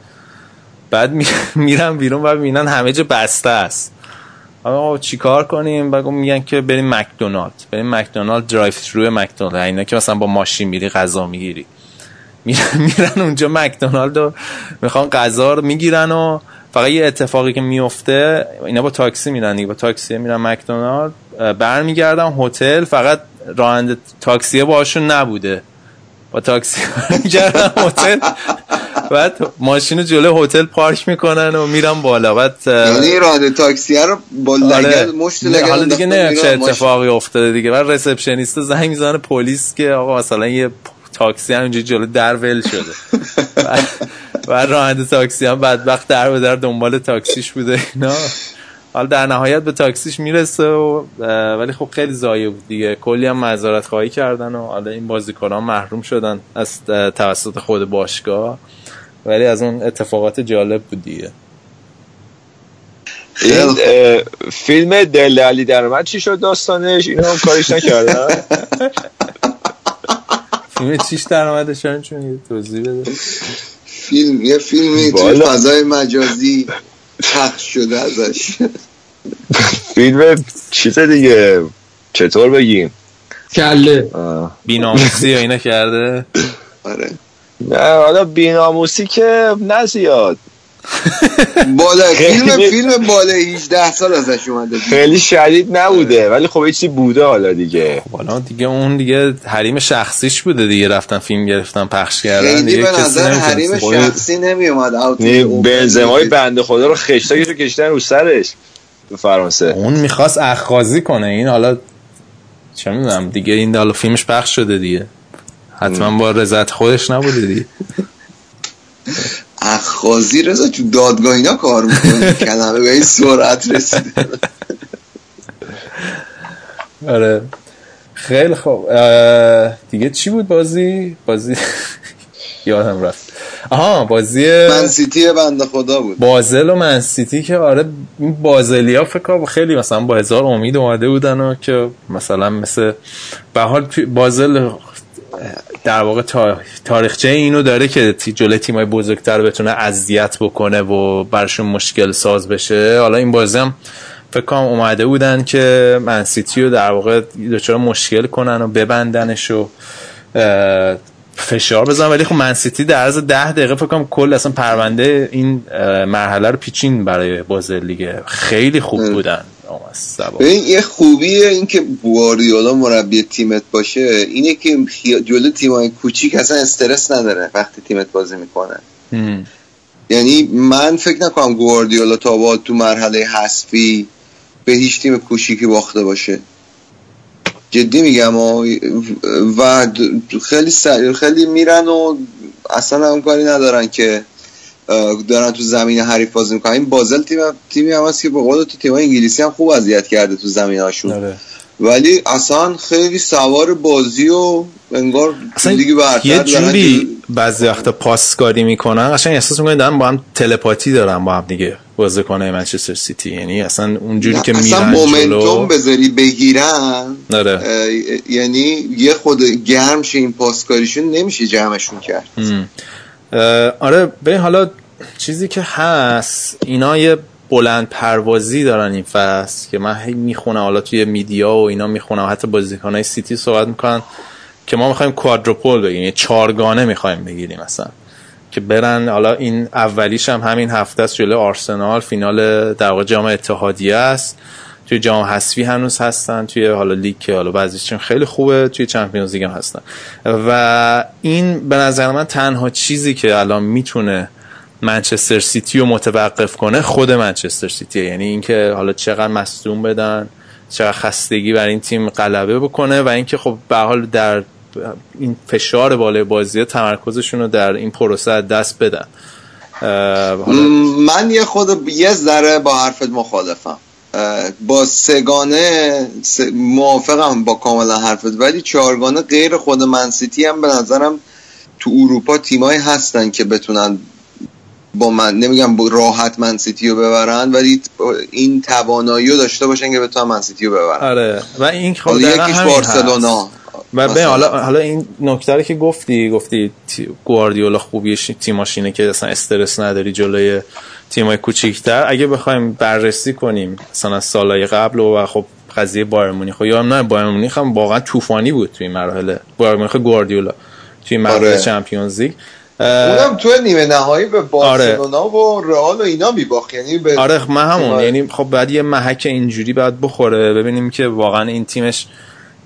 بعد می- میرن بیرون و می‌بینن همه جا بسته است. آقا چیکار کنیم؟ بگو میگن که بریم مکدونالد. بریم مکدونالد drive through مکدونالد. اینا که مثلا با ماشین میری غذا می‌گیری. میرن, اونجا مکدونالد رو می‌خوان غذا رو می‌گیرن و فقط یه اتفاقی که میفته اینا با تاکسی میرن با تاکسی میرن مکدونالد برمیگردن هتل. فقط راننده تاکسی باشون نبوده. با تاکسی میگردن هتل. بعد ماشین رو جلو هتل پارک می‌کنن و میرن بالا. بعد یعنی راننده تاکسی رو با لگل مشت لگل حالا دیگه نه چه. اتفاقی افتاده دیگه. بعد رسپشنیست زنگ می‌زنه پلیس که آقا مثلا یه تاکسی همینجوری جلو در ول شده. بعد- بعد راننده تاکسی هم بدبخت در به در دنبال تاکسیش بوده اینا. حالا در نهایت به تاکسیش می‌رسه و ولی خب خیلی ضایع بود دیگه. کلی هم معذرت خواهی کردن و حالا این بازیکنان محروم شدن از توسط خود باشگاه. ولی از اون اتفاقات جالب بود دیگه. این فیلم دل علی درآمد چی شد داستانش؟ اینا هم کارش نکردن؟ فیلم چیش در اومده شاید چون یه توضیح بده. فیلم یه فیلمی توی. فضای مجازی پخش شده ازش. فیلم چیز دیگه. چطور بگیم؟ کله. بیناموسی و اینا کرده؟ آره. نه حالا بیناموسی که نه زیاد. بالا فیلم فیلم بالا 18 سال ازش اومده. خیلی شدید نبوده ولی خب یه چیزی بوده حالا دیگه. حالا دیگه اون دیگه حریم شخصیش بوده دیگه رفتن فیلم گرفتن پخش کردن دیگه به نظر حریم. شخصی نمی اومد بنزمای بنده خدا رو خشتاکش رو کشتن رو سرش تو فرانسه. اون می‌خواست اخخازی کنه این حالا چه می‌دونم دیگه این حالا فیلمش پخش شده دیگه. حتما با رضایت خودش نبوده دیگه. اخخازی رضا تو دادگاه اینا کار می‌کنه. کلمه به این سرعت رسیده. آره. خیلی خوب. دیگه چی بود بازی؟ بازی یادم رفت. آها بازی من سیتی بنده خدا بود. بازل و منسیتی که آره این بازلی ها فکر کنم خیلی مثلا با هزار امید اومده بودن و که مثلا مثل به حال بازل در واقع تا- تاریخچه اینو داره که جلوی تیمای بزرگتر بتونه اذیت بکنه و برشون مشکل ساز بشه حالا این بازی هم فکر کنم اومده بودن که منسیتی رو در واقع دچار مشکل کنن و ببندنش و فشار بزن ولی خب منسیتی در عرض ده دقیقه فکر کنم کل اصلا پرونده این مرحله رو پیچین برای بازل دیگه خیلی خوب. بودن. ببین یه خوبیه این که گواردیولا مربی تیمت باشه اینه که جلو تیمای کوچیک اصلا استرس نداره وقتی تیمت بازی می‌کنه. هم. یعنی من فکر نکنم گواردیولا تا با تو مرحله حذفی به هیچ تیم کوچیکی باخته باشه. جدی میگم و, و خیلی سریع خیلی میرن و اصلا هم کاری ندارن که دارن تو زمین حریف بازی می‌کنن این بازل تیم تیمی هم هست که به قول تو تیم انگلیسی هم خوب اذیت کرده تو زمین هاشون آره. ولی اصلا خیلی سوار بازی و انگار اصلا لیگ برتر یه جوری بعضی وقتا پاسکاری می‌کنن قشنگ احساس می‌کنن دارن با هم تلپاتی دارن با هم دیگه بازیکنای منچستر سیتی یعنی اصلا اونجوری که اصلا میرن مومنتوم جلو بذاری بگیرن. اه، یعنی یه خود گرم شه این پاسکاریشون نمیشه جمعشون کرد ام. آره به حالا چیزی که هست اینا یه بلند پروازی دارن این فصل که من هی می‌خونم. حالا توی میدیا و اینا می‌خونم. حتی بازیکنهای سیتی صحبت می‌کنن که ما می‌خوایم کوادروپول بگیریم. چارگانه می‌خوایم بگیریم مثلا. که برن حالا این اولیش هم همین هفته است جلو آرسنال. فینال در جام اتحادیه است. توی جام حذفی هنوز هستن توی حالا لیگ که حالا بعضیشون خیلی خوبه توی Champions League هم هستن. و این به نظر من تنها چیزی که الان می‌تونه منچستر سیتی رو متوقف کنه خود منچستر سیتی یعنی اینکه حالا چقدر مصدوم بدن چقدر خستگی بر این تیم غلبه بکنه و اینکه خب به حال در این فشار بالای بازی تمرکزشون رو در این پروسه دست بدن. من یه خود یه ذره با حرفت مخالفم. با سگانه موافقم با کاملا حرفت ولی چهارگانه غیر خود منسیتی هم به نظرم تو اروپا تیمایی هستن که بتونن با من نمیگم با راحت منسیتی رو ببرن ولی این توانایی رو داشته باشن که بتونن منسیتی رو ببرن آره و این خب یکیش بارسلونا. و به. حالا حالا این نکته رو که گفتی گفتی تی- گواردیولا خوبیش تیماش اینه که اصلا استرس نداری جلوی تیمای کوچیکتر. اگه بخوایم بررسی کنیم مثلا سالهای قبل و خب قضیه بایر مونیخ یادم نه بایر مونیخ هم واقعا طوفانی بود توی مراحل. بایر مونیخ گواردیولا توی مقابل آره. چمپیونز لیگ. اونم تو نیمه نهایی به بارسلونا و رئال و اینا میباخت. یعنی به آره من همون. یعنی خب بعد یه محک اینجوری باید بخوره. ببینیم که واقعا این تیمش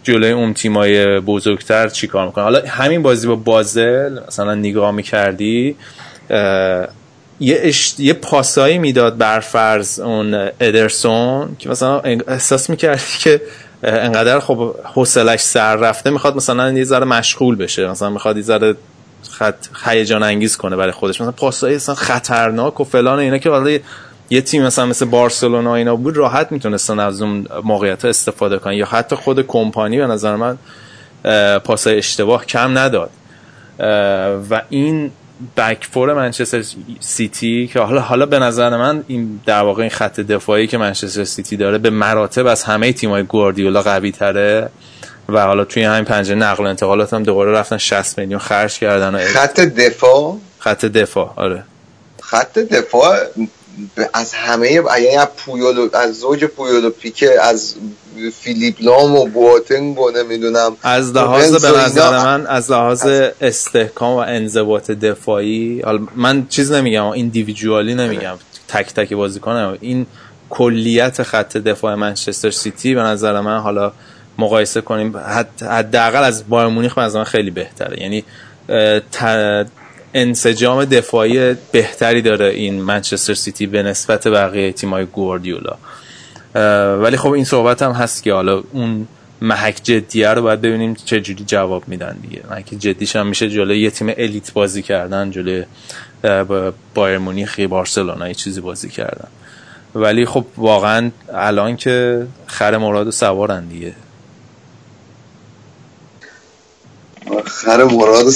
جلوی اون تیمای بزرگتر چی کار می‌کنه؟ حالا همین بازی با بازل مثلا نگاه می‌کردی یه, اش... یه پاسایی می‌داد برفرض اون ادرسون که مثلا احساس می‌کردی که انقدر خب حوصلش سر رفته می‌خواد مثلا یه ذره مشغول بشه مثلا می‌خواد یه ذره خط هیجان انگیز کنه برای خودش. مثلا پاسایی اصلا خطرناک و فلان اینا که حالا یه تیم مثلا مثل بارسلونا اینا بود راحت می‌تونستن از اون موقعیت استفاده کنن. یا حتی خود کمپانی به نظر من پاسای اشتباه کم نداد. و این back four منچستر سیتی که حالا حالا به نظر من این در واقع این خط دفاعی که منچستر سیتی داره به مراتب از همه تیمای گواردیولا قوی تره و حالا توی همین پنجره نقل و انتقالات هم دوباره رفتن 60 میلیون خرج کردن و خط دفاع؟ خط دفاع آره. خط دفاع از همه یعنی از پویول و- از زوج پویول و پیکه از فیلیپ لام و بواتنگ و نمی‌دونم. از لحاظ به نظر من از لحاظ استحکام و انضباط دفاعی من چیز نمیگم ایندیویدوالی نمیگم تک تک بازیکن این کلیت خط دفاع منچستر سیتی به نظر من حالا مقایسه کنیم حد- حداقل از بایر مونیخ به نظر من خیلی بهتره. یعنی انسجام دفاعی بهتری داره این منچستر سیتی به نسبت بقیه تیمای گواردیولا. اه، ولی خب این صحبت هم هست که حالا اون محک جدیه رو باید ببینیم چه جوری جواب میدن دیگه. محک جدیش هم میشه جلوی یه تیم الیت بازی کردن جلوی بایر مونیخ بارسلونا یه چیزی بازی کردن. ولی خب واقعا الان که خر مراد سوارن دیگه. خر مراد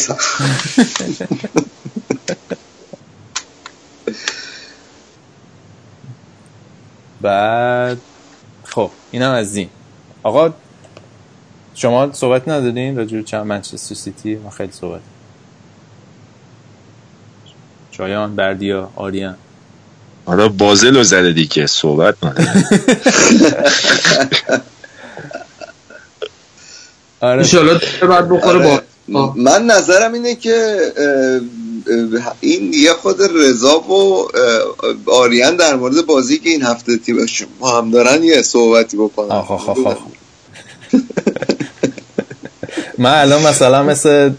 بعد خب اینم از این. آقا شما صحبت ندارین راجع به چند منچستر سیتی؟ ما خیلی صحبت شایان بردیا آریان. حالا بازل رو زده دیگه صحبت نداره آره. بعد بخوره با با- من نظرم اینه که این یه خود رضا و آریان در مورد بازی که این هفته تیم شما هم دارن یه صحبتی بکنن. آخ آخ آخ. من الان مثلا مثل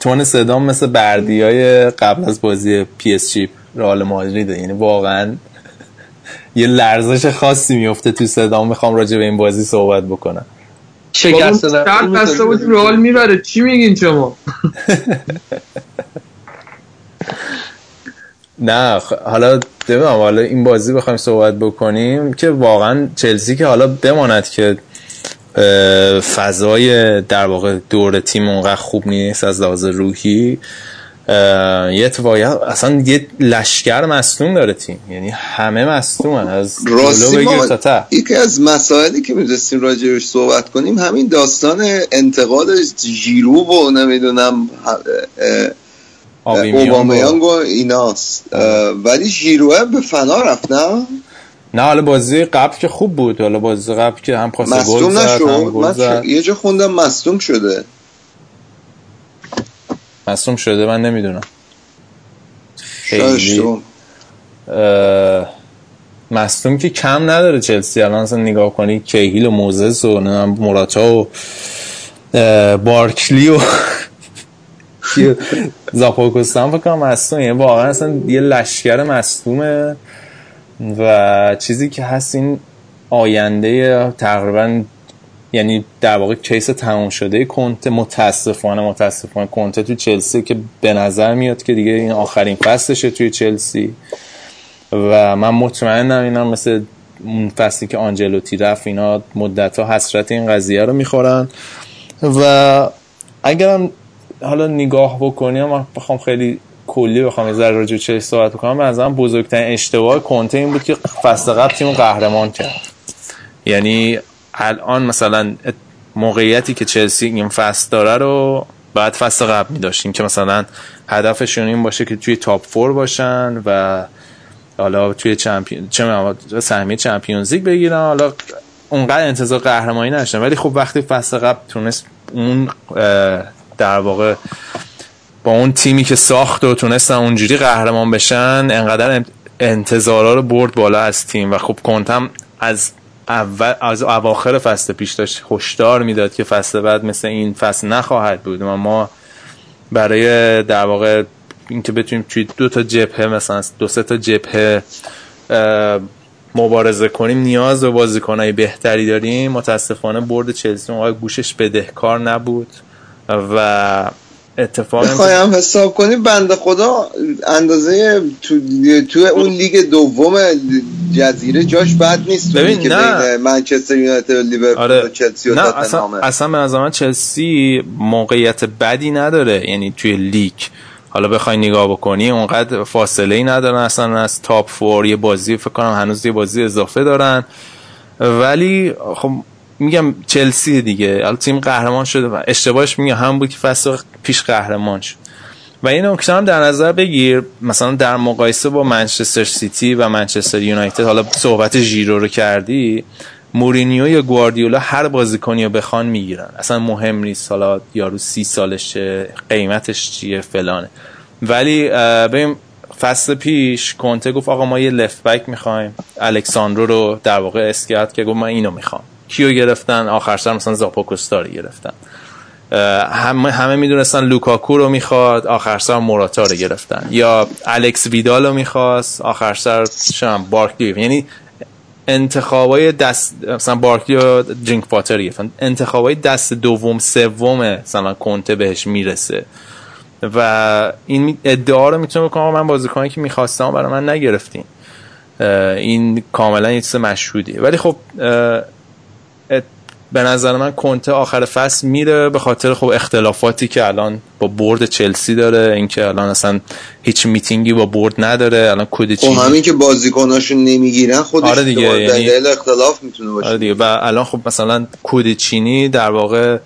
تون صدام مثل بردی های قبل از بازی پی اس جی رئال مادریده یعنی واقعا یه لرزش خاصی میفته تو صدام. می‌خوام راجع به این بازی صحبت بکنم. شکست بابا، شرط بسته بود رئال می‌بره. چی میگین شما؟ نه خ- حالا ببینم حالا این بازی بخوایم صحبت بکنیم که واقعا چلسی که حالا بماند که فضای در واقع دور تیم اونقدر خوب نیست از لحاظ روحی یه اتفاقی اصلا یه لشکر مصدوم داره تیم. یعنی همه مصدومن. از راستی ما یکی از مسائلی که می‌رسیم راجعش صحبت کنیم همین داستان انتقاد ژیرو و نمی‌دونم اوبامیانگ و ایناست. ولی ژیروه به فنا رفت نه؟ نه حالا بازی قبل که خوب بود. حالا بازی قبل که هم پاس گل زد هم نشد گل زد. یه جا خوندم مصدوم شده. مصدوم شده من نمی‌دونم. خیلی مصدوم که کم نداره چلسی. الان اصلا نگاه کنی کیهیل و موزس و موراتا و بارکلی و زاپاکوستان فکر کنم مصدوم یعنی واقعا اصلا یه لشکر مصدومه و چیزی که هست این آینده تقریبا یعنی در واقع کیس تمام شده کنته متاسفانه متاسفانه کنته تو چلسی که به نظر میاد که دیگه این آخرین فصلشه توی چلسی. و من مطمئنم اینا مثل اون فصلی که آنجلوتی رفت اینا مدت ها حسرت این قضیه رو می‌خورن. و اگرم حالا نگاه بکنیم من بخوام خیلی کلی بخوام یه ذره به چلسی صحبت بکنم به نظرم بزرگترین اشتباه کنته این بود که فصل قبل تیم قهرمان کرد. یعنی الان مثلا موقعیتی که چلسی این فصل داره رو بعد فصل قبل می داشتیم که مثلا هدفشون این باشه که توی تاپ فور باشن و حالا توی چمپیون چه سهمیه چمپیونز لیگ بگیرن. حالا اونقدر انتظار قهرمانی نداشتن. ولی خب وقتی فصل قبل تونست اون در واقع با اون تیمی که ساخت و تونستن اونجوری قهرمان بشن انقدر انتظارا رو برد بالا از تیم. و خب کنتم از اول از اواخر فصل پیش داشت هشدار می‌داد که فصل بعد مثل این فصل نخواهد بود. و ما برای در واقع اینکه بتونیم توی دو تا جبهه مثلا دو سه تا جبهه مبارزه کنیم نیاز به بازیکنهای بهتری داریم. متاسفانه برد چلسی اون گوشش بدهکار نبود و اتفاق بخوایم حساب کنیم بنده خدا اندازه تو, تو اون لیگ دوم جزیره جاش بد نیست ببین که نه. منچستر یونایتد و لیورپول آره. و چلسی و نه اصلا. اصلا به نظر من چلسی موقعیت بدی نداره یعنی توی لیگ حالا بخوای نگاه بکنی اونقدر فاصله ای ندارن اصلا از top four یه بازی فکر کنم هنوز یه بازی اضافه دارن ولی خب میگم چلسی دیگه. حالا تیم قهرمان شده و اشتباهش میگم هم بود که فصل پیش قهرمان شد. و این نکته هم در نظر بگیر مثلا در مقایسه با منچستر سیتی و منچستر یونایتد حالا صحبت ژیرو رو کردی مورینیو یا گواردیولا هر بازیکنی رو بخوان می‌گیرن. اصلا مهم نیست حالا یارو سی سالشه قیمتش چیه فلانه. ولی ببین فصل پیش کنته گفت آقا ما یه left back می‌خوایم. الکس ساندرو رو در واقع اسکیات که گفت من اینو می‌خوام. کیو گرفتن؟ آخر سر مثلا زاپاکوستا گرفتن. همه همه می‌دونستن لوکاکو رو می‌خواد آخر سر موراتا رو گرفتن. یا الکس ویدال رو می‌خواست آخر سر شم بارکلی یعنی انتخابای دست مثلا بارکلی و جینک پاتر گرفتن. انتخابای دست دوم سوم مثلا کنته بهش می‌رسه. و این ادعا رو می‌تونه بکنم من بازیکنی که می‌خواستم برای من نگرفتین. این کاملا یه چیز مشهودیه. ولی خب به نظر من کنته آخر فصل میره به خاطر خب اختلافاتی که الان با برد چلسی داره اینکه الان اصلا هیچ میتینگی با برد نداره الان کد خب همین که بازیکناشون نمی‌گیرن خودش آره دیگه یعنی... دلیل اختلاف می‌تونه باشه. آره دیگه و الان خب مثلا کد چینی در واقع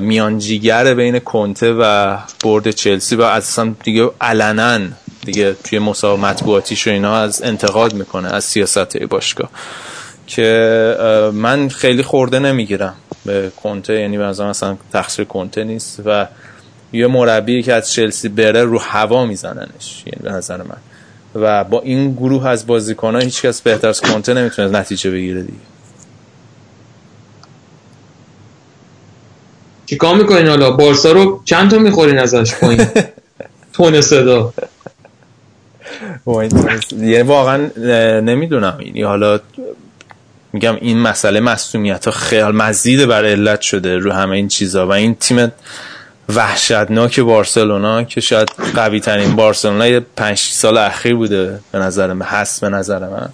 میانجیگر بین کنته و برد چلسی و اصلا دیگه علنا دیگه توی مسابقه مطبوعاتیش و اینا از انتقاد می‌کنه از سیاست باشگاه. که من خیلی خورده نمی‌گیرم به کنته یعنی به مثلا تقصیر کنته نیست و یه مربی که از چلسی بره رو هوا میزننش یعنی به نظر من. و با این گروه از بازیکن‌ها هیچ کس بهتر از کنته نمی‌تونه نتیجه بگیره دیگه. چیکار می‌کنین حالا؟ بارسا رو چند تا می‌خورین ازش پایین؟ تون صدا. یعنی واقعا نمی‌دونم. یعنی حالا میگم این مسئله مصومیت ها خیال مزید بر علت شده رو همه این چیزا و این تیم وحشتناک بارسلونا که شاید قوی ترین بارسلونا پنج سال اخیر بوده به نظر من هست به نظر من.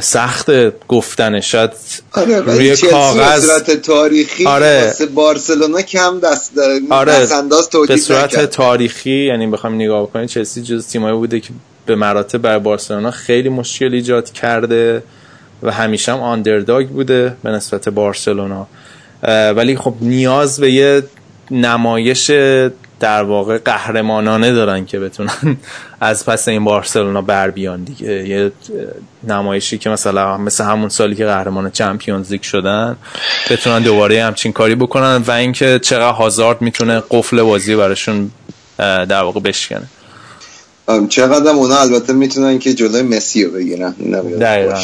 سخت گفتنه. شاید آره روی کاغذ تاریخی آره. بارسلونا کم دست آره. دست انداز به صورت نکرد. تاریخی یعنی بخوام نگاه بکنید چلسی جز تیمایی بوده که به مراتب بر بارسلونا خیلی مشکل ایجاد کرده. و همیشه هم آندرداگ بوده به نسبت بارسلونا. ولی خب نیاز به یه نمایش در واقع قهرمانانه دارن که بتونن از پس این بارسلونا بر بیان دیگه. یه نمایشی که مثلا مثل همون سالی که قهرمان چمپیونز لیگ شدن بتونن دوباره همچین کاری بکنن و اینکه چقدر هازارد می‌تونه قفل بازی براشون در واقع بشکنه. چقدر اونا البته می‌تونن که جلوی مسی رو بگیرن دقیقاً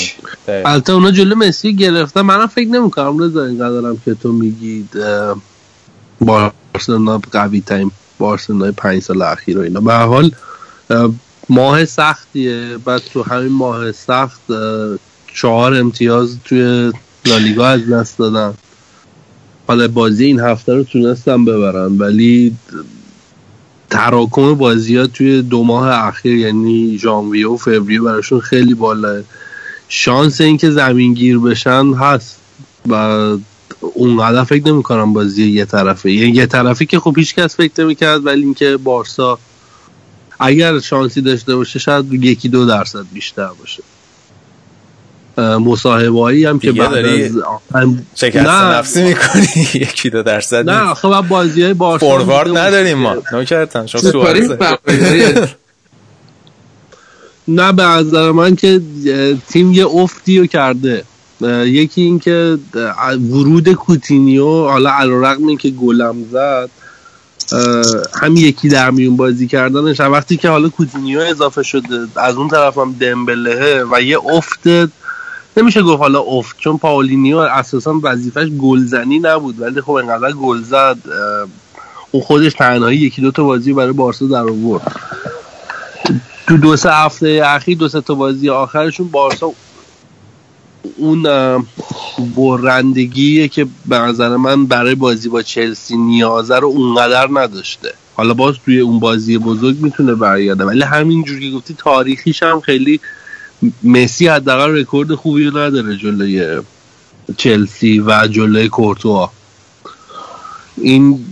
البته اونا جلوی مسی گرفتن. منم فکر نمی‌کنم رضا اینقدرم که تو میگید بارسلونا قوی ترین بارسلونای پنج سال اخیر و اینا. به حال ماه سختیه. بعد تو همین ماه سخت چهار امتیاز توی لالیگا از دست دادن. حالا بازی این هفته رو تونستم ببرن ولی تراکم بازی ها توی دو ماه اخیر یعنی ژانویه و فوریه براشون خیلی بالاه شانس اینکه زمین گیر بشن هست و اونقدر فکر نمی کنم بازی یه طرفه. یه, یه طرفی که خب هیچ کس فکر نمی کرد ولی اینکه بارسا اگر شانسی داشته باشه شاید یکی دو درصد بیشتر باشه. مصاحبه هایی هم که بعد از شکست نفسی می‌کنی. یکی دو درصد نه خب بازی های بارسا فوروارد نداریم ما. نوکرتن شما نه به نظر من که تیم یه افتی رو کرده. یکی این که ورود کوتینیو حالا علیرغم اینکه گلم زد هم یکی در میون بازی کردنش. وقتی که حالا کوتینیو اضافه شده از اون طرف هم دمبلهه و یه افت نمیشه گفت حالا افت چون پاولینیو اساسا وظیفش گلزنی نبود ولی خب انقدر گل زد اون خودش تنهایی یکی دو تا بازی برای بارسا در آورد. تو دو سه هفته اخیر دو سه تا بازی آخرشون بارسا اون برندگیه که به نظر من برای بازی با چلسی نیازه رو اونقدر نداشته. حالا باز توی اون بازی بزرگ می‌تونه برگرده ولی همینجور که گفتی تاریخیش هم خیلی مسی حداقل رکورد خوبی رو نداره جلوی چلسی و جلوی کورتوا. این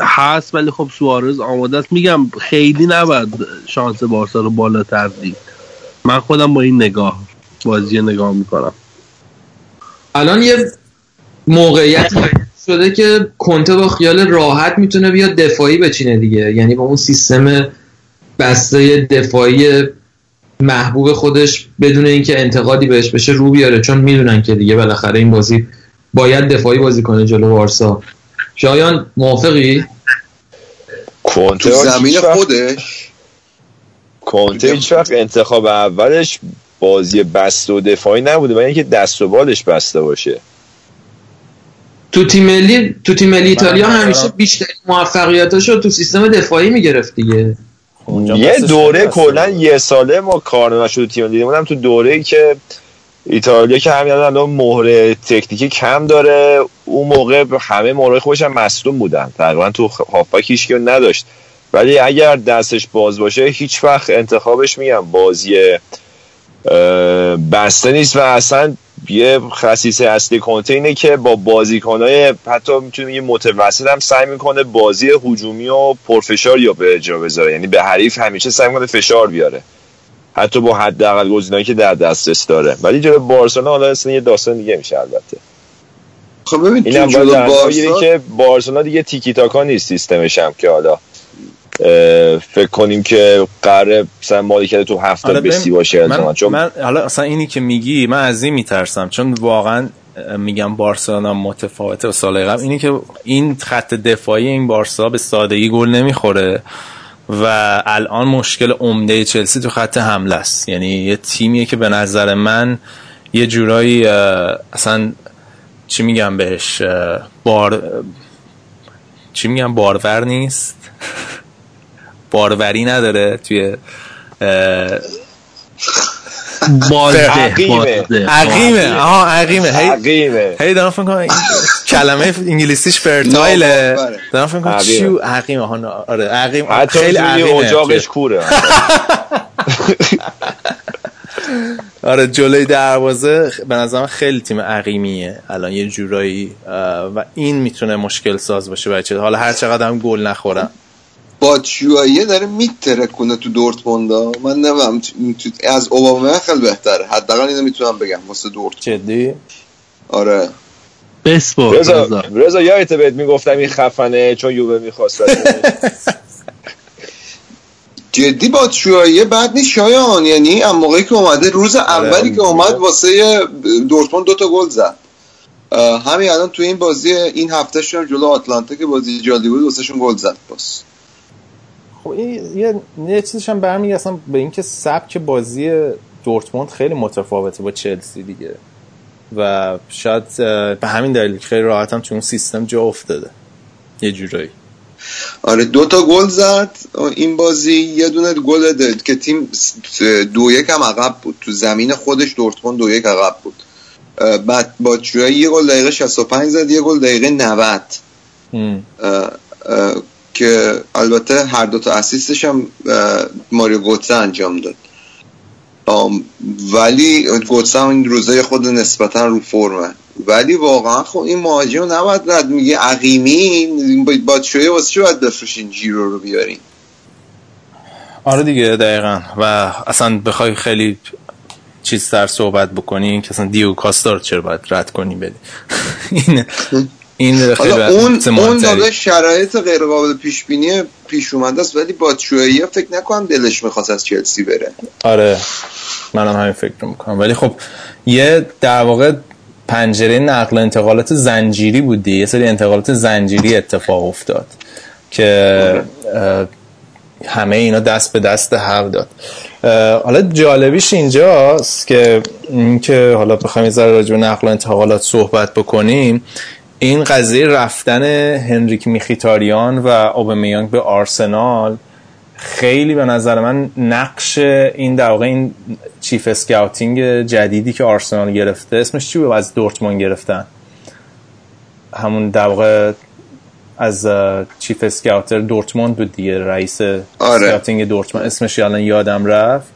هست ولی خب سوارز آماده است. میگم خیلی نباید شانس بارسا رو بالاتر دید. من خودم با این نگاه بازی نگاه می‌کنم. الان یه موقعیت شده که کنته با خیال راحت می‌تونه بیاد دفاعی بچینه دیگه. یعنی با اون سیستم بسته دفاعی محبوب خودش بدون اینکه انتقادی بهش بشه رو بیاره چون می‌دونن که دیگه بالاخره این بازی باید دفاعی بازی کنه جلو بارسا شایان موافقی؟ تو زمین خودش؟ کنته هیچ وقت انتخاب اولش بازی بسته و دفاعی نبوده و اینکه دست و بالش بسته باشه. تو تیم ملی تو تیم ملی ایتالیا همیشه بیشتر موفقیتاشو تو سیستم دفاعی می‌گرفت دیگه. اونجا یه دوره کلا. یه ساله ما کار نشد تیم دیدیم اونم تو دوره ای که ایتالیا که همین الان مهره تکنیکی کم داره اون موقع همه مهره خودش هم مصدوم بودن. تقریبا تو هافبک هیچ نداشت. ولی اگر دستش باز باشه هیچ وقت انتخابش میگم بازی بسته نیست و اصلا یه خصیصه اصلی کنته اینه که با بازیکنهای حتی می‌تونیم یه متوسط هم سعی می‌کنه بازی هجومی و پرفشار یا به اجرا بذاره. یعنی به حریف همیشه سعی می‌کنه فشار بیاره. حتی با حداقل گزینه‌ای که در دسترس داره. ولی جلو بارسلونا حالا اصلا یه داستان دیگه میشه البته. خب ببین این هم باید که بارسلونا دیگه تیکی تاکا نیست سیستمش هم که حالا فکر کنیم که قراره مثلا مالکیت تو هفتاد حالا به ببین، سی باشه الزاما. من, چون من حالا اصلا اینی که میگی من از این میترسم چون واقعا میگم بارسلونا متفاوته و سال قبل. اینی که این خط دفاعی این بارسا به سادگی گل نمی‌خوره و الان مشکل عمده چلسی تو خط حمله است. یعنی یه تیمیه که به نظر من یه جورایی اصلا چی میگم بهش بار چی میگم؟ بارور نیست. باروری نداره توی بازده عقیمه. عقیمه. آها عقیمه. هی عقیمه. هی دارم فکر کنم کلمه انگلیسیش فرتایله. دارم فکر کنم عقیمه. چیو عقیم آها نه، آره عقیم خیلی عقیمه اجاقش کوره آره جلوی دروازه به نظرم خیلی تیم عقیمیه الان. یه جورایی و این می‌تونه مشکل ساز باشه بچه حالا هر چقدر هم گل نخورم. باتشواییه داره میترکونه تو دورتموندا من نمیم از اوباما خیلی بهتره. حداقل اینو می‌تونم بگم واسه دورت جدی؟ آره. بسپار رضا رضا رضا یادت بهت می‌گفتم این خفنه چون یووه می‌خواست جدی باتشواییه بعد نیست شایان. یعنی اما موقعی که اومده روز اولی که اومد واسه دورتموند دوتا گل زد. همین الان تو این بازی این هفته شون جلو آتلانتا که بازی جالبی بود واسه شون گل زد باز. خب این یه یه چیزش هم برمیگه اصلا به اینکه سبک بازی دورتموند خیلی متفاوته با چلسی دیگه. و شاید به همین دلیل خیلی راحت هم تو اون سیستم جا افتاده. یه جورایی. آره دو تا گل زد. این بازی یه دونه گل داد که تیم دو یک هم عقب بود. تو زمین خودش دورتموند دو یک عقب بود. بعد با یه گل دقیقه 65 زد یه گل دقیقه 90 هم. اه، اه، که البته هر دو تا اسیستش هم ماریو گوتسه انجام داد. ولی گوتسه هم این روزای خود نسبتا رو فرمه. ولی واقعا خب این مهاجم نباید رد میگه عقیمی با شویه واسه چی باید بفروشین جیرو رو بیارین؟ آره دیگه دقیقا. و اصلا بخوای خیلی چیز تر صحبت بکنی که اصلا دیو کاستا رو چرا باید رد کنی بدی این این خیلی اون اون. داده شرایط غیر قابل پیش بینی پیش اومده است ولی با فکر نکنم دلش می‌خواست از چلسی بره. آره. منم همین فکر رو می‌کنم. ولی خب یه در واقع پنجره نقل و انتقالات زنجیری بود دیگه. یه سری انتقالات زنجیری اتفاق افتاد که همه اینا دست به دست هم داد. حالا جالبیش اینجاست که اینکه حالا بخوایم یه ذره راجع به نقل و انتقالات صحبت بکنیم. این قضیه رفتن هنریک میخیتاریان و اوبامیانگ به آرسنال خیلی به نظر من نقش این در واقع این chief scouting جدیدی که آرسنال گرفته اسمش چی بود؟ از دورتموند گرفتن. همون در واقع از chief scouter دورتموند بود دیگه رئیس آره. scouting دورتموند. اسمش الان یادم رفت.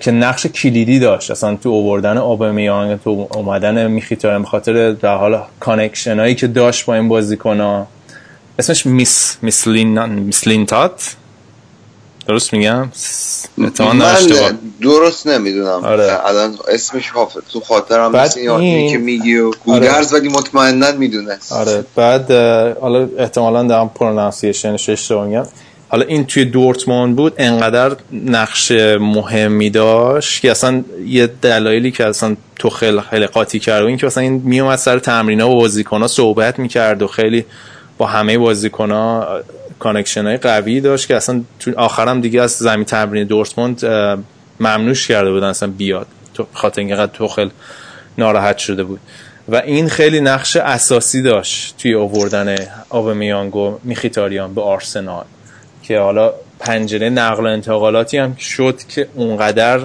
که نقش کلیدی داشت. اصلا تو اووردن اوبامیانگ تو اومدن میخیتاریان به خاطر در حال connection هایی که داشت با این بازیکن ها. اسمش میس میسلین میسلینتات درست میگم؟ من درست نمی‌دونم. آره. الان اسمش حافظ تو خاطرم بعد مثل این که میگی و گودرز ولی مطمئنا می‌دونست. آره. بعد حالا احتمالا دارم pronunciation ش اشتباه میگم. حالا این توی دورتموند بود انقدر نقش مهمی داشت که اصلا یه دلایلی که اصلا توخل قاطی کرد و این که اصلا این میومد سر تمرینا و بازیکن‌ها صحبت می‌کرد و خیلی با همه بازیکن‌ها connection های قوی داشت که اصلا تو آخرم دیگه از زمین تمرین دورتموند ممنوش کرده بودن اصلا بیاد. به خاطر اینقدر توخل ناراحت شده بود. و این خیلی نقش اساسی داشت توی آوردن اوبامیانگ و میخیتاریان به آرسنال. که حالا پنجره نقل و انتقالاتی هم شد که اونقدر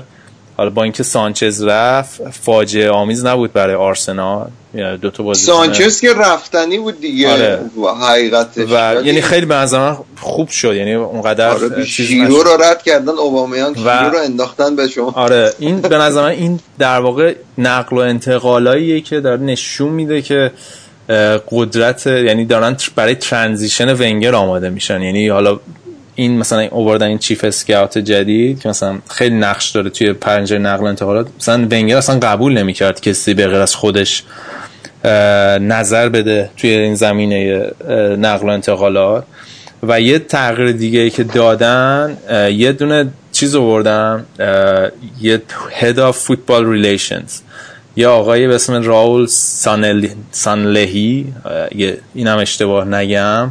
حالا با اینکه سانچز رفت فاجعه آمیز نبود برای آرسنال. یعنی دو تا بازیکن. سانچز که رفتنی بود دیگه. آره. و حقیقتش و یعنی خیلی به نظر خوب شد. یعنی اونقدر آره شیرو. رو رد کردن اوبامیان و- شیرو رو انداختن به شما. آره این به نظر من این در واقع نقل و انتقالاییه که داره نشون میده که قدرت یعنی دارن برای ترانزیشن ونگر آماده میشن. یعنی حالا این مثلا این اووردن این چیف اسکاوت جدید که مثلا خیلی نقش داره توی پنجره نقل و انتقالات مثلا ونگر اصلا قبول نمی‌کرد کسی به غیر از خودش نظر بده توی این زمینه نقل و انتقالات. و یه تغییر دیگه که دادن یه دونه چیز آوردن یه head of football relations. یه آقایی به اسم راول سانل... سانلهی یه- اینم اشتباه نگم.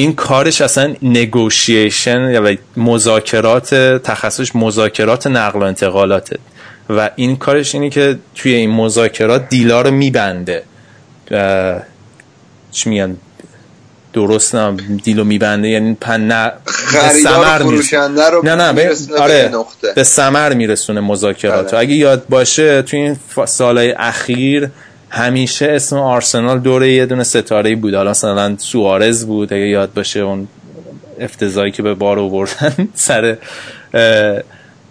این کارش اصلا نگوشیشن یا مذاکرات تخصصش مذاکرات نقل و انتقالاته. و این کارش اینه که توی این مذاکرات دیلا رو میبنده. چی میگن؟ درست نه دیلو میبنده یعنی پن نه خریدار فروشنده رو نه نه به آره نقطه. به ثمر میرسونه مذاکرات. آره. اگه یاد باشه توی این سالهای اخیر همیشه اسم آرسنال دوره یه دونه ستاره بود. حالا مثلا سوارز بود اگه یاد باشه اون افتضاحی که به بار آوردن سر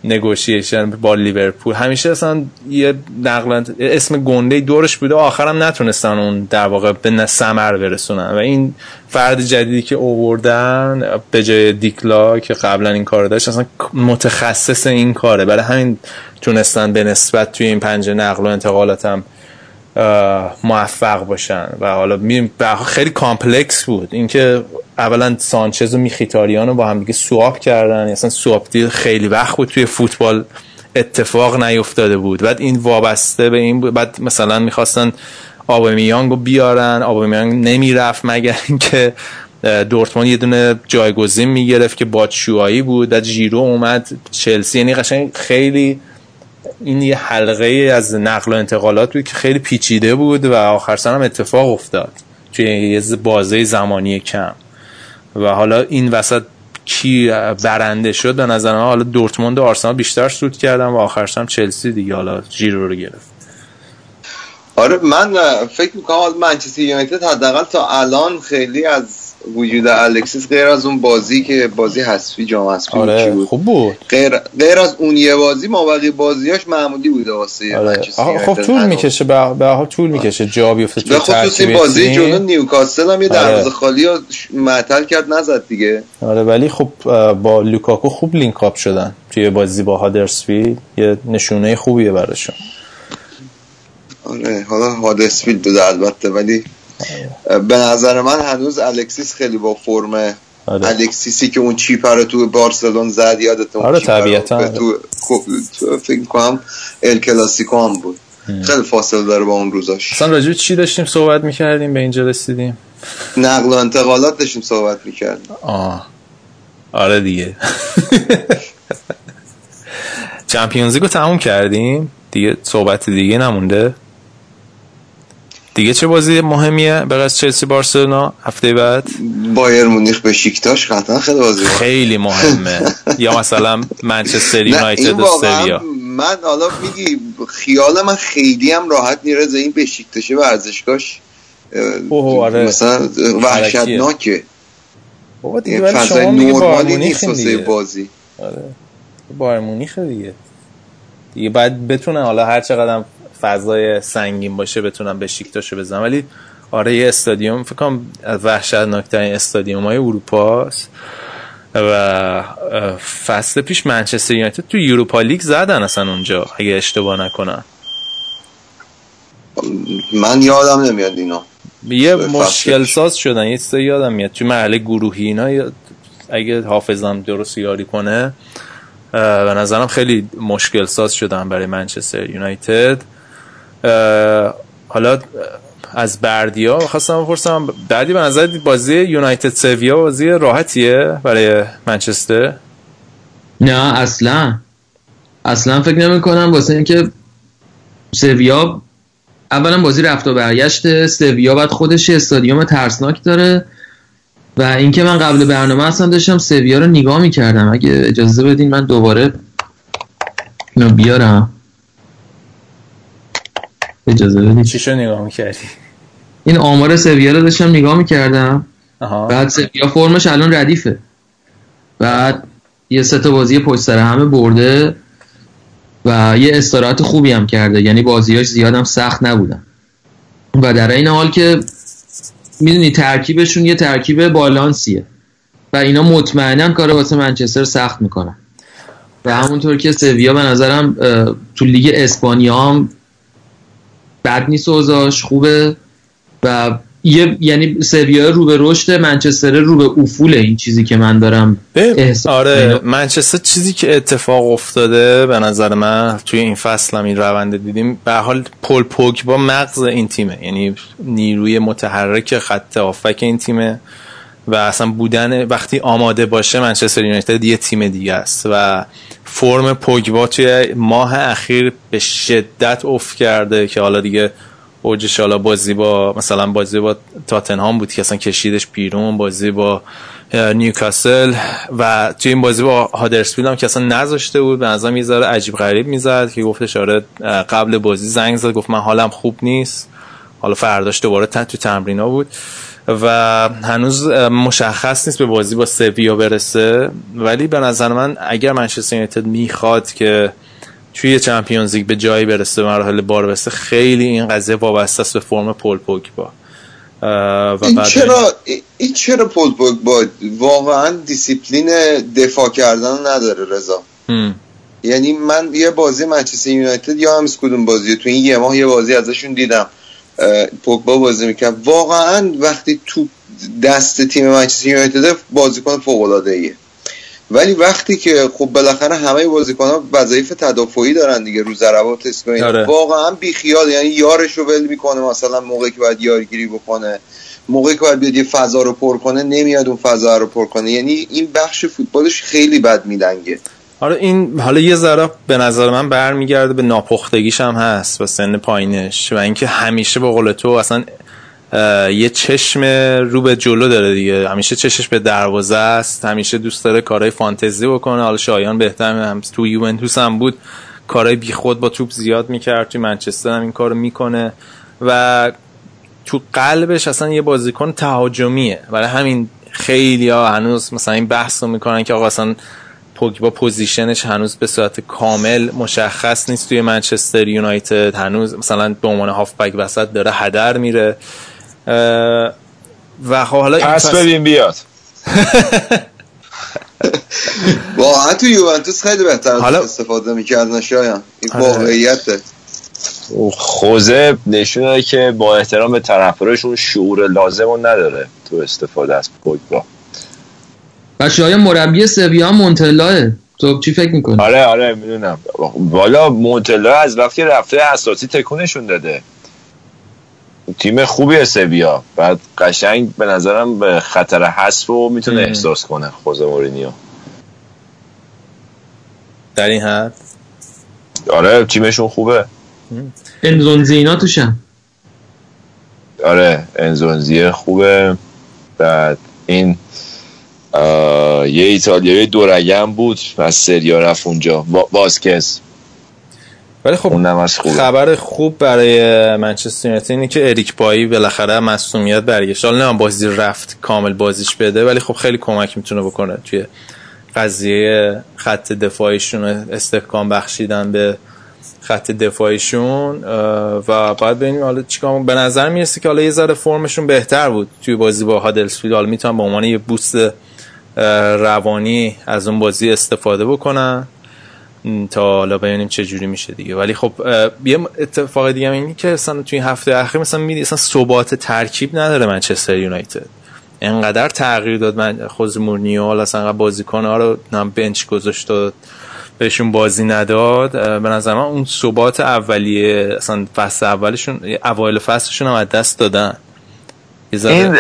negotiation با لیورپول. همیشه اصلا یه نقل اسم گنده دورش بوده آخرم نتونستن اون در واقع به سمر برسونن. و این فرد جدیدی که اووردن به جای دیکلا که قبلا این کار داشت اصلا متخصص این کاره. برای همین تونستن به نسبت توی این پنجه نقل و انتقالات هم اه، موفق باشن. و حالا میریم خیلی complex بود. اینکه اولا سانچز و میخیتاریان رو با هم دیگه swap کردن. اصلا swap deal خیلی وقت بود توی فوتبال اتفاق نیفتاده بود. بعد این وابسته به این بود. بعد مثلا می‌خواستن آبامیانگ رو بیارن. آبامیانگ نمی‌رفت مگر اینکه دورتموند یه دونه جایگزین می‌گرفت که باتشوایی بود. بعد ژیرو اومد چلسی. یعنی قشنگ خیلی این یه حلقه از نقل و انتقالات بود که خیلی پیچیده بود و آخر سر هم اتفاق افتاد توی یه بازه زمانی کم. و حالا این وسط کی برنده شد به نظر من حالا دورتموند و آرسنال بیشتر سود کردن و آخر سر هم چلسی دیگه حالا ژیرو رو گرفت. آره من فکر می‌کنم منچستر یونایتد حداقل تا الان خیلی از وجود الکسیس غیر از اون بازی که بازی حذفی جام حذفی چی آره بود خوب بود غیر, غیر از اون یه بازی ما بقیه بازیاش معمولی بوده واسه آره. خب طول. می‌کشه به حال طول می‌کشه جا بیفته به خصوص این بازی. جلو نیوکاسل هم یه آره. دروازه خالی رو معطل کرد نزد دیگه آره ولی خب با لوکاکو خوب link up شدن توی بازی با هادرسفیلد یه نشونه خوبیه براشون آره حالا هادرسفیلد بوده البته ولی به نظر من هنوز الکسیس خیلی با فرم آره. الکسیسی که اون chip ر رو تو بارسلون زد یادت اون آره، طبیعتا. تو, تو فکر کنم ال کلاسیکو هم بود. خیلی فاصله داره با اون روزاش. اصلا راجع چی داشتیم صحبت می‌کردیم؟ به اینجا رسیدیم. نقل و انتقالات داشتیم صحبت می‌کرد آه. آره دیگه. چمپیونز رو تموم کردیم. دیگه صحبت دیگه نمونده. دیگه چه بازی مهمیه؟ به از چلسی بارسلونا؟ هفته بعد؟ بایر مونیخ به شیکتاش قطعا خیلی بازی مهمه. خیلی مهمه. یا مثلا منچستر یونایتد سویا. من حالا میگی خیال من خیلی هم راحت نیرزه این بشیکتشه ورزشگاهش. آره. مثلا وحشتناکه. بابا دیگه این ولی فضای شما بایر مونیخ نیست دیگه. بازی. آره. بایر مونیخ دیگه. دیگه باید بتونن حالا هر چقدر فضای سنگین باشه بتونن به شیکتاشو بزنن ولی آره یه استادیوم فکر کنم وحشتناکترین استادیوم های اروپا است و فصل پیش منچستر یونایتد تو یوروپا لیگ زدن اصلا اونجا اگه اشتباه نکنم. من یادم نمیاد اینا. یه مشکل. ساز شدن یه چیزایی یادم میاد. تو مرحله گروهی اینا اگه حافظم درست یاری کنه به نظرم خیلی مشکل ساز شدن برای منچستر یونایتد. حالا از بردیا خواستم بپرسم بعدی به نظر بازی یونایتد سویا بازی راحتیه برای منچستر؟ نه اصلا. اصلا فکر نمی کنم واسه اینکه سویا اولا بازی رفت و برگشت سویا بعد خودش استادیوم ترسناک داره و اینکه من قبل برنامه اصلا داشتم سویا رو نگاه می‌کردم. اگه اجازه بدین من دوباره اینو بیارم. اجازه بدین. چی شو نگاه می‌کردی؟ این آمار سویا رو داشتم نگاه می‌کردم. آها. بعد سویا فرمش الان ردیفه. بعد یه سه تا بازی پشت سر همه برده و یه استراحت خوبی هم کرده. یعنی بازیاش زیادم سخت نبودن. و در این حال که می‌دونی ترکیبشون یه ترکیب بالانسیه و اینا مطمئنا کار واسه منچستر سخت می‌کنن. و همونطور که سویا به نظرم تو لیگ اسپانیا هم بد نیست اوضاعش خوبه. و یه یعنی سویا رو به رشد منچستر رو به افول این چیزی که من دارم احساس آره. منچستر چیزی که اتفاق افتاده به نظر من توی این فصل هم این رونده دیدیم به هر حال پل پوگبا مغز این تیمه. یعنی نیروی متحرک خط آفک این تیمه. و اصلا بودن وقتی آماده باشه منچستر یونایتد یه تیم دیگه است و فرم پوگبا توی ماه اخیر به شدت افت کرده که حالا دیگه اوجش حالا بازی با مثلا بازی با تاتنهام بود که اصلا کشیدش بیرون بازی با نیوکاسل و توی این بازی با هادرسفیلد هم که اصلا نذاشته بود به نظرم یه ذره عجیب غریب می‌زد که گفتش آره قبل بازی زنگ زد گفت من حالم خوب نیست. حالا فرداش دوباره تو تمرینا بود. و هنوز مشخص نیست به بازی با سویا برسه. ولی به نظر من اگر منچستر یونایتد می‌خواد که توی چمپیونز لیگ به جایی برسه مراحل بالا برسه خیلی این قضیه وابسته است به فرم پول پوگبا. و این بعد چرا این چرا پوگبا واقعا دیسیپلین دفاع کردن نداره رضا. یعنی من یه بازی منچستر یونایتد یا هم از کدوم بازی؟ تو این یه ماه یه بازی ازشون دیدم. پوگبا بازی می‌کرد. واقعا وقتی تو دست تیم منچستر یونایتد بازیکن فوق العاده ایه ولی وقتی که خب بالاخره همه بازیکن‌ها وظایف تدافعی دارن دیگه رو ضربات اسکوین آره. واقعا بیخیال. یعنی یارش رو ول می‌کنه. مثلا موقعی که باید یارگیری بکنه موقعی که باید بیاد یه فضا رو پر کنه نمیاد اون فضا رو پر کنه. یعنی این بخش فوتبالش خیلی بد میدنگه حالا این حالا یه ذره به نظر من برمیگرده به ناپختگیش هم هست و سن پایینش و اینکه همیشه به قول تو اصلا یه چشم رو به جلو داره دیگه. همیشه چشش به دروازه است همیشه دوست داره کارهای فانتزی بکنه. حالا شایان بهتر هم تو یوونتوس هم بود. کارهای بیخود با توپ زیاد می‌کرد تو منچستر هم این کارو می‌کنه. و تو قلبش اصلا یه بازیکن تهاجمیه. برای همین خیلی ها هنوز مثلا این بحث رو می‌کنن که آقا اصلا پوگبا position ش هنوز به صورت کامل مشخص نیست توی منچستر یونایتد. هنوز مثلا به عنوان هافبک وسط داره هدر میره. و خب حالا این پس بدیم بیاد. واقعا تو یوونتوس خیلی بهتر حالا- استفاده می‌کردن شایان. این آره. واقعیته. خوزه نشون داده که با احترام به طرفدارشون شعور لازم رو نداره تو استفاده از پوگبا. و شاید مربی سویا مونتلاه تو چی فکر می‌کنی؟ آره آره می‌دونم. والا مونتلا از وقتی رفته اساسی تکونشون داده. تیم خوبی سویا. بعد قشنگ به نظرم به خطر حذف رو می‌تونه احساس کنه خوزه مورینیو. در این حد؟ آره تیمشون خوبه. انزونزی اینا توشن آره انزونزیه خوبه. بعد این یه ایتالیایی دورگم بود از سریا رفت اونجا. وا- واسکز ولی خب اونم از خوبه. خبر خوب برای منچستر یونایتد اینه که اریک بایی بالاخره مصونیت برگشت. حالا نه بازی رفت کامل بازیش بده ولی خب خیلی کمک می‌تونه بکنه. توی قضیه خط دفاعیشون استحکام بخشیدن به خط دفاعیشون و بعد ببینیم حالا چیکار به نظر می‌رسه که حالا یه ذره فرمشون بهتر بود. توی بازی با هادلسفیلد حالا می‌تونن به عنوان یه بوست روانی از اون بازی استفاده بکنن. تا حالا ببینیم چه جوری میشه دیگه. ولی خب یه اتفاق دیگه هم اینه که مثلا توی هفته اخیر مثلا میدی مثلا ثبات ترکیب نداره منچستر یونایتد. انقدر تغییر داد من خود مورنیو حالا اصلا بازیکن ها رو هم بنچ گذاشت و بهشون بازی نداد. به نظر من اون ثبات اولیه اصلا فصل اولشون اوایل فصلشون هم از دست دادن. این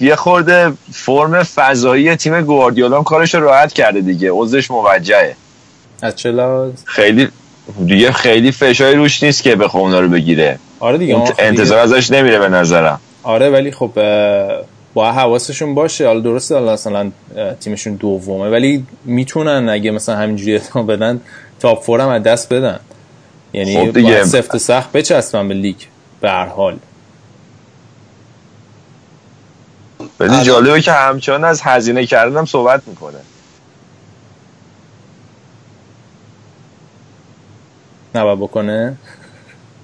یه خورده فرم فضایی تیم گواردیولا هم کارش رو راحت کرده دیگه. عضوش موجهه. از چه؟ خیلی دیگه خیلی فشاری روش نیست که بخواه اونا رو بگیره. آره دیگه انتظار ازش نمیره به نظرم. آره ولی خب با حواسشون باشه. حالا درسته حالا مثلا تیمشون دومه ولی می‌تونن اگه مثلا همینجوری ادامه بدن تاپ فور هم از دست بدن. یعنی خب دیگه. سفت سخت بچسبن به لیگ به هر حال. ولی جالبه که همچنان از هزینه کردن هم صحبت می‌کنه. نباید بکنه؟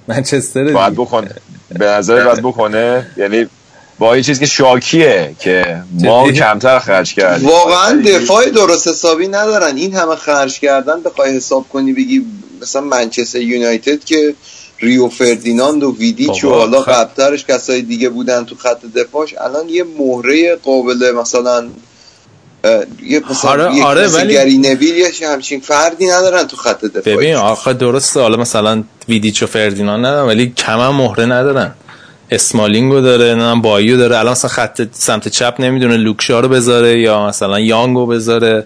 منچستر باید. بکنه. به نظر باید بکنه. یعنی با این چیز که شاکیه که ما؟ کمتر خرج کردیم. واقعا دفاع درست حسابی ندارن. این همه خرج کردن بخوای حساب کنی بگی مثلا منچستر یونایتد که ریو فردیناند و ویدیچ و حالا قبلترش کسای دیگه بودن تو خط دفاعش الان یه مهره قابل مثلا یه مثلا آره، آره، ولی- گری نویل همچین فردی ندارن تو خط دفاعی ببین آخه درسته حالا مثلا ویدیچ و فردینان ندارن ولی کم هم مهره ندارن. اسمالینگو داره نه بایو داره. الان مثلا خط سمت چپ نمی‌دونه لوکشا رو بذاره یا مثلا یانگو بذاره.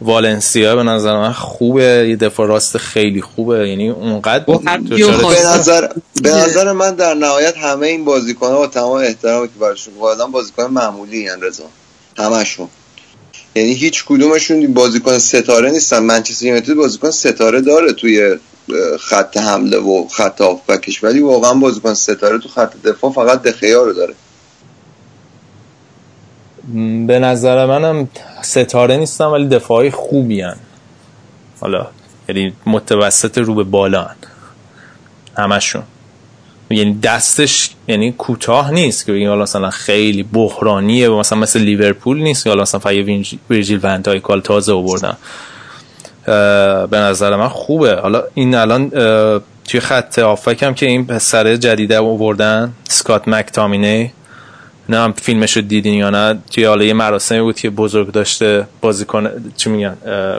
والنسیا به نظر من خوبه یه دفاع راست خیلی خوبه یعنی اونقدر به نظر به نظر من در نهایت همه این بازیکن ها با تمام احترامی که براشون قائلم بازیکن معمولی ان رضا. همشون یعنی هیچ کدومشون بازیکن ستاره نیستن. منچستر یونایتد بازیکن ستاره داره توی خط حمله و خط هافبکش ولی واقعا بازیکن ستاره تو خط دفاع فقط دخیا رو داره. به نظر منم ستاره نیستن ولی دفاعی خوبی هن. حالا یعنی متوسط رو به بالا هن. همشون یعنی دستش یعنی کوتاه نیست که بگیم حالا مثلا خیلی بحرانیه مثلا مثل لیورپول نیست که حالا مثلا وینج- ویرجیل وندای کال تازه آوردن به نظر من خوبه حالا این الان توی خط آفک هم که این پسر جدیده آوردن سکات مکتامینی نه هم فیلمش رو دیدین یا نه؟ توی حالا یه مراسمی بود که بزرگ داشته بازیکن چی میگن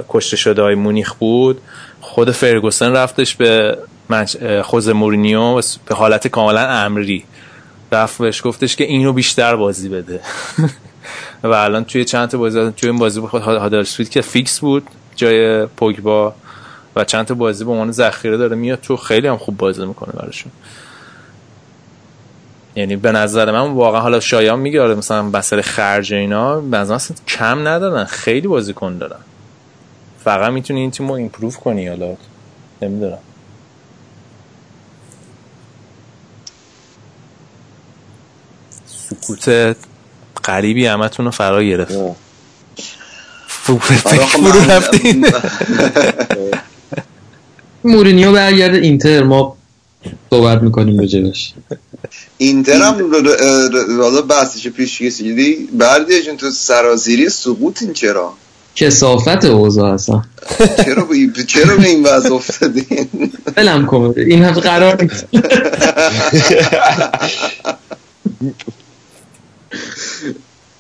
کشته شده های مونیخ بود. خود فرگوسن رفتش به خوزه مورینیو به حالت کاملا امری. رفت بهش گفتش که اینو بیشتر بازی بده. و الان توی چند تا بازی توی این بازی خود هادرسفیلد که فیکس بود جای پوگبا و چند تا بازی به عنوان ذخیره داره میاد تو خیلی هم خوب بازی می‌کنه براشون. یعنی به نظر من واقعا حالا شایان میگه آره مثلا بسر خرج اینا به نظر من اصلا کم ندارن خیلی بازیکن دارن. فقط می‌تونی این تیم رو ایمپروف کنی حالا. نمی‌دونم. سکوت غریبی همتون رو فرا گرفت. فرو آره، فرو رفتین. مورینیو برگرده اینتر ما صحبت می‌کنیم راجبش. اینتر هم حالا بحثش پیش کشیدی بردیشون تو سرازیری سقوط این چرا؟ کسافت اوضاع اصلا. چرا به این- چرا به این وضع افتادین بلم کن. این هفته قرار نیست.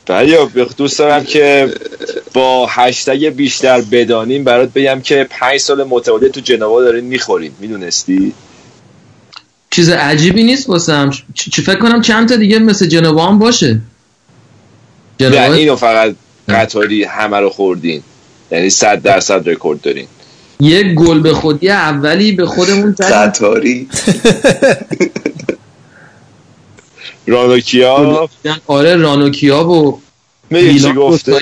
بله دوست دارم که با هشتگ بیشتر بدانیم برات بگم که پنج سال متوالی تو جنوا دارین می‌خورین. می‌دونستی؟ چیز عجیبی نیست واسم. چ- فکر کنم چند تا دیگه مثل جنوا هم باشه. نه جنوا اینو فقط قطاری همه رو خوردین. یعنی صد درصد رکورد دارین. یک گل به خودی اولی به خودمون. قطاری؟ رانوکیا آره رانوکیا و چی با گفته.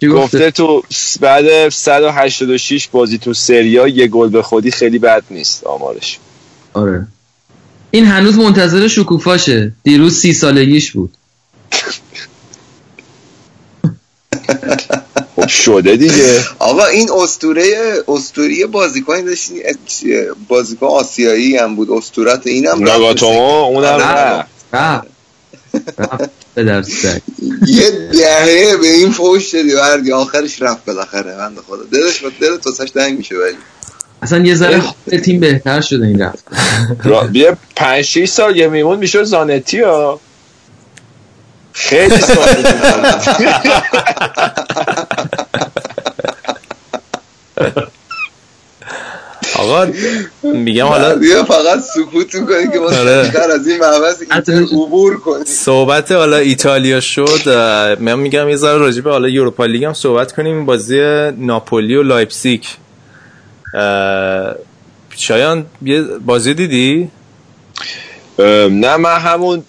چی گفته؟ تو بعد 186 بازی تو سریا یه گل به خودی خیلی بد نیست آمارش. آره. این هنوز منتظر شکوفاشه. دیروز سی سالگیش بود. خب شده دیگه. آقا این اسطوره اسطوری بازیکنی داشتین چیه؟ بازیکن آسیایی هم بود. اسطورت اینم رفت. ناگاتومو اونم آره. سگ. یه دهه به این فوش دادی بردی آخرش رفت بالاخره. بنده خدا. دلش با دل توسش دنگ میشه ولی. اصلا یه ذره حال تیم بهتر شده این رفت. یه 5 6 سال یه میمون می‌شد زانتی ها. خیلی سال آقا میگم حالا بیا فقط سکوت می‌کنی که ما آره. بیشتر از این محبس عبور کنی. صحبت حالا ایتالیا شد من میگم یه ذره راجع به حالا یوروپا لیگ هم صحبت کنیم. این بازی ناپولی و لایپزیگ. شایان یه بازی دیدی؟ نه من همون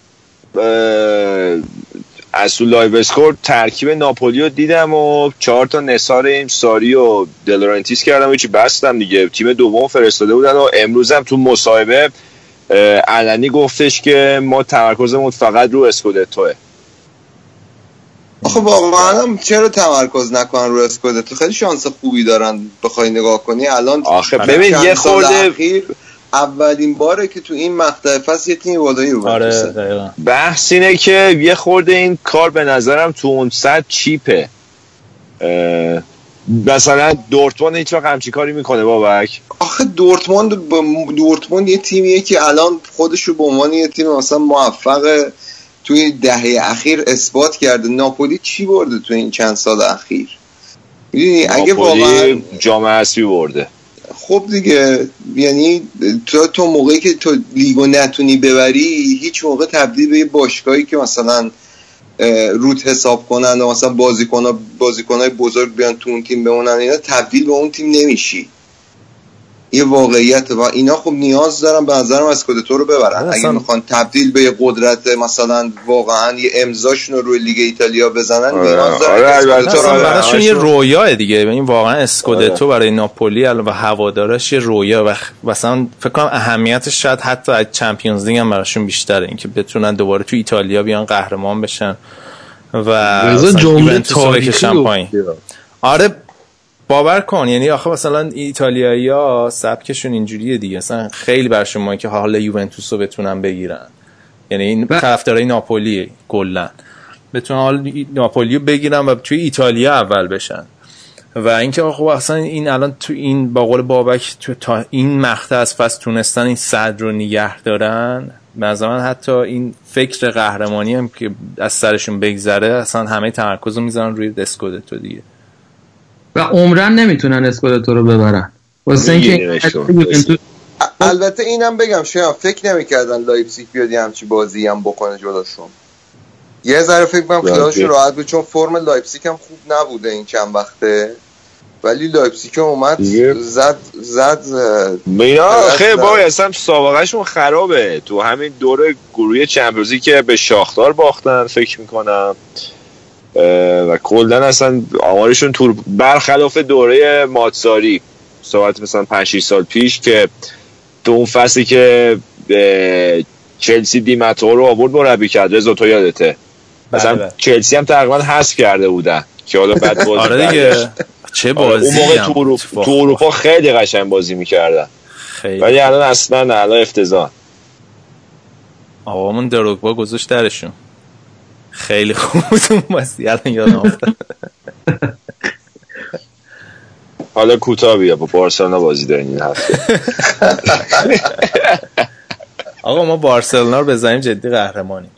از تو لایو اسکور ترکیب ناپولی رو دیدم و چهار تا نثار این ساری و دلورنتیس کردم و بستم دیگه. تیم دوم فرستاده بودن و امروز هم تو مصاحبه علنی گفتش که ما تمرکزمون فقط رو اسکودتوه. آخه واقعا هم چرا تمرکز نکنن رو اسکودتو خیلی شانس خوبی دارن بخوای نگاه کنی. الان آخه ببین یه خورده اولین باره که تو این مقطع فصل یه تیم بالای یوونتوسه دقیقا. بحث اینه که یه خورده این کار به نظرم تو اون صد چیپه. اه، مثلا دورتموند هیچ وقت همچی کاری می‌کنه بابک. آخه دورتموند دورتموند یه تیمیه که الان خودش رو به عنوان یه تیم مثلا موفق توی دهه اخیر اثبات کرده. ناپولی چی برده تو این چند سال اخیر؟ می‌دونی اگه واقعا جام حذفی برده. خب دیگه یعنی تو تو موقعی که تو لیگو نتونی ببری هیچ موقع تبدیل به یه باشگاهی که مثلا روت حساب کنن و مثلا بازیکن بازیکنهای بزرگ بیان تو اون تیم بمونن اینا تبدیل به اون تیم نمیشی. یه واقعیت و اینا خب نیاز دارن به نظرم از تو رو ببرن. اصلا- اگه می‌خوان تبدیل به یه قدرت مثلا واقعا یه امضاشون رو روی لیگ ایتالیا بزنن آره، نیاز دارن آره، اسکودتو آره،. براشون یه رویاه دیگه. این واقعا اسکودتو برای ناپولی الان و هوادارش یه رویا و مثلا فکر کنم اهمیتش شاید حتی از چمپیونز لیگ هم براشون بیشتره. اینکه بتونن دوباره تو ایتالیا بیان قهرمان بشن و رضا جمله تاریخی. آره باور کن یعنی آخه مثلا ایتالیایی ها سبکشون اینجوریه دیگه. مثلا خیلی برشون مهمه که حال یوونتوس رو بتونن بگیرن. یعنی این و- طرفدارای ناپولی کلا. بتونن حال ناپولی رو بگیرن و توی ایتالیا اول بشن. و اینکه خب اصلا این الان تو این با قول بابک تو تا این مقطع از فصل تونستن این صدر رو نگه دارن من حتی این فکر قهرمانی هم که از سرشون بگذره اصلا همه تمرکز رو می‌ذارن روی اسکودتو دیگه. و عمراً نمی‌تونن اسکودتو رو ببرن. واسه اینکه البته اینم بگم شاید فکر نمی‌کردن لایپزیگ بیاد همچی بازی هم بکنه جلوشون. یه ذره فکر کنم خیالشون راحت. بود چون فرم لایپزیگ هم خوب نبوده این چند وقته. ولی لایپزیگ هم اومد. زد زد درست خیلی. بابا اصلا سابقهشون خرابه. تو همین دور گروه چمپیونزی که به شاختار باختن فکر می‌کنم. و کلا اصلا آمارشون تو برخلاف دوره ماتساری صحبت مثلا 5 6 سال پیش که تو اون فصلی که چلسی دیماتو رو آورد مربی کرد. رضا تو یادته؟ مثلا بله. چلسی هم تقریبا حذف کرده بودن که حالا بعد بازی آره دیگه چه آره، بازی اون موقع تو, اروپا, تو اروپا خیلی قشنگ بازی می‌کردن. خیلی ولی الان اصلا نه الان افتضاح. آقامون دروگبا گذاشت درشون. خیلی خوب بود اون بازی الان یادم افتاد. حالا کوتاه بیا با بارسلونا بازی دارین این هفته. آقا ما بارسلونا رو بزنیم جدی قهرمانیم.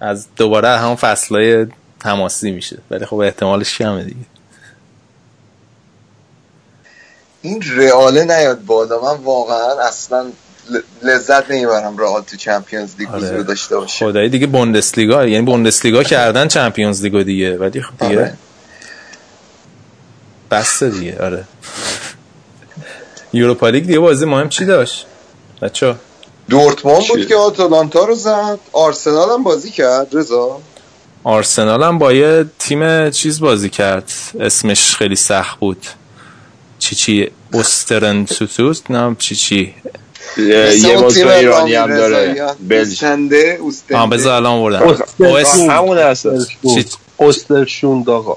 از دوباره همون فصلهای تماسی میشه ولی خب احتمالش کمه دیگه. این رئاله نیاد بالا من واقعا اصلا لذت نمی‌برم رئال تو چمپیونز لیگ آره. حضور داشته باشه. خدایی دیگه بوندسلیگا یعنی بوندسلیگا کردن چمپیونز لیگو دیگه ولی خب دیگه آره. بسته دیگه آره. یوروپا لیگ دیگه بازی مهم چی داشت؟ بچه دورتموند بود؟ که آتالانتا رو زد. آرسنال هم بازی کرد رضا. آرسنال هم با یه تیم چیز بازی کرد. اسمش خیلی سخت بود. چی چی استرن سوتوس نه چی چی یه مثل یه اون بازی تیم ایرانی هم داره. رضاییان. بلژ اوستنده اوستنده آه بذار الان اوسترشوند. همون هست. اوسترشوند. آقا.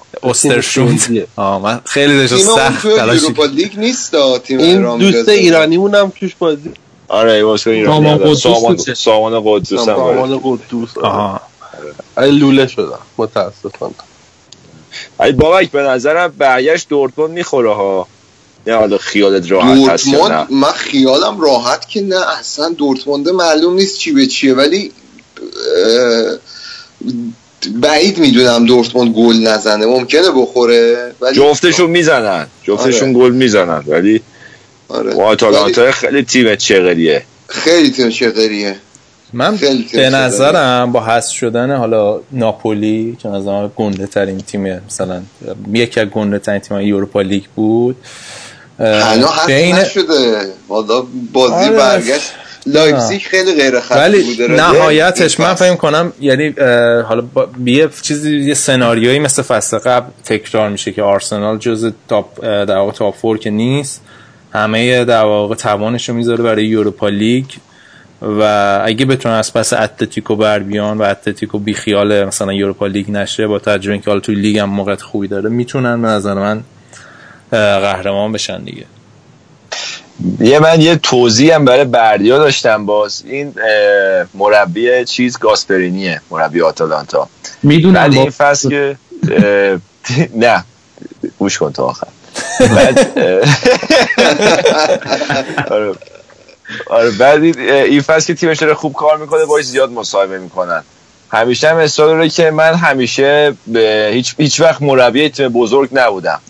آه من خیلی داشت سخت توی تلاشی یوروپا لیگ نیست تیم این دوست. ایرانیمون هم توش بازی. آره بازی ایرانی. سامان هم داره. قدوس سامان قدوس هم داره. سامان قدوس آره. آها. ای لوله شدم. متاسفانه. ای بابک به نظرم برگشت دورتموند می‌خوره ها. نه حالا خیالت راحت هست یا نه؟ دورتموند من خیالم راحت که نه اصلا دورتمونده معلوم نیست چی به چیه ولی بعید می‌دونم دورتموند گل نزنه ممکنه بخوره ولی جفتشون می‌زنن جفتشون گل می‌زنن ولی آره. آتالانتا ولی خیلی تیم چغریه. خیلی تیم شقریه من به. نظرم با حذف شدن حالا ناپولی که از گنده ترین تیم مثلا یکی از گنده ترین تیم یوروپا لیگ بود. هنو حتی بین نشده حالا بازی آره. برگشت لایپزیگ خیلی غیر ولی بوده نهایتش من. فکر کنم یعنی حالا یه چیزی یه سناریویی مثل فصل قبل تکرار میشه که آرسنال جز top در واقع top four که نیست همه در واقع توانش رو می‌ذاره برای یوروپا لیگ و اگه بتونن از پس اتلتیکو بر بیان و اتلتیکو بی خیال مثلا یوروپا لیگ نشه با تجربه که حالا توی لیگ هم موقعیت خوبی داره می‌تونن به نظر من قهرمان بشن دیگه. یه من یه توضیح هم برای بردیا داشتم باز. این مربی چیز گاسپرینیه مربی آتالانتا. می‌دونم بعد این. فصل که نه گوش کن تا آخر. بعد آره. آره بعد این- فصل که تیمش داره خوب کار می‌کنه باش زیاد مصاحبه می‌کنن. همیشه هم اصرار داره که من همیشه به هیچ هیچ وقت مربی تیم بزرگ نبودم.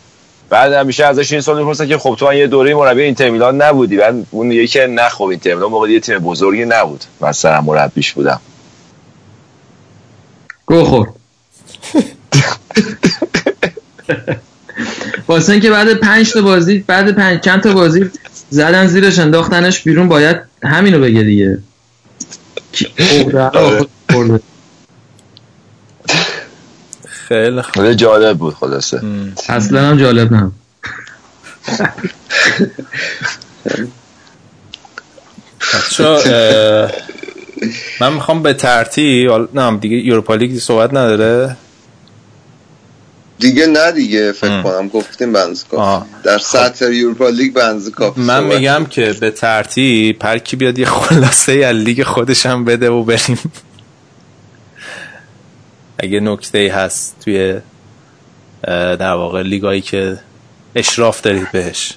بعد همیشه ازش این سوال می‌پرسن که خب تو من یه دوره مربی اینتر میلان نبودی. بعد اون میگه که نه خب اینتر میلان موقع یه تیم بزرگی نبود. مثلا مربیش بودم. گو خور واسه اینکه بعد پنج تا بازی بعد پنج چند تا بازی زدن زیرش انداختنش بیرون باید همینو بگه دیگه کی- عقده رو با خود برده. خیلی خوب جالب بود خلاصه. اصلا هم جالب نه. من می‌خوام به ترتیب نه دیگه یوروپا لیگ صحبت نداره؟ دیگه نه دیگه فکر. کنم. گفتیم بسه آه. کافی در سطح یوروپا لیگ بس کافی من میگم که به ترتیب هر کی بیاد یه خلاصه از لیگ خودش هم بده و بریم. اگه نکته ای هست توی در واقع لیگایی که اشراف دارید بهش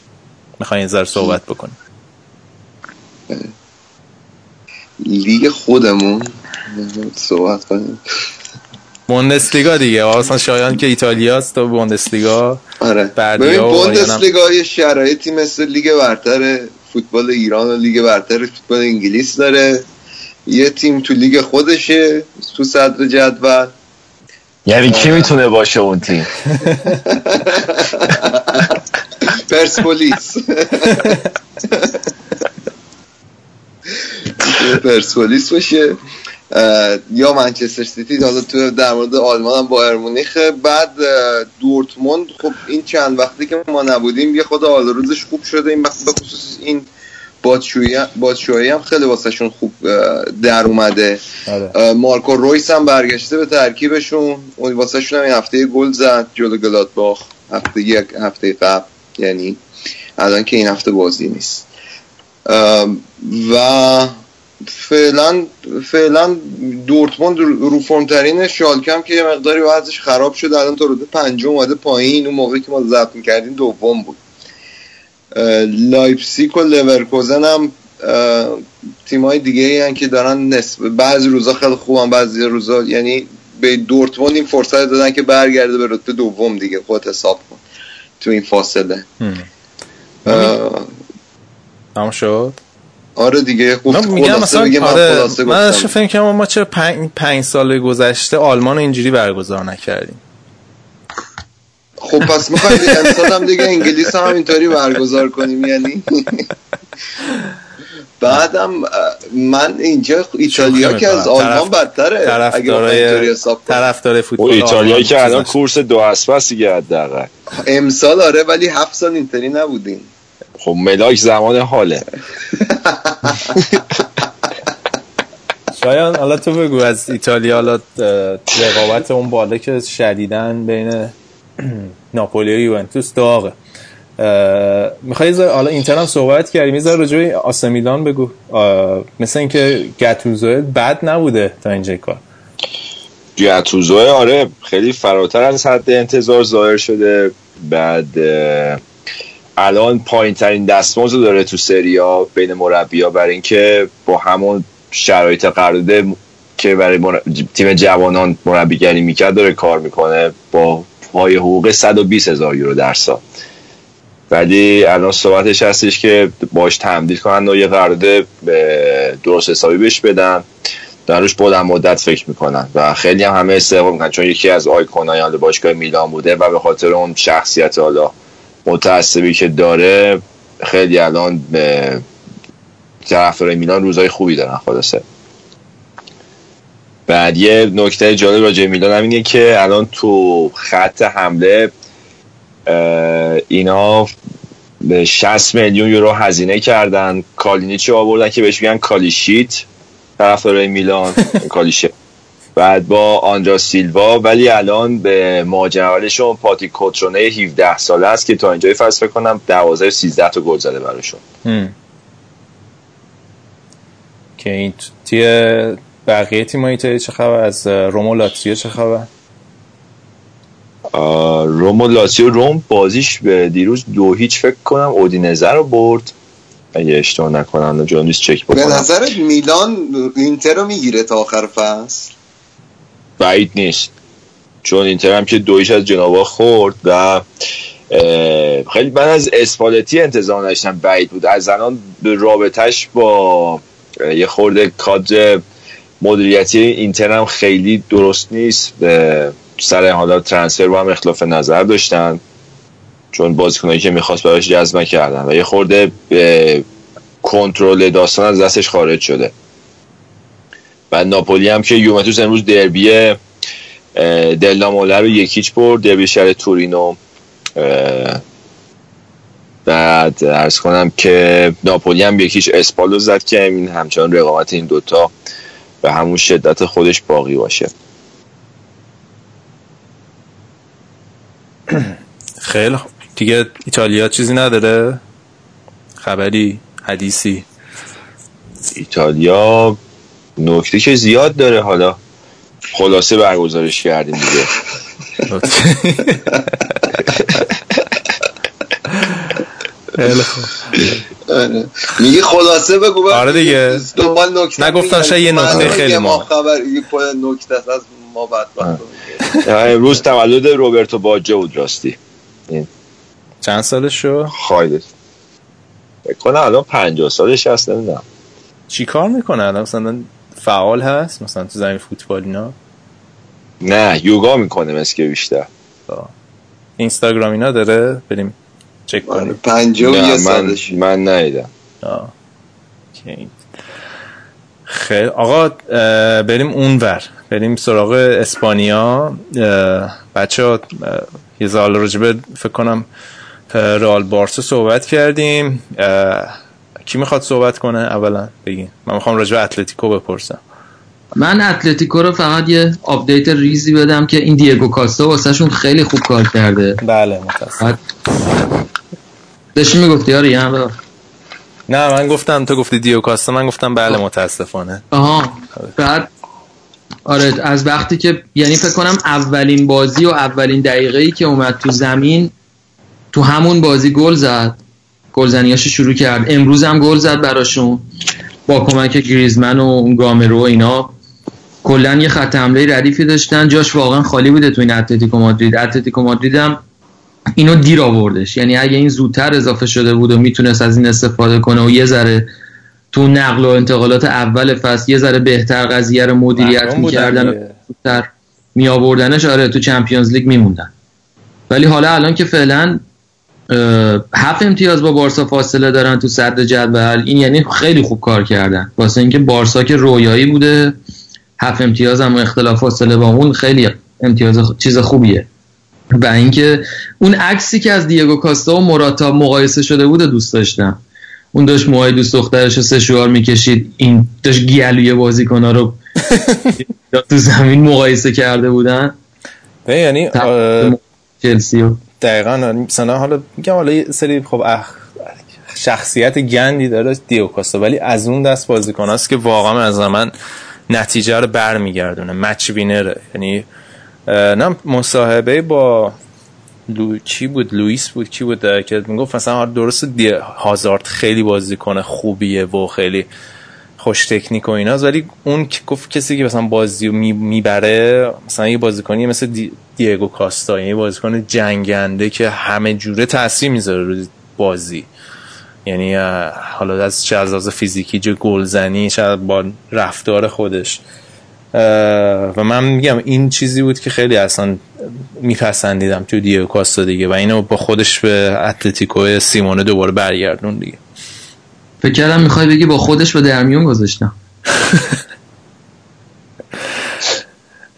می‌خواین یه ذره صحبت بکنیم لیگ خودمون صحبت کنیم. بوندسلیگا دیگه. اصلا شایان که ایتالیاست تو بوندسلیگا آره. ببین و بوندسلیگا یه شرایطی مثل لیگ برتر فوتبال ایران و لیگ برتر فوتبال انگلیس داره. یه تیم تو لیگ خودشه تو صدر جدول. یعنی کی می‌تونه باشه اون تیم؟ پرسپولیس. پرسپولیس باشه. یا منچستر سیتی حالا تو در مورد آلمان هم بایر مونیخ. بعد دورتموند خب این چند وقتی که ما نبودیم یه خود حال روزش خوب شده. این وقت به خصوص این بادشویی بادشویی هم خیلی واسهشون خوب در اومده. آره. مارکو رویس هم برگشته به ترکیبشون. اون واسه شون هم این هفته گل زد جلو گلادباخ هفته یک هفته قبل. یعنی الان که این هفته بازی نیست. و فعلا فعلا دورتموند رو فرم ترین شالکم که یه مقداری وضعش خراب شد الان تو رده پنجم اومده پایین. اون موقعی که ما ضبط می‌کردیم دوم بود. لایپزیگ و لورکوزن هم تیمای دیگه ای که دارن نسبت بعضی روزا خیلی خوبن بعضی روزا یعنی به دورتموند این فرصت دادن که برگرده به رتبه دوم دیگه خود حساب کن تو این فاصله. هم. شد؟ آره دیگه خوب. میگم مثلا آره من فکر کنم ما چه پنج, پنج سال گذشته آلمان رو اینجوری برگزار نکردیم. خب پس می‌خوایم امسال هم دیگه انگلیس هم اینطوری برگزار کنیم یعنی بعدم من اینجا ایتالیا که از. آلمان بدتره طرفدارای. طرفدار و فوتبال ایتالیایی آلمان که الان. کورس دو اسب است دیگه حداقل امسال آره ولی هفت سال اینطوری نبودیم خب ملاک زمان حاله شایان حالا تو بگو از ایتالیا حالا رقابت اون بالا که شدیدن بین ناپولی و یوونتوس داغه. می‌خوای حالا اینتر هم صحبت کردیم. یه ذره راجع بگو. مثل اینکه گتوزو بد نبوده تا اینجای کار. گتوزو آره خیلی فراتر از حد انتظار ظاهر شده. بعد الان پایین ترین دستمزد داره تو سریا بین مربیا برای اینکه با همون شرایط قرارداد که برای مر- تیم جوانان مربیگری می‌کرد داره کار می‌کنه با پای حقوق 120 هزار یورو در سال. ولی الان صحبتش هستش که باش تمدید کنن و یه قرارداد درست حسابی بهش بدن. در روش بلند مدت فکر می‌کنن و خیلی هم همه استقبال می‌کنن چون یکی از آیکونای حالا باشگاه میلان بوده و به خاطر اون شخصیت حالا متعصبی که داره خیلی الان به طرفدار میلان روزای خوبی دارن خلاصه. بعد یه نکته جالب راجع میلان هم اینه که الان تو خط حمله اینا به 60 میلیون یورو هزینه کردن. کالینیچی آوردن که بهش میگن کالیشیت طرفدارای میلان کالیشه. بعد با آندرا سیلوا ولی الان به ماجرالشون پاتی کوترونه 17 ساله است که تا اینجای فصل کنم 12 13 تا گل زده براشون. که این توی بقیه تیم ایتالیا چه خبر؟ از اه، رومو لاتزیو چه خبر؟ روم و لاتزیو روم بازیش به دیروز دو هیچ فکر کنم اودینزه رو برد. اگه اشتباه نکنم جان نیست چک به بکنم نظرت میلان اینتر رو می‌گیره تا آخر فصل. بعید نیست. چون اینتر هم که دویش از جنوا خورد و خیلی من از اسپالتی انتظار داشتم بعید بود. از الان به رابطش با یه خورده کادر مدیریتی اینتر هم خیلی درست نیست. اه، سر حالا ترانسفر با هم اختلاف نظر داشتن چون بازیکنایی که می‌خواست براش جذب کردن و یه خورده کنترل داستان از دستش خارج شده. و ناپولی هم که یوونتوس امروز دربی اه، دلا موله رو یکیچ برد دربی شهر تورینو. بعد ارز کنم که ناپولی هم یکیش اسپالو زد که همچنان رقابت این دوتا به همون شدت خودش باقی باشه. خیلی خوب. دیگه ایتالیا چیزی نداره؟ خبری حدیثی؟ ایتالیا نکته که زیاد داره. حالا خلاصه برگزارش کردیم دیگه. آره. میگی خلاصه بگو بگو. آره دیگه. دنبال نکته نگفتم شاید یه. نکته خیلی. ما خبر یه نکته است از ما بدبخت امروز تولد روبرتو باجه بود راستی. چند سالش شو خواهید فکر کنم الان 50 سالش هست نمی‌دونم. چی کار می‌کنه الان؟ مثلا فعال هست؟ مثلا تو زمین فوتبال اینا؟ نه یوگا می‌کنه مثل که بیشتر. اینستاگرام اینا داره؟ بریم. چک آره، کنیم پنجاه و یه من سالش من آه. اوکی. خیلی آقا بریم اونور بریم سراغ اسپانیا. بچه ها یه زال راجبه فکر کنم اه، رئال بارسا صحبت کردیم. کی می‌خواد صحبت کنه؟ اولا بگین. من می‌خوام راجع به اتلتیکو بپرسم. من اتلتیکو رو فقط یه update ریزی بدم که این دیگو کاستا واسهشون خیلی خوب کار کرده. بله متاسفم. داشتی می‌گفتی آره یه هم. نه من گفتم تو گفتی دیگو کاستا من گفتم بله متاسفانه. آها. بعد آره از وقتی که یعنی فکر کنم اولین بازی و اولین دقیقه ای که اومد تو زمین تو همون بازی گل زد. گلزنیاشو شروع کرد. امروز هم گل زد براشون. با کمک گریزمن و گامرو و اینا. کلا یه خط حمله ردیفی داشتن. جاش واقعا خالی بوده تو این اتلتیکو مادرید. اتلتیکو مادرید هم اینو دیر آوردش. یعنی اگه این زودتر اضافه شده بود و می‌تونست از این استفاده کنه و یه ذره تو نقل و انتقالات اول فصل یه ذره بهتر قضیه رو مدیریت می‌کردن و. زودتر می آوردنش آره تو چمپیونز لیگ میموندن. ولی حالا الان که فعلا هفت امتیاز با بارسا فاصله دارن تو صدر جدول. این یعنی خیلی خوب کار کردن. واسه اینکه بارسا که رویایی بوده. هفت امتیاز هم اختلاف فاصله با اون خیلی امتیاز خ- چیز خوبیه. و اینکه اون عکسی که از دیگو کاستا و موراتا مقایسه شده بود دوست داشتم. اون داشت موهای دوست دخترش رو سشوار می‌کشید. این داشت گیلوی بازیکنها رو تو زمین مقایسه کرده بودن. به یعنی چلسی دقیقا مثلا حالا میگم حالا سری خب اخ شخصیت گندی داره دیو کاستا ولی از اون دست بازیکن است که واقعا از من نتیجه رو برمیگردونه. مچ وینره یعنی نه مصاحبه با لو... چی بود؟ لوئیس بود؟ کی بود؟ که می‌گفت مثلا درست دی... هازارد خیلی بازیکن خوبیه و خیلی خوش تکنیک و ایناست ولی اون گفت کسی که مثلا بازی می- می‌بره مثلا یه بازیکنی مثل دی... دیگو کاستا یعنی یه بازیکن جنگنده که همه جوره تاثیر می‌ذاره روی بازی. یعنی حالا از چه از لحاظ فیزیکی چه گلزنی چه با رفتار خودش. و من میگم این چیزی بود که خیلی اصلا میپسندیدم تو دیگو کاستا دیگه و اینو با خودش به اتلتیکو سیمونه دوباره برگردون دیگه. فکر کردم می‌خوای بگی با خودش به درمیون گذاشتم.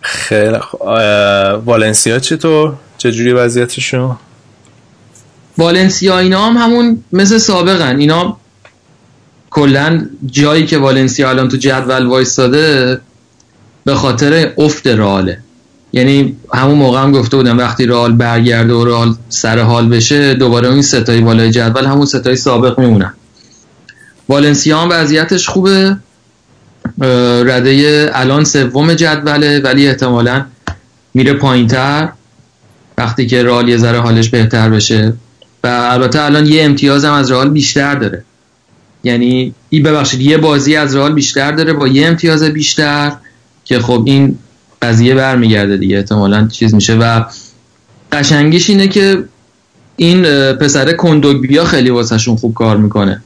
خیلی والنسیا چطور؟ چجوری وضعیتشون؟ والنسیا اینا هم همون مثل سابقن. اینا کلا جایی که والنسیا الان تو جدول وایستاده به خاطر افت رئاله. یعنی همون موقع هم گفته بودم وقتی رئال برگرده و رئال سر حال بشه دوباره این ستای بالای جدول همون ستای سابق میمونن. والنسیا هم وضعیتش خوبه. رده الان سوم جدوله ولی احتمالا میره پایینتر. وقتی که رئال یه ذره حالش بهتر بشه. و البته الان یه امتیاز هم از رئال بیشتر داره. یعنی این ببخشید یه بازی از رئال بیشتر داره با یه امتیاز بیشتر که خب این قضیه برمیگرده دیگه احتمالا چیز میشه. و قشنگیش اینه که این اه، پسر کندوگبیا خیلی واسهشون خوب کار می‌کنه.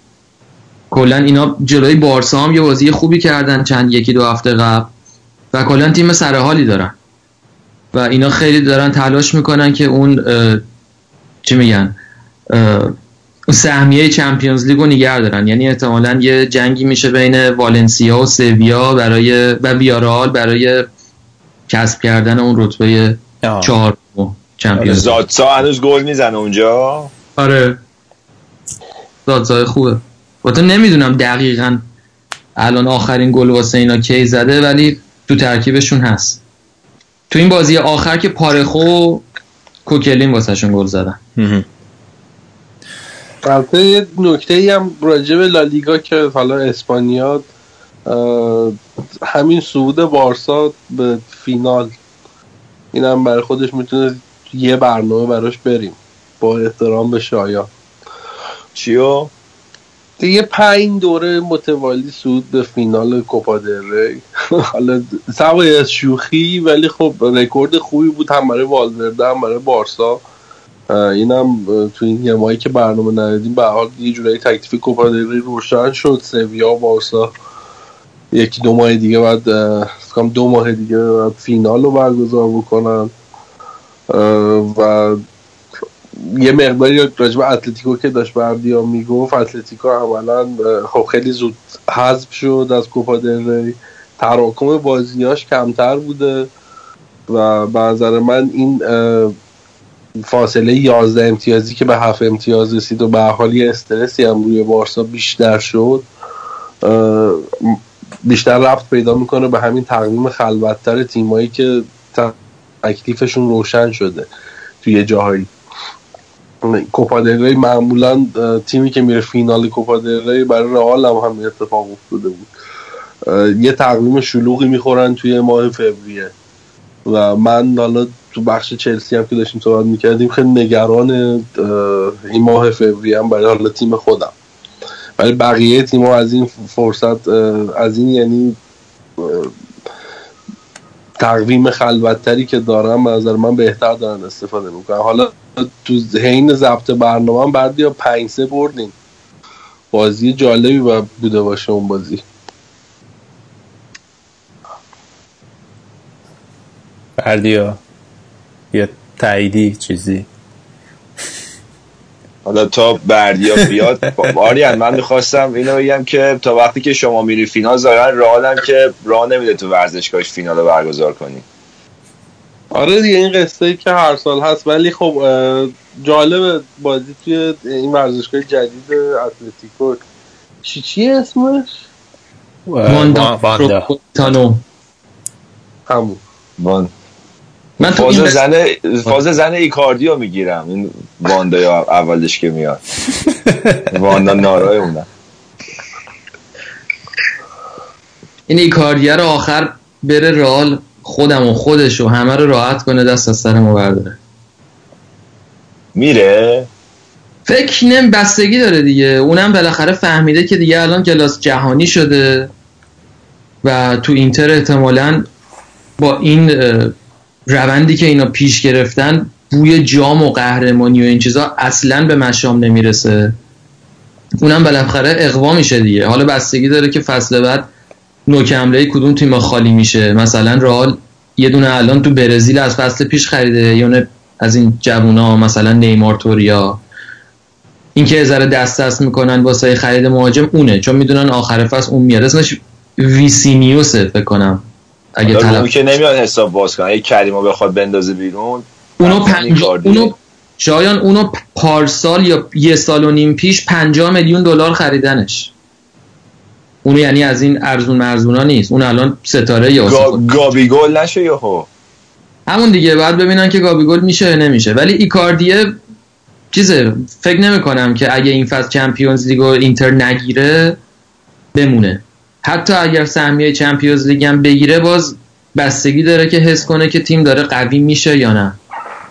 کلا اینا جلوی بارسا هم یه بازی خوبی کردن چند یکی دو هفته قبل و کلا تیم سرحالی دارن. و اینا خیلی دارن تلاش می‌کنن که اون چی میگن؟ سهمیه چمپیونز لیگ رو نگه دارن یعنی احتمالا یه جنگی میشه بین والنسیا و سویا برای و ویارال برای کسب کردن اون رتبه آه. چهار چمپیونز لیگ. زادسا هنوز گل می‌زنه اونجا آره دادزای خوبه البته نمی‌دونم دقیقا الان آخرین گل واسه اینا کی زده ولی تو ترکیبشون هست تو این بازی آخر که پارخو کوکلین واسهشون گل زدن. البته یه نکته ای هم راجع به لالیگا که حالا اسپانیا همین صعود بارسا به فینال این هم برای خودش می‌تونه یه برنامه براش بریم با احترام به شایا چیو؟ دیگه پنج دوره متوالی صعود به فینال کوپا حالا سوای از شوخی ولی خب رکورد خوبی بود هم برای والورده هم برای بارسا. اینم تو این یه ماهی که برنامه ندادیم به حال یه جورایی تکلیف کوپا روشن شد سویا بارسا. یکی دو ماه دیگه بعد دو ماه دیگه بعد فینال رو برگزار بکنن. و یه مقداری راجع به اتلتیکو که داشت بردیا می‌گفت اتلتیکو اه، خب خیلی زود حذف شد از کوپا دل تراکم بازیاش کمتر بوده و به نظر من این فاصله 11 امتیازی که به 7 امتیاز رسید و به حال یه استرسی هم روی بارسا بیشتر شد بیشتر رفت پیدا می‌کنه به همین تقویم خلوتتر تیمایی که تکلیفشون روشن شده توی جاهایی. کوپا دل ری معمولا تیمی که میره فینال کوپا دل ری برای رئال هم همین اتفاق افتاده بود. یه تقویم شلوغی می‌خورن توی ماه فوریه. و من حالا تو بخش چلسی هم که داشتیم صحبت می‌کردیم خیلی نگران این ماه فوریه هم برای حالا تیم خودم. ولی بقیه تیم از این فرصت از این یعنی تقویم خلوتتری که دارن به نظر من بهتر دارن استفاده می‌کنن. حالا تو حین ضبط برنامه بعد یا پنج سه بردیم. بازی جالبی بوده باشه اون بازی. بردیا یه تاییدی چیزی؟ حالا تا بردیا بیاد آریان من می‌خواستم اینو بگم که تا وقتی که شما میری فینال ظاهرا رئال که راه نمیده تو ورزشگاهش فینال رو برگزار کنی. آره دیگه این قصه ای که هر سال هست. ولی خب جالب بازی توی این ورزشگاه جدید اتلتیکو. چی چی اسمش؟ واندا واندا. همون. وان من تو فاز این زن فاز زن ایکاردیو می‌گیرم. این واندا اولش که میاد. واندا نارای اونم. این ایکاردیه رو آخر بره رئال خودم و خودش و همه رو راحت کنه دست از سر ما برداره. میره؟ فکر نم بستگی داره دیگه. اونم بالاخره فهمیده که دیگه الان کلاس جهانی شده و تو اینتر احتمالا با این روندی که اینا پیش گرفتن بوی جام و قهرمانی و این چیزا اصلا به مشام نمی‌رسه. اونم بالاخره اقوا میشه دیگه. حالا بستگی داره که فصل بعد نوک حمله کدوم تیم خالی میشه. مثلا رئال یه دونه الان تو برزیل از فصل پیش خریده. یا از این جوونا مثلا نیمار توریا. اینکه یه ذره دست دست می‌کنن واسه خرید مهاجم اونه. چون می‌دونن آخر فصل اون میاد اسمش وینیسیوسه فکر کنم. اگه اون که نمیاد حساب باز کنه. اگه کریم و بخواد بندازه بیرون اونو پنج... اونو شایان اونو پارسال یا یه سال و نیم پیش 50 میلیون دلار خریدنش. اونو یعنی از این ارزون مرزونا نیست. اون الان ستاره یا گا... گابی گل نشه یهو. همون دیگه. بعد ببینن که گابی گل میشه یا نمیشه. ولی ایکاردیه چیزه. فکر نمی کنم که اگه این فصل چمپیونز لیگ و اینتر نگیره بمونه. حتی اگر سهمیه چمپیونز لیگ هم بگیره باز بستگی داره که حس کنه که تیم داره قوی میشه یا نه.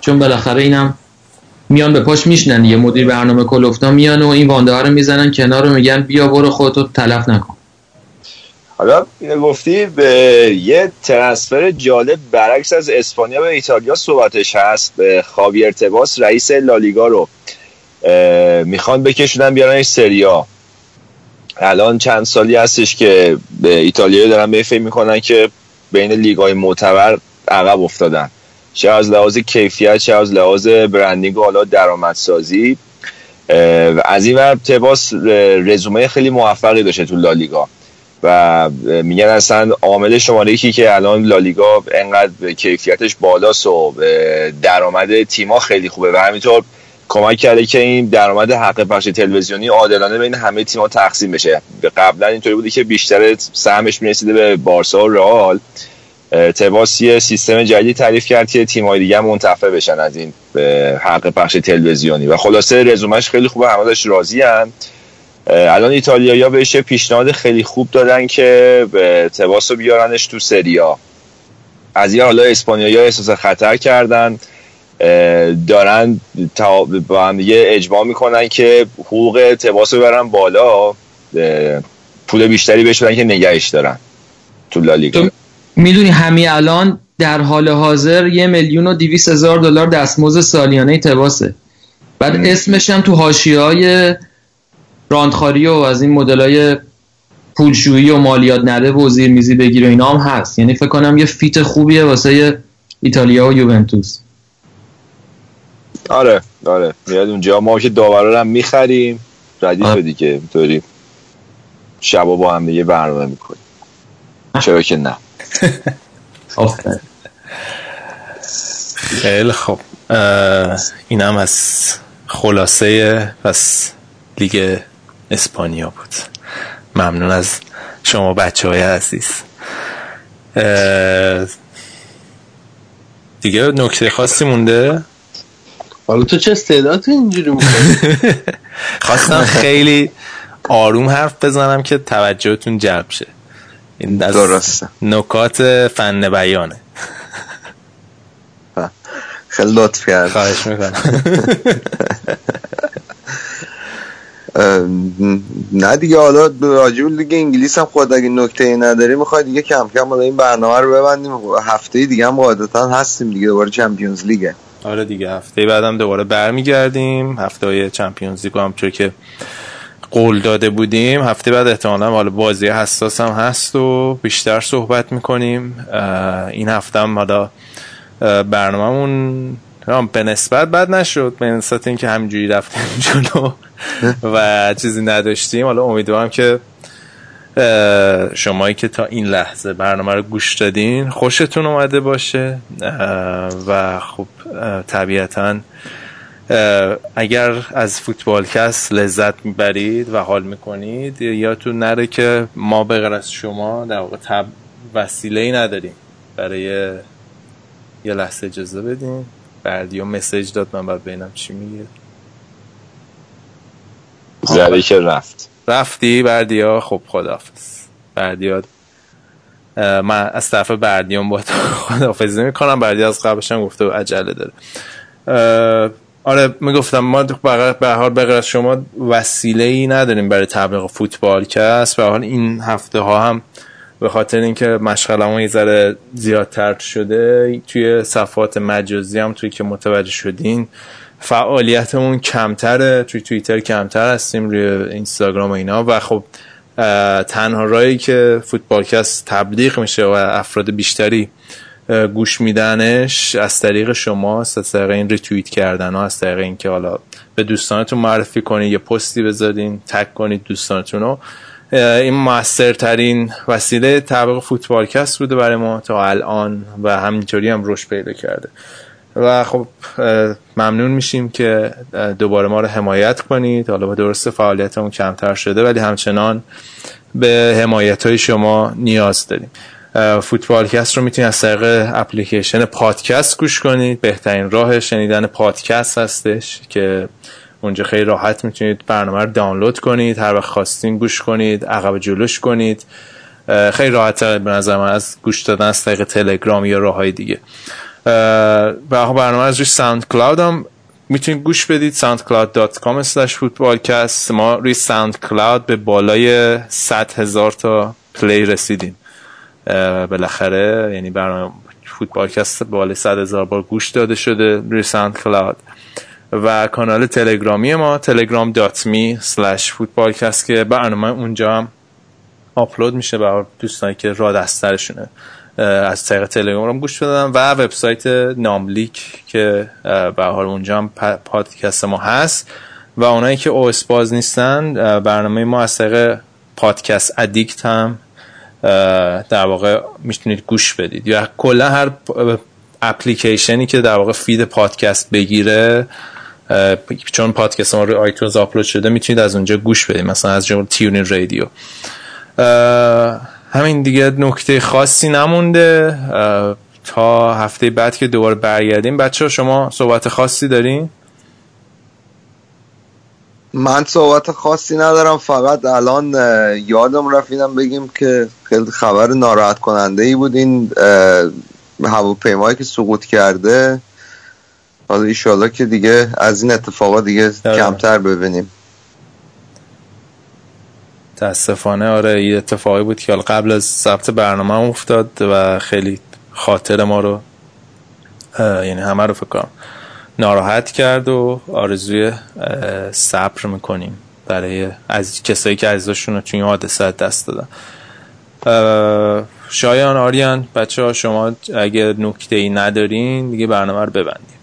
چون بالاخره اینم میان به پاش میشنن. یه مدیر برنامه کلوفتا میان و این وانده ها رو می‌زنن کنار رو میگن بیا برو خودتو تلف نکن. حالا اینو گفتی به یه ترنسفر جالب برعکس از اسپانیا به ایتالیا صحبتش هست. به خاوی ارتباس رئیس لالیگا رو می‌خوان بکشونن بیارن سریا. الان چند سالی هستش که به ایتالیا دارن به فکر می‌کنن که بین لیگای معتبر عقب افتادن. چه از لحاظ کیفیت چه از لحاظ برندینگ و حالا درآمدسازی از این ور تباس رزومه خیلی موفقی داشته تو لالیگا. و میگن اصلا عامل شماره یکی که الان لالیگا انقدر کیفیتش بالاست و درآمد تیما خیلی خوبه. و همینطور کمک کرده که این درآمد حق پخش تلویزیونی عادلانه بین همه تیم‌ها تقسیم بشه. قبلا اینطوری بودی که بیشتر سهمش می‌رسیده به بارسا و رئال. تباس یه سیستم جدید تعریف کرد که تیم‌های دیگه هم منتفع بشن از این حق پخش تلویزیونی. و خلاصه رزومش خیلی خوبه همه راضی الان ایتالیایی بهش پیشنهاد خیلی خوب دادن که تباس رو بیارنش تو سریا از یه حالا اسپانیایی احساس خطر کردن. دارن با هم دیگه اجماع می‌کنن که حقوق تباس رو ببرن بالا پول بیشتری بهش بدن که نگهش دارن تو لالیگا می‌دونی همین الان در حال حاضر یه میلیون و دیویس هزار دلار دستمزد سالیانه تباسه. بعد اسمش هم تو حاشیه های راندخاری و از این مدل های پولشویی و مالیات نده و زیرمیزی بگیر و اینا هم هست. یعنی فکر کنم یه فیت خوبیه واسه ایتالیا و یوونتوس. آره آره. میاد اونجا. ما که داورا رو هم می‌خریم. ردیف. دیگه اینطوری. شبا با هم دیگه برنامه می‌کنیم. چرا که نه. خیلی خب اه، اینم از خلاصه پس لیگ اسپانیا بود. ممنون از شما بچه های عزیز دیگه نکته خاصی مونده؟ حالا تو چه استعداد اینجوری می‌کنی؟ خواستم خیلی آروم حرف بزنم که توجهتون جلب شه. این از درسته. نکات فن بیانه. خیلی لطف کرد خواهش می‌کنم. نه دیگه حالا راجب لیگ انگلیس هم خود اگه نکته ای نداری می‌خوای دیگه کم کم حالا این برنامه رو ببندیم. هفته دیگه هم قاعدتا هستیم دیگه دوباره چمپیونز لیگه. آره دیگه هفته بعدم دوباره برمیگردیم. هفته های چمپیونز لیگ هم چون که قول داده بودیم هفته بعد احتمالا حالا بازی حساس هم هست و بیشتر صحبت می‌کنیم. این هفته هم حالا برنامهمون به نسبت بد نشد به نسبت اینکه همینجوری رفتیم جلو و چیزی نداشتیم. حالا امیدوارم که شمایی که تا این لحظه برنامه رو گوش دادین خوشتون اومده باشه. و خب طبیعتا اگر از فوتبالکست لذت می‌برید و حال می‌کنید یادتون نره که ما به از شما در واقع تب وسیله ای نداریم. برای یه لحظه اجازه بدین. و مسیج داد من باید ببینم چی میگه. زده که رفت. رفتی بردیا خب خداحافظ. بردیا من از طرف بردیان با خداحافظی می‌کنم بردیا از قبلش هم گفته عجله داره. آره می‌گفتم ما به حال بغیر از شما وسیله ای نداریم برای تبلیغ فوتبال کس به حال این هفته ها هم به خاطر اینکه مشغلمون یه ذره زیادتر شده توی صفحات مجازی هم توی که متوجه شدین فعالیتمون کمتره توی توییتر کمتر هستیم روی اینستاگرام و اینا. و خب تنها رایی که فوتبالکست تبلیغ میشه و افراد بیشتری گوش میدنش از طریق شما از طریق این ریتویت کردن ها از طریق اینکه حالا به دوستانتون معرفی کنید یه پستی بذارین تک کنید دوستانتون رو. این موثرترین وسیله تبلیغ فوتبالکست بوده برای ما تا الان و همینطوری هم رشد پیدا کرده. و خب ممنون میشیم که دوباره ما رو حمایت کنید. حالا با درست فعالیتمون کمتر شده ولی همچنان به حمایت های شما نیاز داریم. فوتبالکست رو می‌تونید از طریق اپلیکیشن پادکست گوش کنید. بهترین راه شنیدن پادکست هستش که اونجا خیلی راحت می‌تونید برنامه رو دانلود کنید. هر وقت خواستین گوش کنید عقب جلوش کنید. خیلی راحت به نظر من از گوش دادن از طریق تلگرام یا راه های دیگه. برنامه از روی SoundCloud هم می‌تونید گوش بدید soundcloud.com slash footballcast ما روی SoundCloud به بالای 100 هزار تا play رسیدیم. بالاخره یعنی برنامه فوتبالکست بالای 100 هزار بار گوش داده شده روی SoundCloud و کانال تلگرامی ما telegram.me slash footballcast که برنامه اونجا هم آپلود میشه برای دوستانی که را دسترشونه از طریق تلگرام گوش بدن و وبسایت ناملیک که به حال اونجا هم پادکست ما هست. و اونایی که او باز نیستن برنامه ما از طریق پادکست ادیکت هم در واقع می‌تونید گوش بدید. یا کلا هر اپلیکیشنی که در واقع feed پادکست بگیره چون پادکست ما روی iTunes آپلود شده می‌تونید از اونجا گوش بدید. مثلا از جمله TuneIn Radio. همین دیگه نکته خاصی نمونده. تا هفته بعد که دوباره برگردیم. بچه شما صحبت خاصی دارین؟ من صحبت خاصی ندارم. فقط الان یادم رفت بگیم که خیلی خبر ناراحت کننده ای بود این هواپیمایی که سقوط کرده. حالا ایشالا که دیگه از این اتفاقات دیگه آره. کمتر ببینیم. تاسفانه آره یه اتفاقی بود که قبل از ثبت برنامه افتاد و خیلی خاطر ما رو یعنی همه رو فکر کنم ناراحت کرد و آرزوی صبر می‌کنیم برای از کسایی که عزیزشون رو این حادثه دست دادن. شایان آریان بچه ها شما اگر نکته ای ندارین دیگه برنامه رو ببندیم.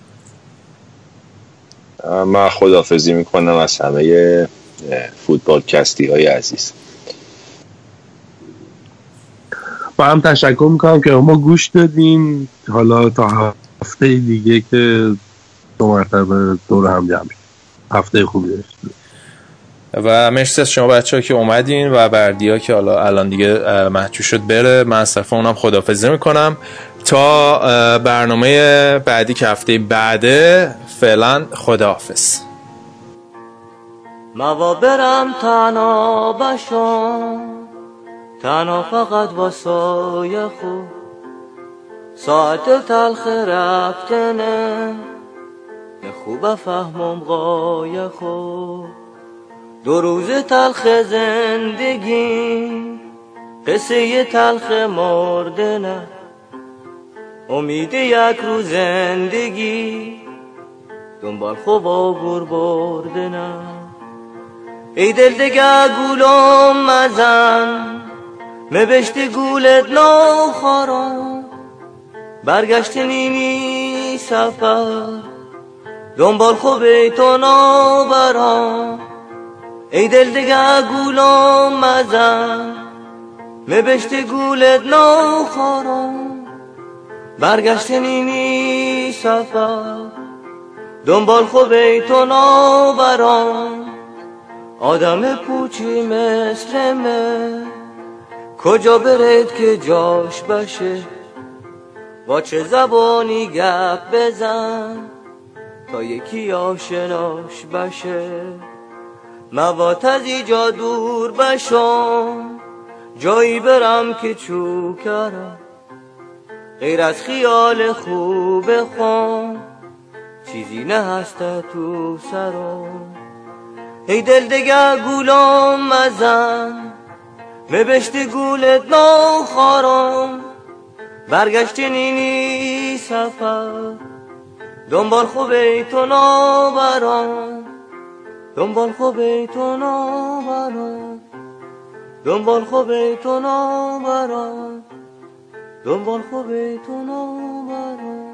من خدافزی می‌کنم از همه فوتبال کستی های عزیز. با هم تشکر می‌کنم که ما گوش دادیم. حالا تا هفته دیگه که دو مرتبه دور هم جمع هفته خوبی داشتیم و مرسی از شما بچه ها که اومدین و بردیا که حالا الان دیگه محجوب شد بره. من از طرف اونم خدافزی می‌کنم. تا برنامه بعدی که هفته بعده فعلا خداحافظ. موا برم تنها بشم تنها فقط واسای خوب ساعت تلخ رفتنه نه خوب فهمم قای خوب دو روز تلخ زندگی. قصه تلخ مردنه امید یک روز زندگی. دنبال خوب و گور بردنه ای دل دگه گولم مزن مبشتی گولت ناخارم برگشت نیمی سفر دنبال خوب تو نابرام ای دل دگه گولم مزن مبشتی گولت ناخارم برگشت نیمی سفر دنبال خوب تو نابرام آدم پوچی مثل من. کجا برد که جاش باشه؟ با چه زبانی گپ بزن تا یکی آشناش باشه؟ موات از ایجا دور بشم جایی برم که چو کرم غیر از خیال خوب خون چیزی نه هست تو سرم. ای دل دگه گولم مزن مبشت گولت ناخارم برگشت نینی سفر دنبال خوب تو نابرام دنبال خوب تو نابرام دنبال خوب تو نابرام دنبال خوب تو نابرام